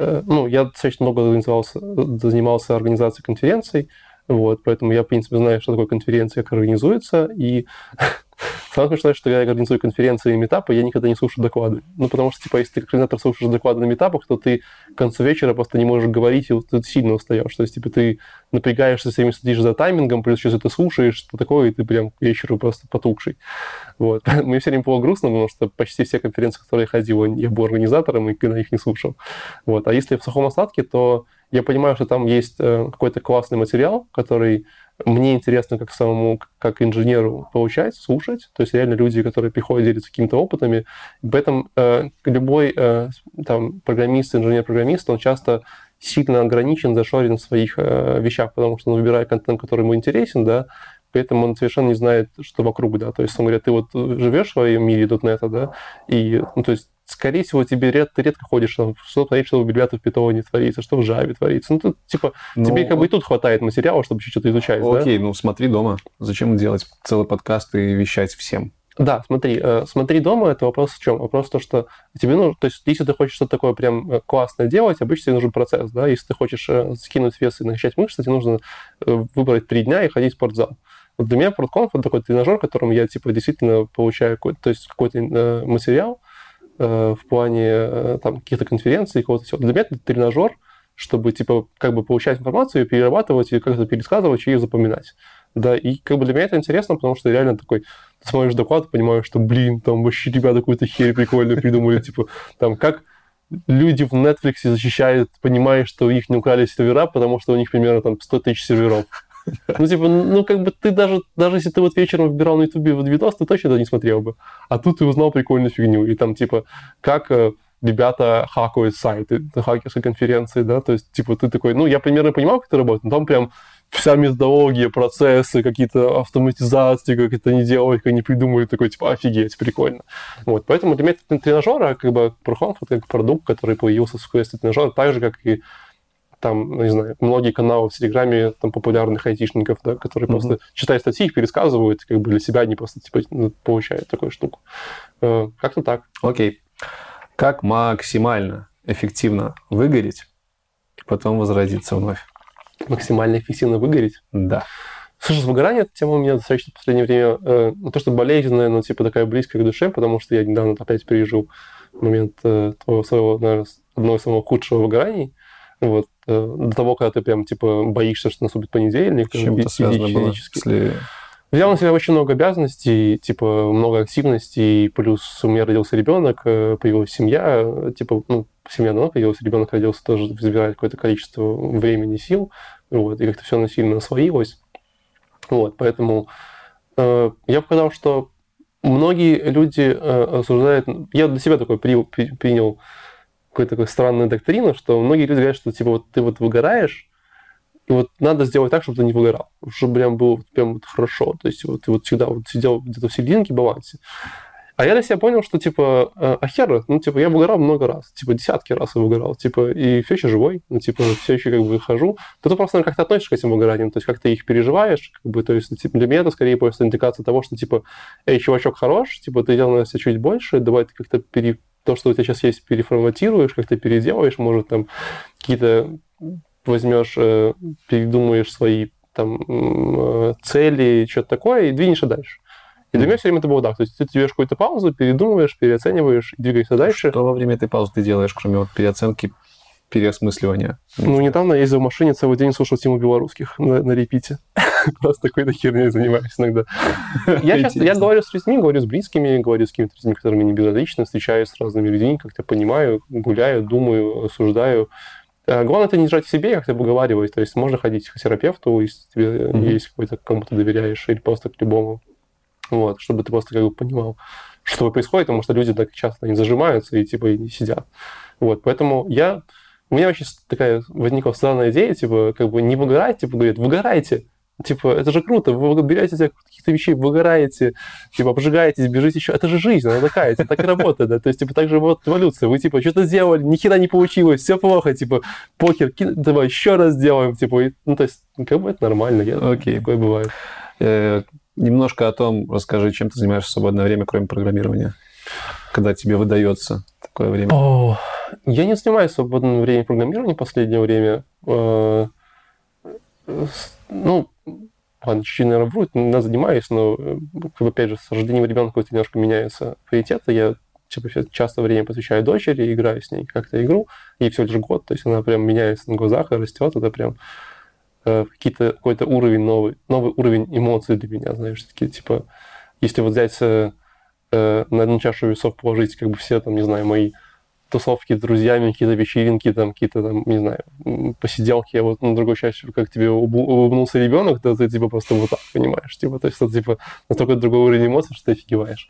э, Ну, я достаточно много занимался, занимался организацией конференций, Вот, поэтому я, в принципе, знаю, что такое конференция, как организуется, и [LAUGHS] Самое смешное, что я организую конференции и метапы, я никогда не слушаю доклады. Ну, потому что, типа, если ты как организатор слушаешь доклады на метапах, то ты к концу вечера просто не можешь говорить, и ты сильно устаешь. То есть, типа, ты напрягаешься, все время следишь за таймингом, плюс сейчас это слушаешь, что такое, и ты прям к вечеру просто потухший. Вот. [LAUGHS] Мне все время было грустно, потому что почти все конференции, которые я ходил, я был организатором, и на их не слушал. Вот. А если в сухом остатке, то я понимаю, что там есть э, какой-то классный материал, который мне интересно как самому, как инженеру получать, слушать. То есть реально люди, которые приходят делиться какими-то опытами. В этом э, любой э, там, программист, инженер-программист, он часто сильно ограничен, зашорен в своих э, вещах, потому что он выбирает контент, который ему интересен, да, поэтому он совершенно не знает, что вокруг, да, то есть, он говорит, ты вот живешь в своем мире .NET, да, и, ну, то есть, скорее всего, тебе ред, ты редко ходишь, там, что творить, что в библиотеке в питоне творится, что в Java творится. Ну, тут, типа, ну, тебе как бы и тут хватает материала, чтобы что-то изучать, Окей, да? ну, смотри дома. Зачем делать целый подкаст и вещать всем? Да, смотри, э, смотри дома, это вопрос в чем? Вопрос в том, что тебе нужно, то есть если ты хочешь что-то такое прям э, классное делать, обычно тебе нужен процесс, да, если ты хочешь э, скинуть вес и накачать мышцы, тебе нужно выбрать три дня и ходить в спортзал. Вот для меня ProdConf это такой тренажер, которым я, типа, действительно получаю какой-то, то есть какой-то материал, Э, в плане э, там, каких-то конференций, какого-то всего. Для меня это тренажер, чтобы типа как бы получать информацию, перерабатывать и как-то пересказывать и запоминать. Да, и как бы для меня это интересно, потому что реально такой, ты смотришь доклад, понимаешь, что, блин, там вообще ребята какую-то херь прикольную придумали, [LAUGHS] типа, там, как люди в Netflix защищают, понимая, что у них не украли сервера, потому что у них примерно там 100 тысяч серверов. [LAUGHS] Ну, типа, ну, как бы ты даже, даже если ты вот вечером выбирал на Ютубе видос, ты точно это не смотрел бы. А тут ты узнал прикольную фигню. И там, типа, как э, ребята хакают сайты, хакерской конференции, да, то есть, типа, ты такой, ну, я примерно понимал, как это работает, но там прям вся методология, процессы, какие-то автоматизации, как это они делают, как они придумали, такой, типа, офигеть, прикольно. Вот, поэтому для меня это тренажер, а как бы ProHome это как продукт, который появился в качестве тренажера, так же, как и там, ну, не знаю, многие каналы в Телеграме там популярных айтишников, да, которые mm-hmm. просто читают статьи, их пересказывают, как бы для себя они просто типа ну, получают такую штуку. Э, как-то так. Окей. Okay. Как максимально эффективно выгореть, потом возродиться вновь? Максимально эффективно выгореть? Да. Слушай, с выгоранием эта тема у меня достаточно в последнее время, э, то что болезненная, но типа такая близкая к душе, потому что я недавно опять пережил момент э, своего, наверное, одного из самых худших выгораний. Вот. Э, до того, когда ты прям, типа, боишься, что наступит понедельник. С чем это связано было? Если... Взял на себя очень много обязанностей, типа, много активностей, плюс у меня родился ребенок, э, появилась семья, типа, ну, семья давно появилась, ребенок родился, тоже забирает какое-то количество времени, сил, вот, и как-то все насильно освоилось. Вот, поэтому э, я показал, что многие люди э, осуждают... Я для себя такой при, при, принял какую-то такую странную доктрину, что многие люди говорят, что типа вот ты вот выгораешь, и вот надо сделать так, чтобы ты не выгорал, чтобы прям было прям вот хорошо. То есть вот ты вот всегда вот сидел где-то в серединке, балансе. А я для себя понял, что, типа, а, а хер, ну, типа, я выгорал много раз, типа, десятки раз я выгорал, типа, и все еще живой, ну, типа, все еще как бы хожу. То ты просто как-то относишься к этим выгораниям, то есть как ты их переживаешь, как бы, то есть, типа, для меня это скорее просто индикация того, что, типа, эй, чувачок хорош, типа, ты делал на себя чуть больше, давай ты как-то пере, то, что у тебя сейчас есть, переформатируешь, как-то переделаешь, может, там какие-то возьмешь, э, передумаешь свои там э, цели, что-то такое, и двинешься дальше. И для меня все время это было так. То есть ты делаешь какую-то паузу, передумываешь, переоцениваешь, двигаешься дальше. Что во время этой паузы ты делаешь, кроме вот переоценки, переосмысливания? Ну, недавно я ездил в машине, целый день слушал Тиму Белорусских на, на репите. [LAUGHS] Просто какой-то херней занимаюсь иногда. Я часто, я говорю с людьми, говорю с близкими, говорю с какими-то людьми, которыми не безразлично, встречаюсь с разными людьми, как-то понимаю, гуляю, думаю, осуждаю. А главное это не держать в себе, как-то выговаривать. То есть можно ходить к терапевту, если тебе mm-hmm. есть какой-то, кому то доверяешь, или просто к любому. Вот, чтобы ты просто как бы понимал, что происходит, потому что люди так часто не зажимаются и типа и не сидят. Вот, поэтому я... У меня вообще такая возникла странная идея, типа, как бы не выгорать, типа, говорят, выгорайте. Типа, это же круто, вы берете каких-то вещей, выгораете, типа, обжигаетесь, бежите еще. Это же жизнь, она такая, это так и работает, да. То есть, типа, так же вот эволюция. Вы, типа, что-то сделали, ни хера не получилось, все плохо, типа, покер, давай еще раз сделаем, типа, и, ну, то есть, как бы это нормально, я, Окей. такое бывает. Э, немножко о том расскажи, чем ты занимаешься в свободное время, кроме программирования, когда тебе выдается такое время. О, я не занимаюсь в свободное время программированием в последнее время. Э, ну, ладно, чуть-чуть, наверное, вру, я занимаюсь, но, э, как бы, опять же, с рождением ребенка вот немножко меняются приоритеты. Я типа, часто время посвящаю дочери, играю с ней как-то игру, ей всего лишь год, то есть она прям меняется на глазах и растет, это прям э, какие-то, какой-то уровень новый, новый уровень эмоций для меня, знаешь, такие, типа, если вот взять э, э, на одну чашу весов положить, как бы все там, не знаю, мои тусовки с друзьями, какие-то вечеринки, там, какие-то там, не знаю, посиделки, а вот на другой части, как тебе улыбнулся ребенок, то ты типа просто вот так понимаешь, типа, то есть это типа настолько другой уровень эмоций, что ты офигеваешь.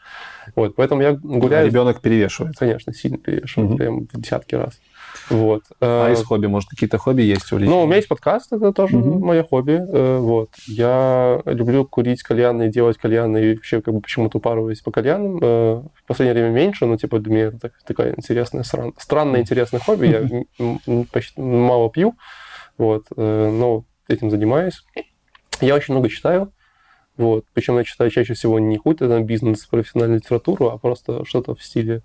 Вот, поэтому я гуляю... А ребенок перевешивает? Конечно, сильно перевешивает, угу. прям в десятки раз. Вот. А из хобби, может, какие-то хобби есть у людей? Ну, у меня есть подкаст, это тоже угу. мое хобби. Э, вот. Я люблю курить кальяны, делать кальяны, и вообще как бы почему-то упарываюсь по кальянам. Э, в последнее время меньше, но типа для меня это такая интересная, стран... странное интересное хобби. Я почти мало пью, вот, э, но этим занимаюсь. Я очень много читаю. Вот. Причем я читаю чаще всего не какой-то там бизнес, профессиональную литературу, а просто что-то в стиле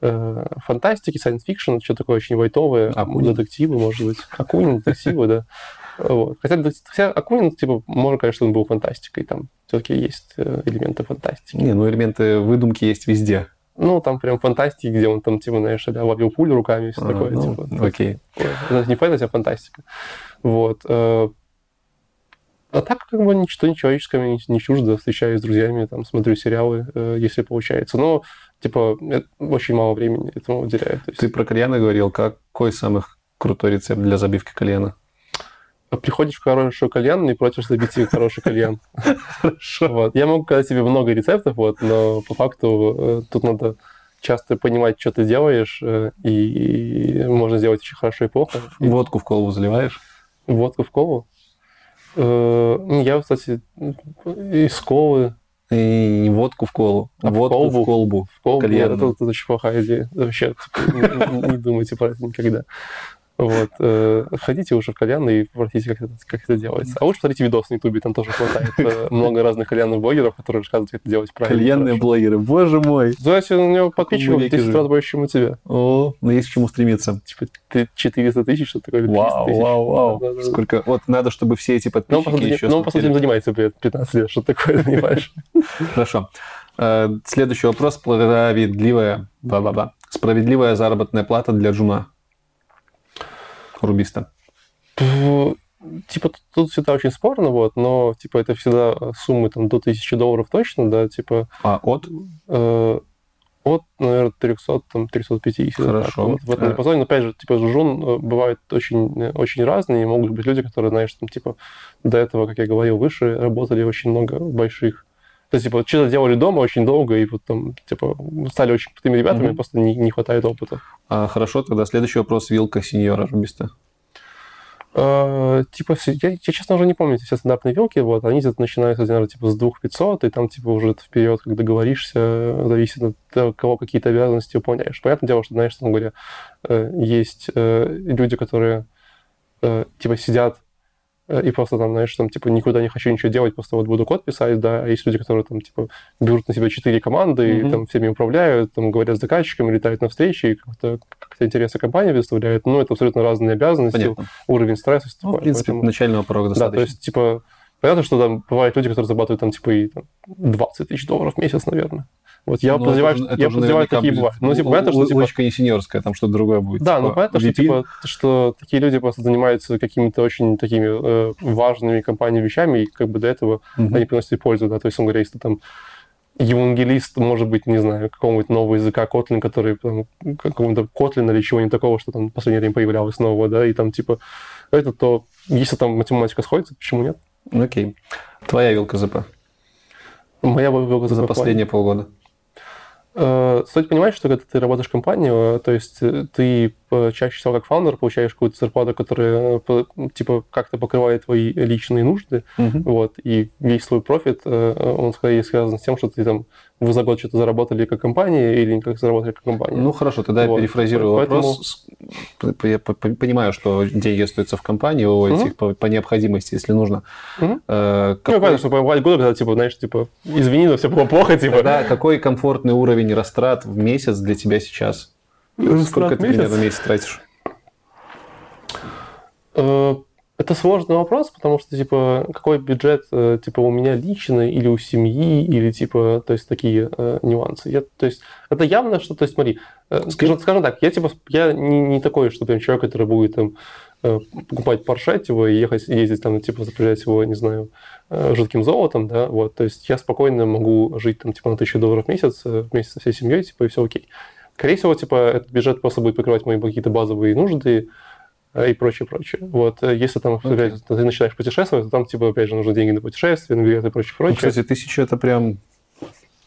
э, фантастики, science fiction, что такое очень вайтовое, Акунин. детективы, может быть. Акунин, детективы, да. Вот. Хотя, хотя Акунин, типа, можно, конечно, он был фантастикой, там все-таки есть э, элементы фантастики. Не, ну элементы выдумки есть везде. Ну, там прям фантастики, где он там, типа, знаешь, ловил пулю руками и все а, такое. Ну, типа, окей. Это не фэнтези, а фантастика. Вот. Э, а так, как бы, ничто не человеческое не, чуждо. Встречаюсь с друзьями, там, смотрю сериалы, если получается. Но типа, очень мало времени этому уделяю. Есть... Ты про кальяны говорил. Какой самый крутой рецепт для забивки кальяна? Приходишь в хороший кальян и просишь забить себе хороший кальян. Хорошо. Вот. Я могу сказать тебе много рецептов, вот, но по факту э, тут надо часто понимать, что ты делаешь, э, и можно сделать очень хорошо и плохо. Водку в колбу заливаешь? Водку в колбу? Э, я, кстати, из колы и водку в колу, а, водку в колбу. В колбу, в колбу. Это, это очень плохая идея. Вообще [LAUGHS] не думайте про это никогда. Вот. Э, ходите уже в кальян и спросите, как это, как это делается. А лучше посмотрите видос на Ютубе, там тоже хватает э, [LAUGHS] много разных кальянных блогеров, которые рассказывают, как это делать правильно. Кальянные блогеры, боже мой. Знаете, у него подписчиков 10 раз больше, чем у тебя. О, ну есть к чему стремиться. Типа 400 тысяч, что такое, Вау, вау, вау. Сколько, вот надо, чтобы все эти подписчики ну, еще... Ну, он, по сути, этим занимается 15 лет, что такое, [LAUGHS] понимаешь? Хорошо. Э, следующий вопрос. Справедливая. Справедливая заработная плата для джуна рубиста? Типа тут всегда очень спорно, вот, но типа это всегда суммы там до 1000 долларов точно, да, типа... А от? Э, от, наверное, 300, там, 350. Хорошо. Так, вот, в этом диапазоне, но опять же, типа, жун э, бывают очень, э, очень разные, могут быть люди, которые, знаешь, там, типа, до этого, как я говорил выше, работали очень много больших то есть, типа, что-то делали дома очень долго, и вот там, типа, стали очень крутыми ребятами, mm-hmm. просто не, не хватает опыта. А, хорошо, тогда следующий вопрос. Вилка сеньора рубиста. Uh, типа, я, я, честно, уже не помню все стандартные вилки, вот, они где-то начинаются, наверное, типа, с 2500, и там, типа, уже вперед, как договоришься, зависит от того, кого какие-то обязанности выполняешь. Понятное дело, что, знаешь, там, говоря, э, есть э, люди, которые, э, типа, сидят Э, и просто там, знаешь, там, типа, никуда не хочу ничего делать, просто вот буду код писать, да, а есть люди, которые там, типа, берут на себя четыре команды mm-hmm. и там всеми управляют, там, говорят с заказчиками, летают на встречи, и как-то, как-то интересы компании представляют, ну, это абсолютно разные обязанности, Понятно. уровень стресса. Ну, в принципе, поэтому... начального порога достаточно. Да, то есть, типа, понятно, что там бывают люди, которые зарабатывают там, типа, и там, 20 тысяч долларов в месяц, наверное. Вот я ну, подозреваю, это, это я подозреваю, такие бывают. Ну, типа, понятно, что... Типа... не сеньорская, там что-то другое будет. Да, типа, ну, понятно, что, типа, что такие люди просто занимаются какими-то очень такими э, важными компаниями вещами, и как бы до этого mm-hmm. они приносят пользу, да, то есть, он говорит, если там евангелист, может быть, не знаю, какого-нибудь нового языка Kotlin, который там, какого-то Kotlin или чего-нибудь такого, что там в последнее время появлялось нового, да, и там, типа, это то, если там математика сходится, почему нет? Окей. Твоя вилка ЗП? Моя вилка ЗП. За последние полгода. Э, стоит понимать, что когда ты работаешь в компании, э, то есть э, ты чаще всего как фаундер получаешь какую-то зарплату, которая типа как-то покрывает твои личные нужды, uh-huh. вот, и весь свой профит, он скорее связан с тем, что ты там вы за год что-то заработали как компания или не как заработали как компания. Ну хорошо, тогда вот. я перефразирую Поэтому... вопрос. Я понимаю, что деньги остаются в компании, выводите угу. их по, по необходимости, если нужно. Э, какой... Ну, понятно, что бывает годы, когда, типа, знаешь, типа, извини, но все было плохо, типа. Да, какой комфортный уровень растрат в месяц для тебя сейчас? Растрат Сколько ты примерно в месяц тратишь? Это сложный вопрос, потому что, типа, какой бюджет, э, типа, у меня личный или у семьи, или, типа, то есть, такие э, нюансы. Я, то есть, это явно, что, то есть, смотри, э, скажем, скажем так, я, типа, я не, не такой, что прям человек, который будет, там, э, покупать Порше, его и ехать, ездить, там, типа, запрягать его, не знаю, э, жидким золотом, да, вот, то есть, я спокойно могу жить, там, типа, на тысячу долларов в месяц вместе со всей семьей, типа, и все окей. Скорее всего, типа, этот бюджет просто будет покрывать мои какие-то базовые нужды, и прочее, прочее. Вот, э, если там опять, ты начинаешь путешествовать, то там, типа, опять же, нужны деньги на путешествия, на билеты и прочее, Ну, прочее. кстати, тысяча это прям...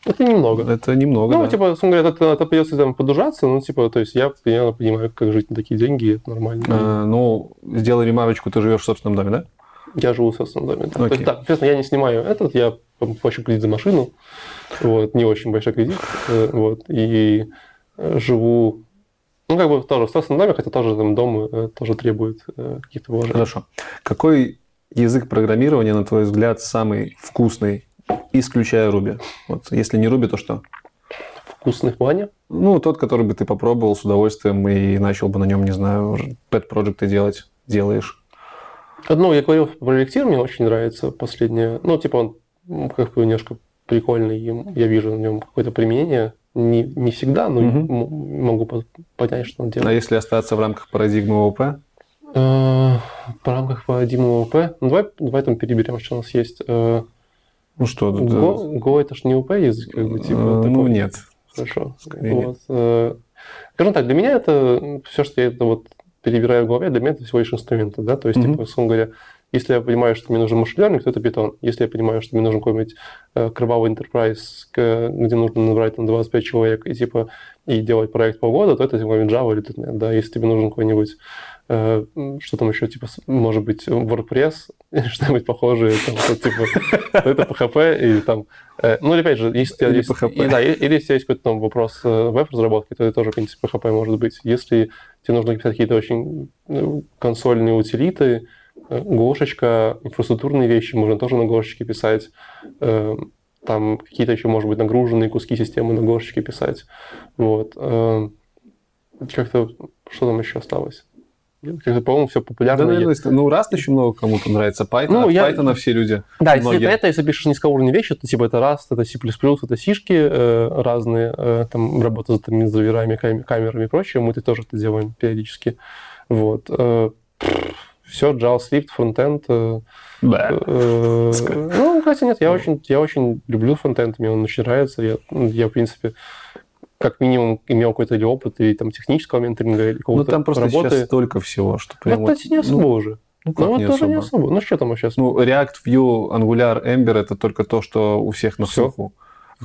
это немного. Это немного, Ну, да. типа, условно говоря, это, это придется там подужаться, ну, типа, то есть я примерно понимаю, как жить на такие деньги, это нормально. Э, ну, сделай ремарочку, ты живешь в собственном доме, да? Я живу в собственном доме. да. То Окей. есть, да, соответственно, я не снимаю этот, я плачу кредит за машину, вот, не очень большой кредит, э, вот, и э, живу, ну, как бы тоже в собственном доме, хотя тоже там дом э, тоже требует э, каких-то вложений. Хорошо. Какой язык программирования, на твой взгляд, самый вкусный, исключая Ruby? Вот, если не Ruby, то что? Вкусный в плане. Ну, тот, который бы ты попробовал с удовольствием и начал бы на нем, не знаю, пэт-проекты делать, делаешь. Ну, я говорил про электир, мне очень нравится последнее. Ну, типа он как бы немножко прикольный, я вижу на нем какое-то применение. Не, не всегда, но м- могу по- понять, что он А делает. если остаться в рамках парадигмы ООП? Э, По рамках парадигмы ОП, ну, давай, давай там переберем, что у нас есть. Э, Ну что, тут, Go, Go это ж не ОП язык, как бы, типа, э, такой. ну нет. Хорошо. Скорее Вот. э, Скажем так, для меня это все, что я это вот перебираю в голове, для меня это всего лишь инструменты, да, то есть, Мгм. типа, условно говоря, если я понимаю, что мне нужен машин то это питон. Если я понимаю, что мне нужен какой-нибудь э, кровавый enterprise, к- где нужно набрать там 25 человек и типа и делать проект полгода, то это типа Java или .NET, да. Если тебе нужен какой-нибудь э, что там еще, типа, может быть, WordPress, [LAUGHS] что-нибудь похожее, там, вот, типа, то это PHP или там... э, ну, или опять же, если Или есть... PHP. и да, и- или если есть какой-то там вопрос э, веб-разработки, то это тоже, в принципе, PHP может быть. Если тебе нужно написать какие-то очень э, консольные утилиты, гошечка, инфраструктурные вещи, можно тоже на гошечке писать. Э, Там какие-то еще, может быть, нагруженные куски системы на гошечке писать. Вот. Э, Как-то, что там еще осталось? Как-то, по-моему, все Да, популярно. наверное, если- ну, раз еще много кому-то нравится Python, Ну, я- Python все люди. Да, если Многие. это, это, если пишешь низкоуровневые вещи, то типа это Rust, это C++, это сишки э, разные, э, там работа с этими кам- камерами и прочее, мы это тоже это делаем периодически. Вот. Все, JavaScript, фронтенд. э, Да. э, ну, хотя нет, я очень, я очень люблю фронтенд, мне он очень нравится. Я, я в принципе, как минимум имел какой-то или опыт, или там технического менторинга, или Ну, какого-то там просто работы. сейчас столько всего, что прям Ну, вот- кстати, не особо ну, уже. ну, как Ну, не тоже не особо? особо. Ну, что там сейчас? Ну, React, Vue, Angular, Ember это только то, что у всех на слуху.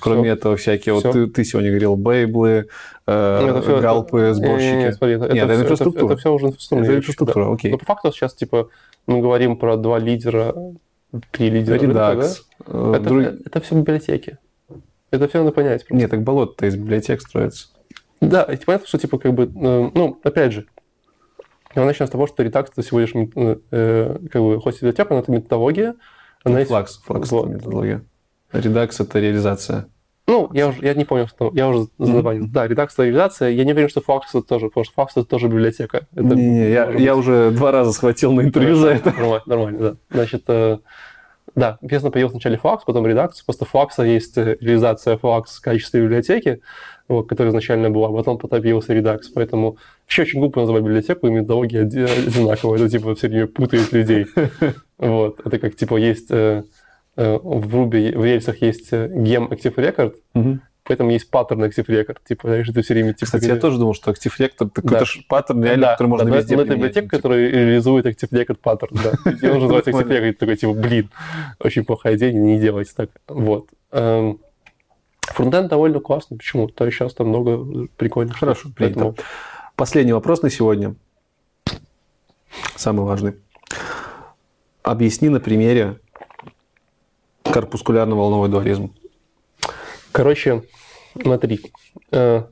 Кроме Всё. этого, всякие, вот Всё. ты, ты сегодня говорил, бейблы, э, Ну, это всё- галпы, это- сборщики. Не, не, не, смотри, это, Нет, это, это инфраструктура. Это, все уже инфраструктура. Это инфраструктура, окей. Но по факту сейчас, типа, мы говорим про два лидера, три лидера Redux. да? э, Это, друг- это все библиотеки. Это все надо понять. просто. Нет, так болото-то из библиотек строится. Да, и понятно, что, типа, как бы, э, ну, опять же, я начну с того, что Redux это всего лишь, э, э, как бы, хоть и библиотека, но это методология. Она есть... Флакс, флакс Вот. это методология. Redux это реализация. Ну, я уже, я не помню, что, я уже забанил. Да, Redux это реализация. Я не уверен, что Flux это тоже, потому что Flux это тоже библиотека. Это я, может я быть. уже два раза схватил на интервью за это. Нормально, нормально, да. Значит, э, да, естественно, появился вначале Flux, потом Redux. После Flux есть э, реализация Flux в качестве библиотеки, вот, которая изначально была, а потом потом появился Redux. Поэтому еще очень глупо называть библиотеку, и методология оди- одинаковая. Это типа все время путает людей. [LAUGHS] Вот. Это как, типа, есть э, в Ruby, в рельсах есть э, gem Active Record, Мгм. поэтому есть паттерн Active Record. Типа, знаешь, ты все время... Типа, Кстати, я говоришь- тоже думал, что Active Record это какой-то Да. паттерн, реально, Да, который можно да, везде это- но это библиотека, которая реализует Active Record паттерн, да. [LAUGHS] И он же называется Active Record, такой, типа, блин, очень плохая идея, не делайте так. Вот. Эм, Фронтенд довольно классный. Почему? То есть сейчас там много прикольных Хорошо, принято. Последний вопрос на сегодня. Самый важный. Объясни на примере корпускулярно-волновой дуализм. Короче, смотри, э,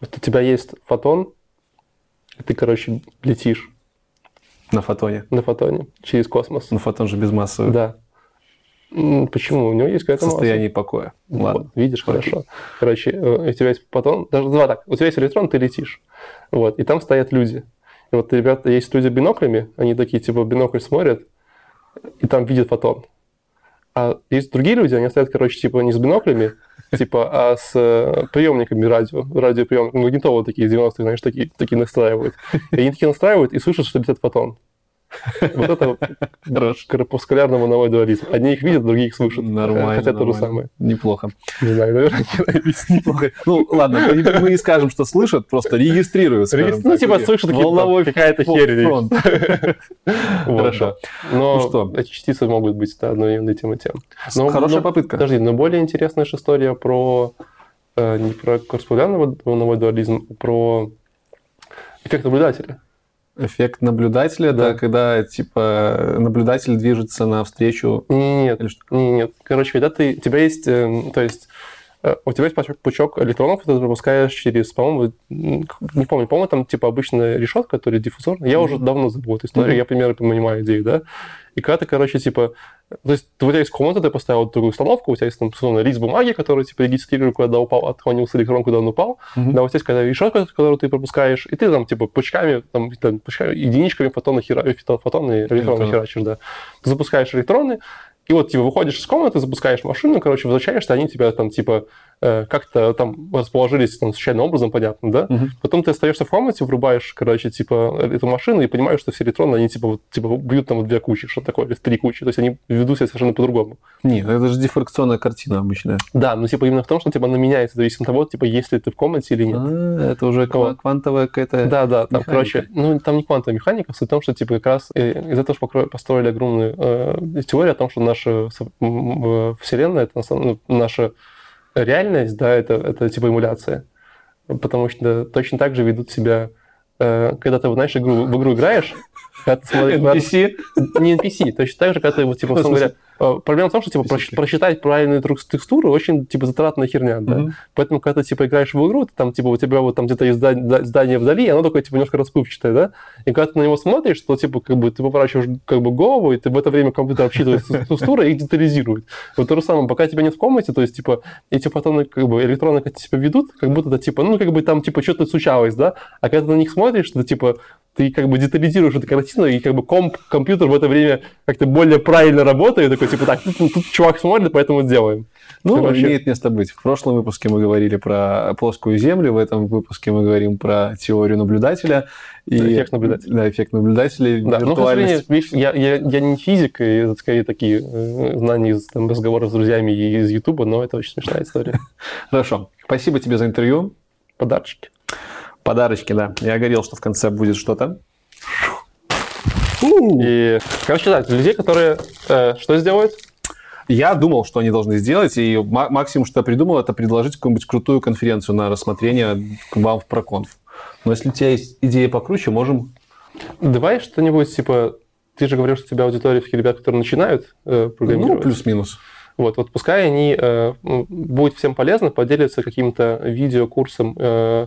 вот у тебя есть фотон, и ты, короче, летишь На фотоне. на фотоне через космос. Но фотон же без массы Да. Почему? У него есть какая-то масса. состоянии покоя. Вот, Ладно. видишь, Окей. хорошо. Короче, э, у тебя есть фотон, даже два так, у тебя есть электрон, ты летишь. Вот, и там стоят люди. И вот ребята, есть люди с биноклями, они такие, типа, бинокль смотрят, и там видят фотон. А есть другие люди, они стоят, короче, типа, не с биноклями, [LAUGHS] типа, а с э, приемниками радио, радиоприемниками, магнитолы такие 90-х, знаешь, такие, такие настраивают. И они такие настраивают и слышат, что летит фотон. [LAUGHS] Вот это корпускулярный волновой дуализм. Одни их видят, другие их слышат. Нормально. Хотя то же самое. Неплохо. Не знаю, [LAUGHS] наверное, Неплохо. Ну, ладно, мы не скажем, что слышат, просто регистрируют. скажем Ну, типа, слышат, волновой какая-то. [LAUGHS] Вот, Хорошо. Но Ну что? эти частицы могут быть одной тем и тем. Хорошая попытка. Подожди, но более интересная же история про э, не про корреспондентный волновой дуализм, а про эффект наблюдателя. Эффект наблюдателя, Да. это когда, типа, наблюдатель движется навстречу. Нет, Или что? нет. Короче, когда ты, у тебя есть, э, то есть, у тебя есть пучок, электронов, ты пропускаешь через, по-моему, не помню, по-моему, там, типа, обычная решетка, которая диффузорная. Я уже давно забыл эту историю, я примерно понимаю идею, да? И когда ты, короче, типа, то есть у тебя есть комната, ты поставил такую установку, у тебя есть там, условно, лист бумаги, который, типа, регистрирует, куда упал, отклонился электрон, куда он упал. Мгм. Да, вот здесь, когда решетка, которую ты пропускаешь, и ты там, типа, пучками, там, там, пучками, единичками фотона, хера, э, фото- фотоны, электроны Электроны. херачишь, да. Ты запускаешь электроны, и вот, типа, выходишь из комнаты, запускаешь машину, короче, возвращаешься, они тебя там, типа, как-то там расположились там случайным образом, понятно, да? Мгм. Потом ты остаешься в комнате, врубаешь, короче, типа, эту машину и понимаешь, что все электроны, они, типа, вот, типа бьют там в две кучи, что такое, или в три кучи. То есть они ведут себя совершенно по-другому. Нет, это же дифракционная картина обычная. Да, но, типа, именно в том, что, типа, она меняется, зависит от того, типа, есть ли ты в комнате или нет. А, это уже Вот. квантовая какая-то... Да, да, там, механика. короче, ну, там не квантовая механика, суть в том, что, типа, как раз э, из-за того, что построили огромную э, теорию о том, что наша м, Вселенная, это ну, наша реальность, да, это, это типа эмуляция. Потому что точно так же ведут себя, э, когда ты, знаешь, игру, в игру играешь, когда ты смотришь... NPC? не NPC, точно так же, когда ты, вот, типа, Ну, условно смысле? говоря, проблема в том, что, типа, Физически. просчитать правильную текстуру очень, типа, затратная херня, да. Мгм. Поэтому, когда ты, типа, играешь в игру, ты, там, типа, у тебя вот там где-то есть зда- да- здание вдали, и оно такое, типа, немножко расплывчатое, да? И когда ты на него смотришь, то, типа, как бы ты поворачиваешь, как бы, голову, и ты в это время компьютер обсчитывает текстуры и их детализирует. Вот то же самое, пока тебя нет в комнате, то есть, типа, эти фотоны, как бы, электроны, как себя ведут, как будто это, типа, ну, как бы там, типа, что-то случалось, да? А когда ты на них смотришь, то, типа, ты как бы детализируешь эту картину, и как бы комп, компьютер в это время как-то более правильно работает, такой, типа, так, тут, тут чувак смотрит, поэтому сделаем. Ну, Короче. имеет место быть. В прошлом выпуске мы говорили про плоскую Землю, в этом выпуске мы говорим про теорию наблюдателя. И, Эффект наблюдателя. Да, эффект наблюдателя. Да, сожалению, виртуальность. видишь, я, я, я не физик, и это скорее такие э, знания из там, разговоров с друзьями и из Ютуба, но это очень смешная история. [LAUGHS] Хорошо. Спасибо тебе за интервью. Подарочки. Подарочки, да. Я говорил, что в конце будет что-то. И, короче, да, людей, которые э, что сделают? Я думал, что они должны сделать, и ма- максимум, что я придумал, это предложить какую-нибудь крутую конференцию на рассмотрение к вам в проконф. Но если у тебя есть идея покруче, можем... Давай что-нибудь, типа, ты же говорил, что у тебя аудитория такие ребят, которые начинают э, Ну, программировать. плюс-минус. Вот, вот пускай они э, будет всем полезно поделиться каким-то видеокурсом, э,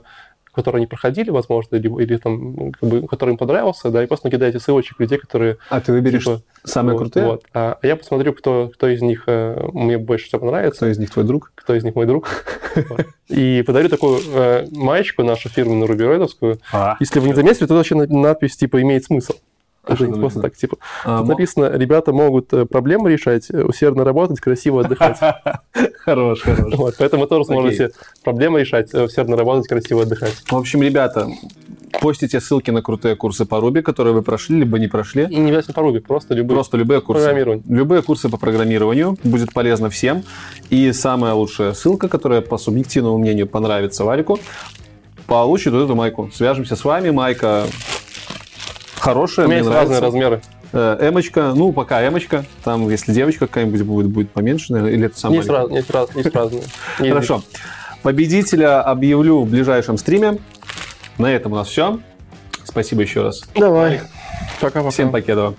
который они проходили, возможно, или, или там, как бы, который им понравился, да, и просто накидайте ссылочек людей, которые А ты выберешь Типа, самые вот, крутые? вот. А я посмотрю, кто, кто из них э, мне больше всего понравится, Кто из них твой друг? кто из них мой друг. [LAUGHS] И подарю такую э, маечку нашу фирменную рубероидовскую. А, Если вы не заметили, тут вообще на- надпись типа имеет смысл. А Это не просто так, типа. а, Тут написано, ребята могут э, проблемы решать, э, усердно работать, красиво отдыхать. [LAUGHS] Хорош, хорош. Вот, Поэтому тоже сможете проблемы решать, э, усердно работать, красиво отдыхать. В общем, ребята, постите ссылки на крутые курсы по Руби, которые вы прошли, либо не прошли. И не обязательно по Руби, просто любые. Просто любые курсы. Программирование. Любые курсы по программированию. Будет полезно всем. И самая лучшая ссылка, которая по субъективному мнению понравится Валику, получит вот эту майку. Свяжемся с вами. Майка хорошая, У меня есть разные размеры. Э, Эмочка, ну, пока эмочка. Там, если девочка какая-нибудь будет, будет поменьше, наверное, или это сам Есть, раз- есть, раз- есть разные. [LAUGHS] Хорошо. Победителя объявлю в ближайшем стриме. На этом у нас все. Спасибо еще раз. Давай. Пока-пока. Всем покедова.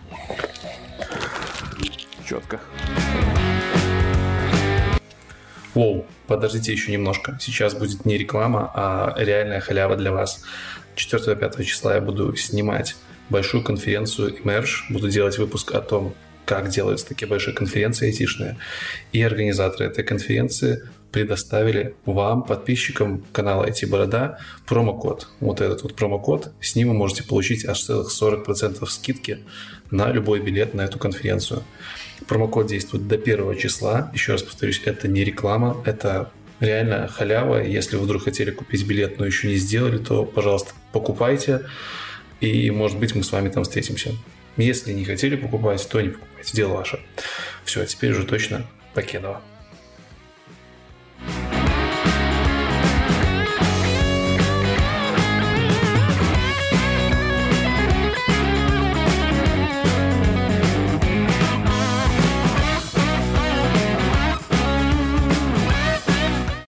Четко. Воу, подождите еще немножко. Сейчас будет не реклама, а реальная халява для вас. 4-5 числа я буду снимать большую конференцию Emerge. Буду делать выпуск о том, как делаются такие большие конференции айтишные. И организаторы этой конференции предоставили вам, подписчикам канала IT Борода, промокод. Вот этот вот промокод. С ним вы можете получить аж целых 40% скидки на любой билет на эту конференцию. Промокод действует до первого числа. Еще раз повторюсь, это не реклама, это реально халява. Если вы вдруг хотели купить билет, но еще не сделали, то, пожалуйста, покупайте. И, может быть, мы с вами там встретимся. Если не хотели покупать, то не покупайте. Дело ваше. Все, а теперь уже точно покедово. thank